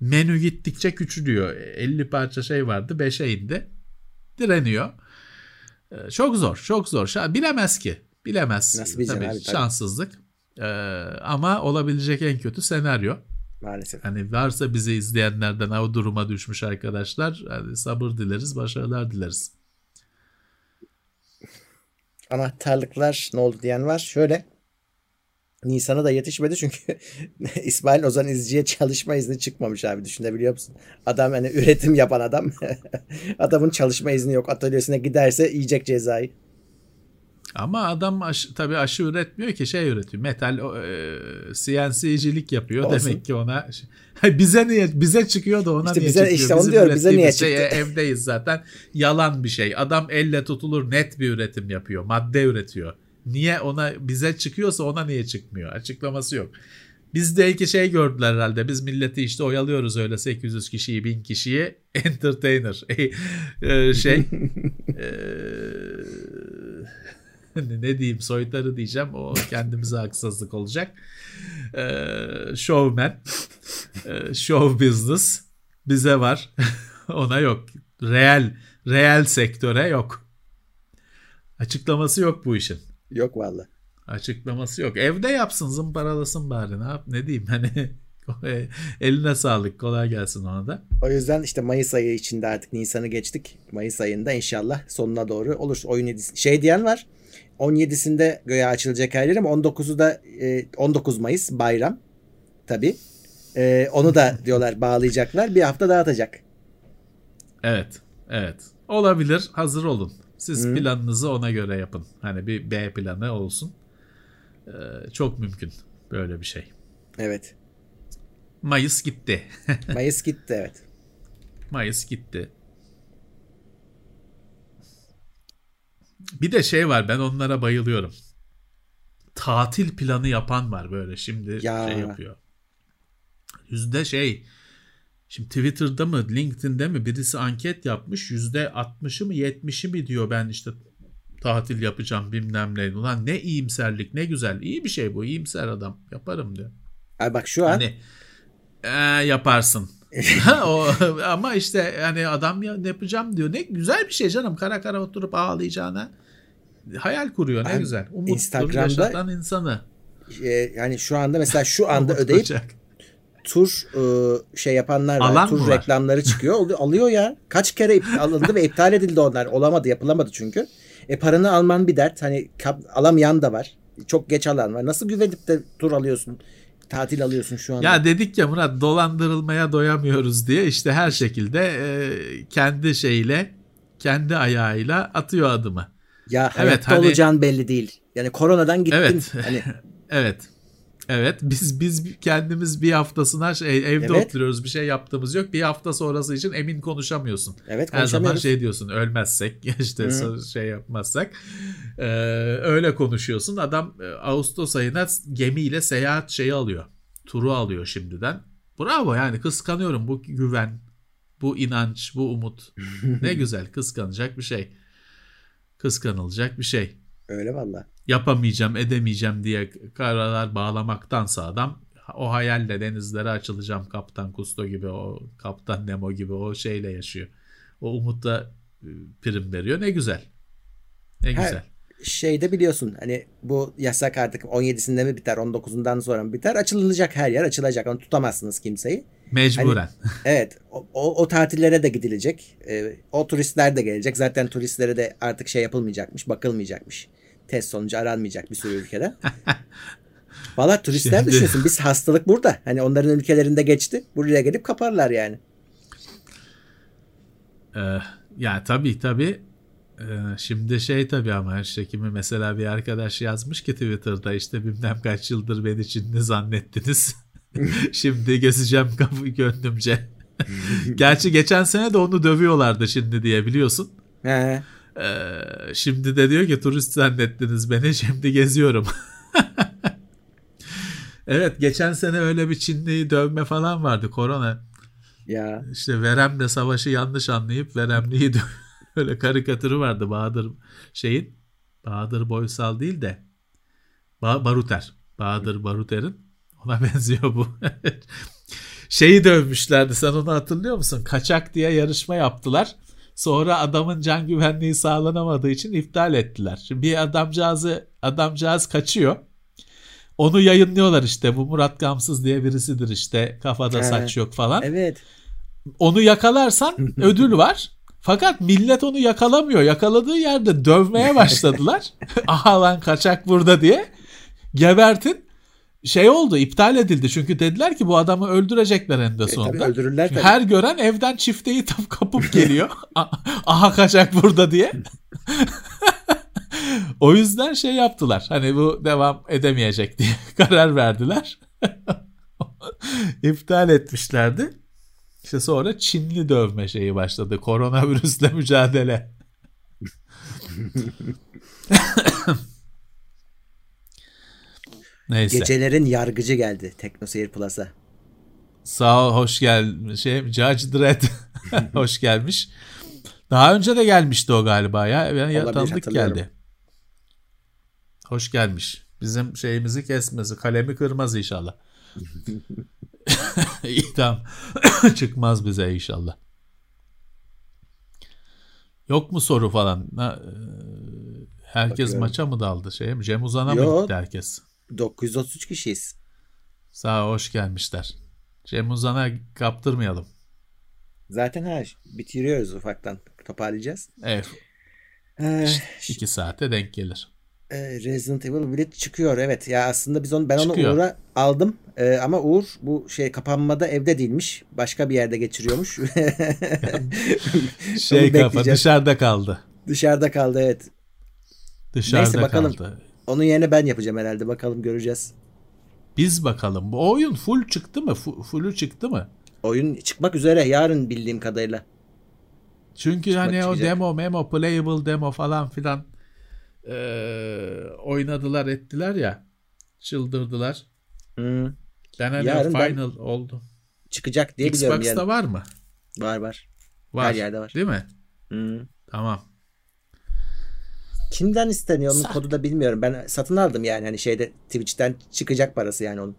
Menü gittikçe küçülüyor. 50 parça şey vardı 5'e indi. Direniyor. Ee, Çok zor, çok zor. Bilemez ki. Bilemez. Nasıl Tabii, abi, tabii. Şanssızlık. Ee, ama olabilecek en kötü senaryo. Maalesef. Hani varsa bizi izleyenlerden o duruma düşmüş arkadaşlar hani sabır dileriz, başarılar dileriz. Anahtarlıklar ne oldu diyen var. Şöyle Nisan'a da yetişmedi çünkü [laughs] İsmail Ozan İzci'ye çalışma izni çıkmamış abi düşünebiliyor musun? Adam hani üretim yapan adam. [laughs] Adamın çalışma izni yok. Atölyesine giderse yiyecek cezayı. Ama adam aşı, tabii aşı üretmiyor ki şey üretiyor. Metal e, CNC'cilik yapıyor. Olsun. Demek ki ona bize niye bize çıkıyor da ona İşte niye bize- çıkıyor? işte onu diyorum, bize niye şey, çıktı? evdeyiz zaten. Yalan bir şey. Adam elle tutulur net bir üretim yapıyor. Madde üretiyor. Niye ona bize çıkıyorsa ona niye çıkmıyor? Açıklaması yok. Biz de iki şey gördüler herhalde. Biz milleti işte oyalıyoruz öyle 800 kişiyi 1000 kişiyi [laughs] entertainer. Ee, [laughs] şey [laughs] ee, ne diyeyim soytarı diyeceğim o kendimize haksızlık olacak. Showman show business bize var ona yok. Real real sektöre yok. Açıklaması yok bu işin. Yok valla. Açıklaması yok. Evde yapsın zımparalasın bari ne yap ne diyeyim [laughs] hani eline sağlık kolay gelsin ona da. O yüzden işte Mayıs ayı içinde artık Nisan'ı geçtik. Mayıs ayında inşallah sonuna doğru olur. Oyun 7'si. Şey diyen var. 17'sinde göğe açılacak her yer ama 19'u da e, 19 Mayıs bayram. Tabi. onu da [laughs] diyorlar bağlayacaklar. Bir hafta dağıtacak. Evet evet olabilir hazır olun. Siz Hı. planınızı ona göre yapın. Hani bir B planı olsun. Ee, çok mümkün böyle bir şey. Evet. Mayıs gitti. [laughs] Mayıs gitti evet. Mayıs gitti. Bir de şey var ben onlara bayılıyorum. Tatil planı yapan var böyle şimdi Ya. şey yapıyor. Yüzde şey Şimdi Twitter'da mı LinkedIn'de mi birisi anket yapmış yüzde 60'ı mı 70'i mi diyor ben işte tatil yapacağım bilmem ne. Ulan ne iyimserlik ne güzel iyi bir şey bu iyimser adam yaparım diyor. Ay bak şu an. Hani e, yaparsın. [laughs] [laughs] o, ama işte yani adam ya ne yapacağım diyor. Ne güzel bir şey canım kara kara oturup ağlayacağına. Hayal kuruyor ne Abi, güzel. Umuttur Instagram'da insanı. E, yani şu anda mesela şu anda ödeyip tur e, şey yapanlar var. Alan tur var? reklamları çıkıyor. Alıyor ya. Kaç kere alındı ve iptal edildi onlar. Olamadı, yapılamadı çünkü. E paranı alman bir dert. Hani kap, alamayan da var. Çok geç alan var. Nasıl güvenip de tur alıyorsun? Tatil alıyorsun şu anda. Ya dedik ya Murat dolandırılmaya doyamıyoruz diye işte her şekilde e, kendi şeyle kendi ayağıyla atıyor adımı. Ya evet, hani, olacağın belli değil. Yani koronadan gittin. Evet. Hani [laughs] evet. Evet biz biz kendimiz bir haftasına şey, evde evet. oturuyoruz bir şey yaptığımız yok. Bir hafta sonrası için emin konuşamıyorsun. Evet Her zaman şey diyorsun ölmezsek [laughs] işte Hı. şey yapmazsak ee, öyle konuşuyorsun. Adam e, Ağustos ayına gemiyle seyahat şeyi alıyor. Turu alıyor şimdiden. Bravo yani kıskanıyorum bu güven, bu inanç, bu umut. [laughs] ne güzel kıskanacak bir şey. Kıskanılacak bir şey. Öyle valla yapamayacağım, edemeyeceğim diye kararlar bağlamaktansa adam o hayalle denizlere açılacağım Kaptan Kusto gibi o Kaptan Nemo gibi o şeyle yaşıyor. O umutla e, prim veriyor. Ne güzel. Ne Her güzel. Şeyde biliyorsun hani bu yasak artık 17'sinde mi biter 19'undan sonra mı biter açılacak her yer açılacak onu tutamazsınız kimseyi. Mecburen. Hani, evet o, o, tatillere de gidilecek ee, o turistler de gelecek zaten turistlere de artık şey yapılmayacakmış bakılmayacakmış test sonucu aranmayacak bir sürü ülkede. [laughs] Valla turistler Şimdi... düşünsün biz hastalık burada. Hani onların ülkelerinde geçti. Buraya gelip kaparlar yani. Ee, ya tabii tabii. Ee, şimdi şey tabii ama her çekimi mesela bir arkadaş yazmış ki Twitter'da işte bilmem kaç yıldır beni için ne zannettiniz. [laughs] [laughs] şimdi gezeceğim kapı gönlümce. [laughs] Gerçi geçen sene de onu dövüyorlardı şimdi diye biliyorsun. Ee, şimdi de diyor ki turist zannettiniz beni şimdi geziyorum. [laughs] evet geçen sene öyle bir Çinli dövme falan vardı korona. Ya. İşte Verem'le savaşı yanlış anlayıp Veremli'yi öyle karikatürü vardı Bahadır şeyin. Bahadır Boysal değil de ba Baruter. Bahadır Baruter'in ona [laughs] benziyor bu. Şeyi dövmüşlerdi sen onu hatırlıyor musun? Kaçak diye yarışma yaptılar. Sonra adamın can güvenliği sağlanamadığı için iptal ettiler. Şimdi bir adamcağızı adamcağız kaçıyor. Onu yayınlıyorlar işte. Bu Murat Gamsız diye birisidir işte. Kafada saç yok falan. Evet. Onu yakalarsan [laughs] ödül var. Fakat millet onu yakalamıyor. Yakaladığı yerde dövmeye başladılar. [laughs] Aha lan kaçak burada diye. Gebertin şey oldu iptal edildi çünkü dediler ki bu adamı öldürecekler en de sonunda. E, tabii öldürürler tabii. Her gören evden çifteyi tam kapıp geliyor. [laughs] Aha kaçak burada diye. [laughs] o yüzden şey yaptılar. Hani bu devam edemeyecek diye [laughs] karar verdiler. İptal etmişlerdi. İşte sonra Çinli dövme şeyi başladı. Koronavirüsle mücadele. Neyse. Gecelerin yargıcı geldi Teknoseyir Plus'a. Sağ ol, hoş gel. Şey, Judge Dredd [laughs] hoş gelmiş. Daha önce de gelmişti o galiba ya. Ben ya tanıdık geldi. Hoş gelmiş. Bizim şeyimizi kesmesi, kalemi kırmaz inşallah. [laughs] Tamam. [coughs] Çıkmaz bize inşallah. Yok mu soru falan? E, herkes Bakıyorum. maça mı daldı şey mi? Cem Uzan'a mı gitti herkes? 933 kişiyiz. Sağ hoş gelmişler. Cem Uzan'a kaptırmayalım. Zaten ha bitiriyoruz ufaktan. Toparlayacağız. Evet. Ee, iki saate denk gelir. E, Resident Evil Village çıkıyor evet. Ya aslında biz onu ben çıkıyor. onu Uğur'a aldım. E, ama Uğur bu şey kapanmada evde değilmiş. Başka bir yerde geçiriyormuş. [laughs] şey kafa dışarıda kaldı. Dışarıda kaldı evet. Dışarıda Neyse, bakalım. kaldı. Onun yerine ben yapacağım herhalde. Bakalım göreceğiz. Biz bakalım. Bu oyun full çıktı mı? Full'ü çıktı mı? Oyun çıkmak üzere yarın bildiğim kadarıyla. Çünkü çıkmak hani çıkacak. o demo, memo, playable demo falan filan e, oynadılar ettiler ya. Çıldırdılar. Hmm. Hani yarın final ben, oldu. çıkacak diye biliyorum. Xbox'ta yani. var mı? Var var. Var. Her yerde var. Değil mi? Hı. Tamam. Kimden isteniyor onun Sa- kodu da bilmiyorum. Ben satın aldım yani hani şeyde Twitch'ten çıkacak parası yani onun.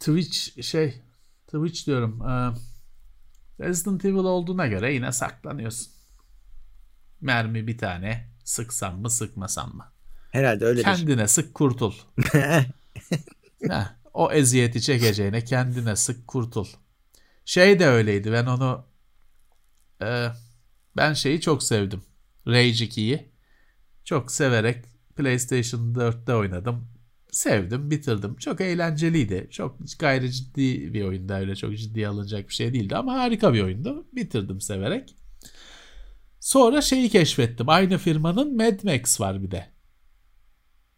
Twitch şey Twitch diyorum. Ee, Resident Evil olduğuna göre yine saklanıyorsun. Mermi bir tane. Sıksam mı sıkmasam mı? Herhalde öyledir. Kendine sık kurtul. [laughs] Heh, o eziyeti çekeceğine kendine sık kurtul. Şey de öyleydi. Ben onu e, ben şeyi çok sevdim. Rage 2'yi. Çok severek PlayStation 4'te oynadım. Sevdim, bitirdim. Çok eğlenceliydi. Çok gayri ciddi bir oyundu. Öyle çok ciddiye alınacak bir şey değildi ama harika bir oyundu. Bitirdim severek. Sonra şeyi keşfettim. Aynı firmanın Mad Max var bir de.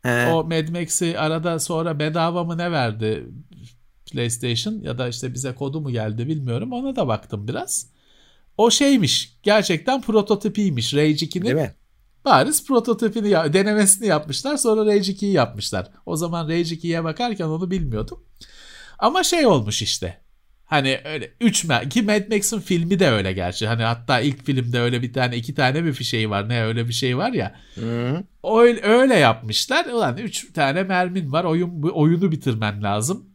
He. O Mad Max'i arada sonra bedava mı ne verdi PlayStation ya da işte bize kodu mu geldi bilmiyorum. Ona da baktım biraz. O şeymiş. Gerçekten prototipiymiş. Rage 2'nin Değil mi? bariz prototipini denemesini yapmışlar. Sonra Rage 2'yi yapmışlar. O zaman Rage 2'ye bakarken onu bilmiyordum. Ama şey olmuş işte. Hani öyle 3 ki Mad Max'in filmi de öyle gerçi. Hani hatta ilk filmde öyle bir tane iki tane bir şey var. Ne öyle bir şey var ya. Hı. Öyle, öyle yapmışlar. Ulan 3 tane mermin var. Oyun oyunu bitirmen lazım.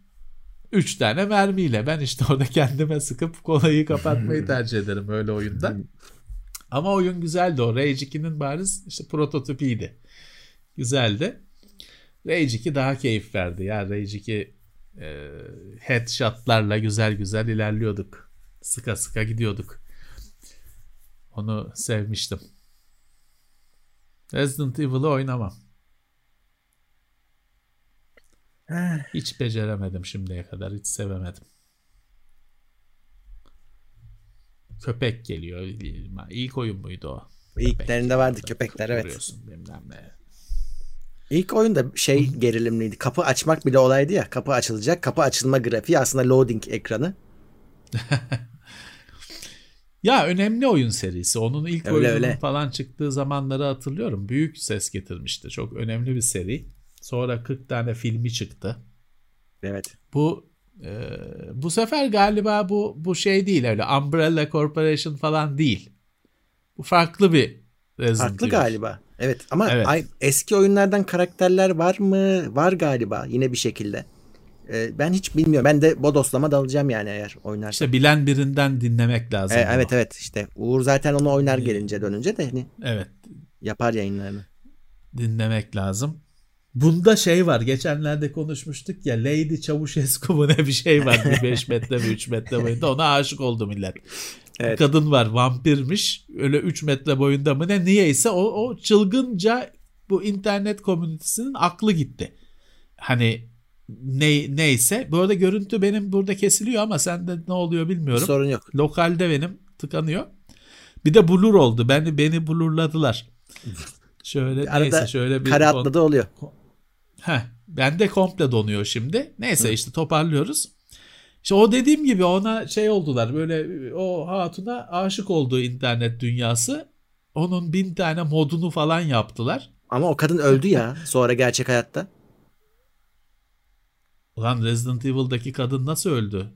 3 tane mermiyle. Ben işte orada kendime sıkıp kolayı kapatmayı tercih ederim öyle oyunda. Ama oyun güzeldi o. Rage 2'nin bariz işte prototipiydi. Güzeldi. Rage 2 daha keyif verdi ya. Rage 2 e, headshotlarla güzel güzel ilerliyorduk. Sıka sıka gidiyorduk. Onu sevmiştim. Resident Evil'ı oynamam. Hiç beceremedim şimdiye kadar. Hiç sevemedim. Köpek geliyor. İlk oyun muydu o? İlklerinde vardı köpekler evet. Bilmem ne. İlk oyunda şey gerilimliydi. Kapı açmak bile olaydı ya. Kapı açılacak. Kapı açılma grafiği aslında loading ekranı. [laughs] Ya önemli oyun serisi. Onun ilk Öyle, oyunun öyle. falan çıktığı zamanları hatırlıyorum. Büyük ses getirmişti. Çok önemli bir seri. Sonra 40 tane filmi çıktı. Evet. Bu e, bu sefer galiba bu bu şey değil öyle Umbrella Corporation falan değil. Bu farklı bir Resident Farklı Evil. galiba. Evet ama Evet. ay, eski oyunlardan karakterler var mı? Var galiba yine bir şekilde. Ee, ben hiç bilmiyorum. Ben de bodoslama dalacağım yani eğer oynarsam. İşte bilen birinden dinlemek lazım. E, bunu. evet evet işte Uğur zaten onu oynar gelince dönünce de hani Evet. yapar yayınlarını. dinlemek lazım. Bunda şey var. Geçenlerde konuşmuştuk ya Lady Çavuşescu mu ne bir şey var. Bir 5 metre mi 3 metre boyunda. Ona aşık oldu millet. Bir Evet. kadın var vampirmiş. Öyle 3 metre boyunda mı ne niyeyse o, o çılgınca bu internet komünitesinin aklı gitti. Hani ne, neyse. Bu arada görüntü benim burada kesiliyor ama sende ne oluyor bilmiyorum. Sorun yok. Lokalde benim tıkanıyor. Bir de blur oldu. Beni beni blurladılar. [laughs] Şöyle Arada neyse şöyle bir Kare atladı oluyor. Heh, bende komple donuyor şimdi. Neyse işte toparlıyoruz. İşte o dediğim gibi ona şey oldular böyle o hatuna aşık olduğu internet dünyası. Onun bin tane modunu falan yaptılar. Ama o kadın öldü ya [laughs] sonra gerçek hayatta. Ulan Resident Evil'daki kadın nasıl öldü?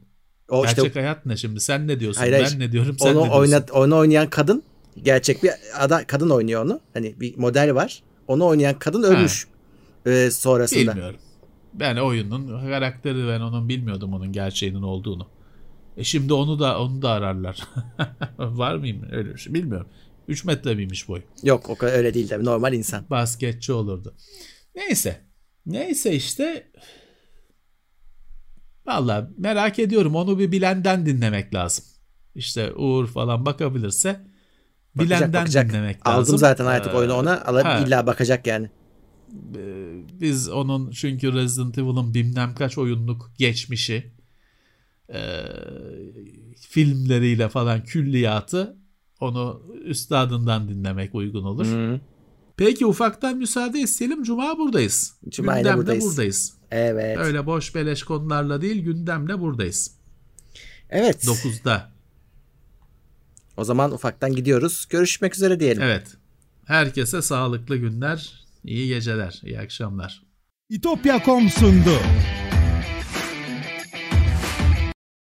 O Gerçek işte hayat ne şimdi? Sen ne diyorsun? Hayır, ben hayır. ne diyorum? Sen ne onu diyorsun? oynat onu oynayan kadın gerçek bir ada kadın oynuyor onu. Hani bir model var. Onu oynayan kadın ölmüş. Sonrasında. Bilmiyorum. Ben oyunun karakteri ben onun bilmiyordum onun gerçeğinin olduğunu. E şimdi onu da onu da ararlar. [laughs] Var mıyım öyle bir şey bilmiyorum. 3 metre miymiş boy? Yok o kadar öyle değil tabii. Normal insan. Basketçi olurdu. Neyse. Neyse işte. Valla merak ediyorum. Onu bir bilenden dinlemek lazım. İşte Uğur falan bakabilirse Bakacak, bilenden bakacak. dinlemek lazım. Aldım zaten artık Ee, oyunu ona. Alıp illa bakacak yani. Ee, biz onun çünkü Resident Evil'ın bilmem kaç oyunluk geçmişi e, filmleriyle falan külliyatı onu üstadından dinlemek uygun olur. Hı. Peki ufaktan müsaade isteyelim. Cuma buradayız. Cuma gündemde buradayız. buradayız. Evet. Öyle boş beleş konularla değil gündemde buradayız. Evet. 9'da. O zaman ufaktan gidiyoruz. Görüşmek üzere diyelim. Evet. Herkese sağlıklı günler, iyi geceler, iyi akşamlar. İtopya.com sundu.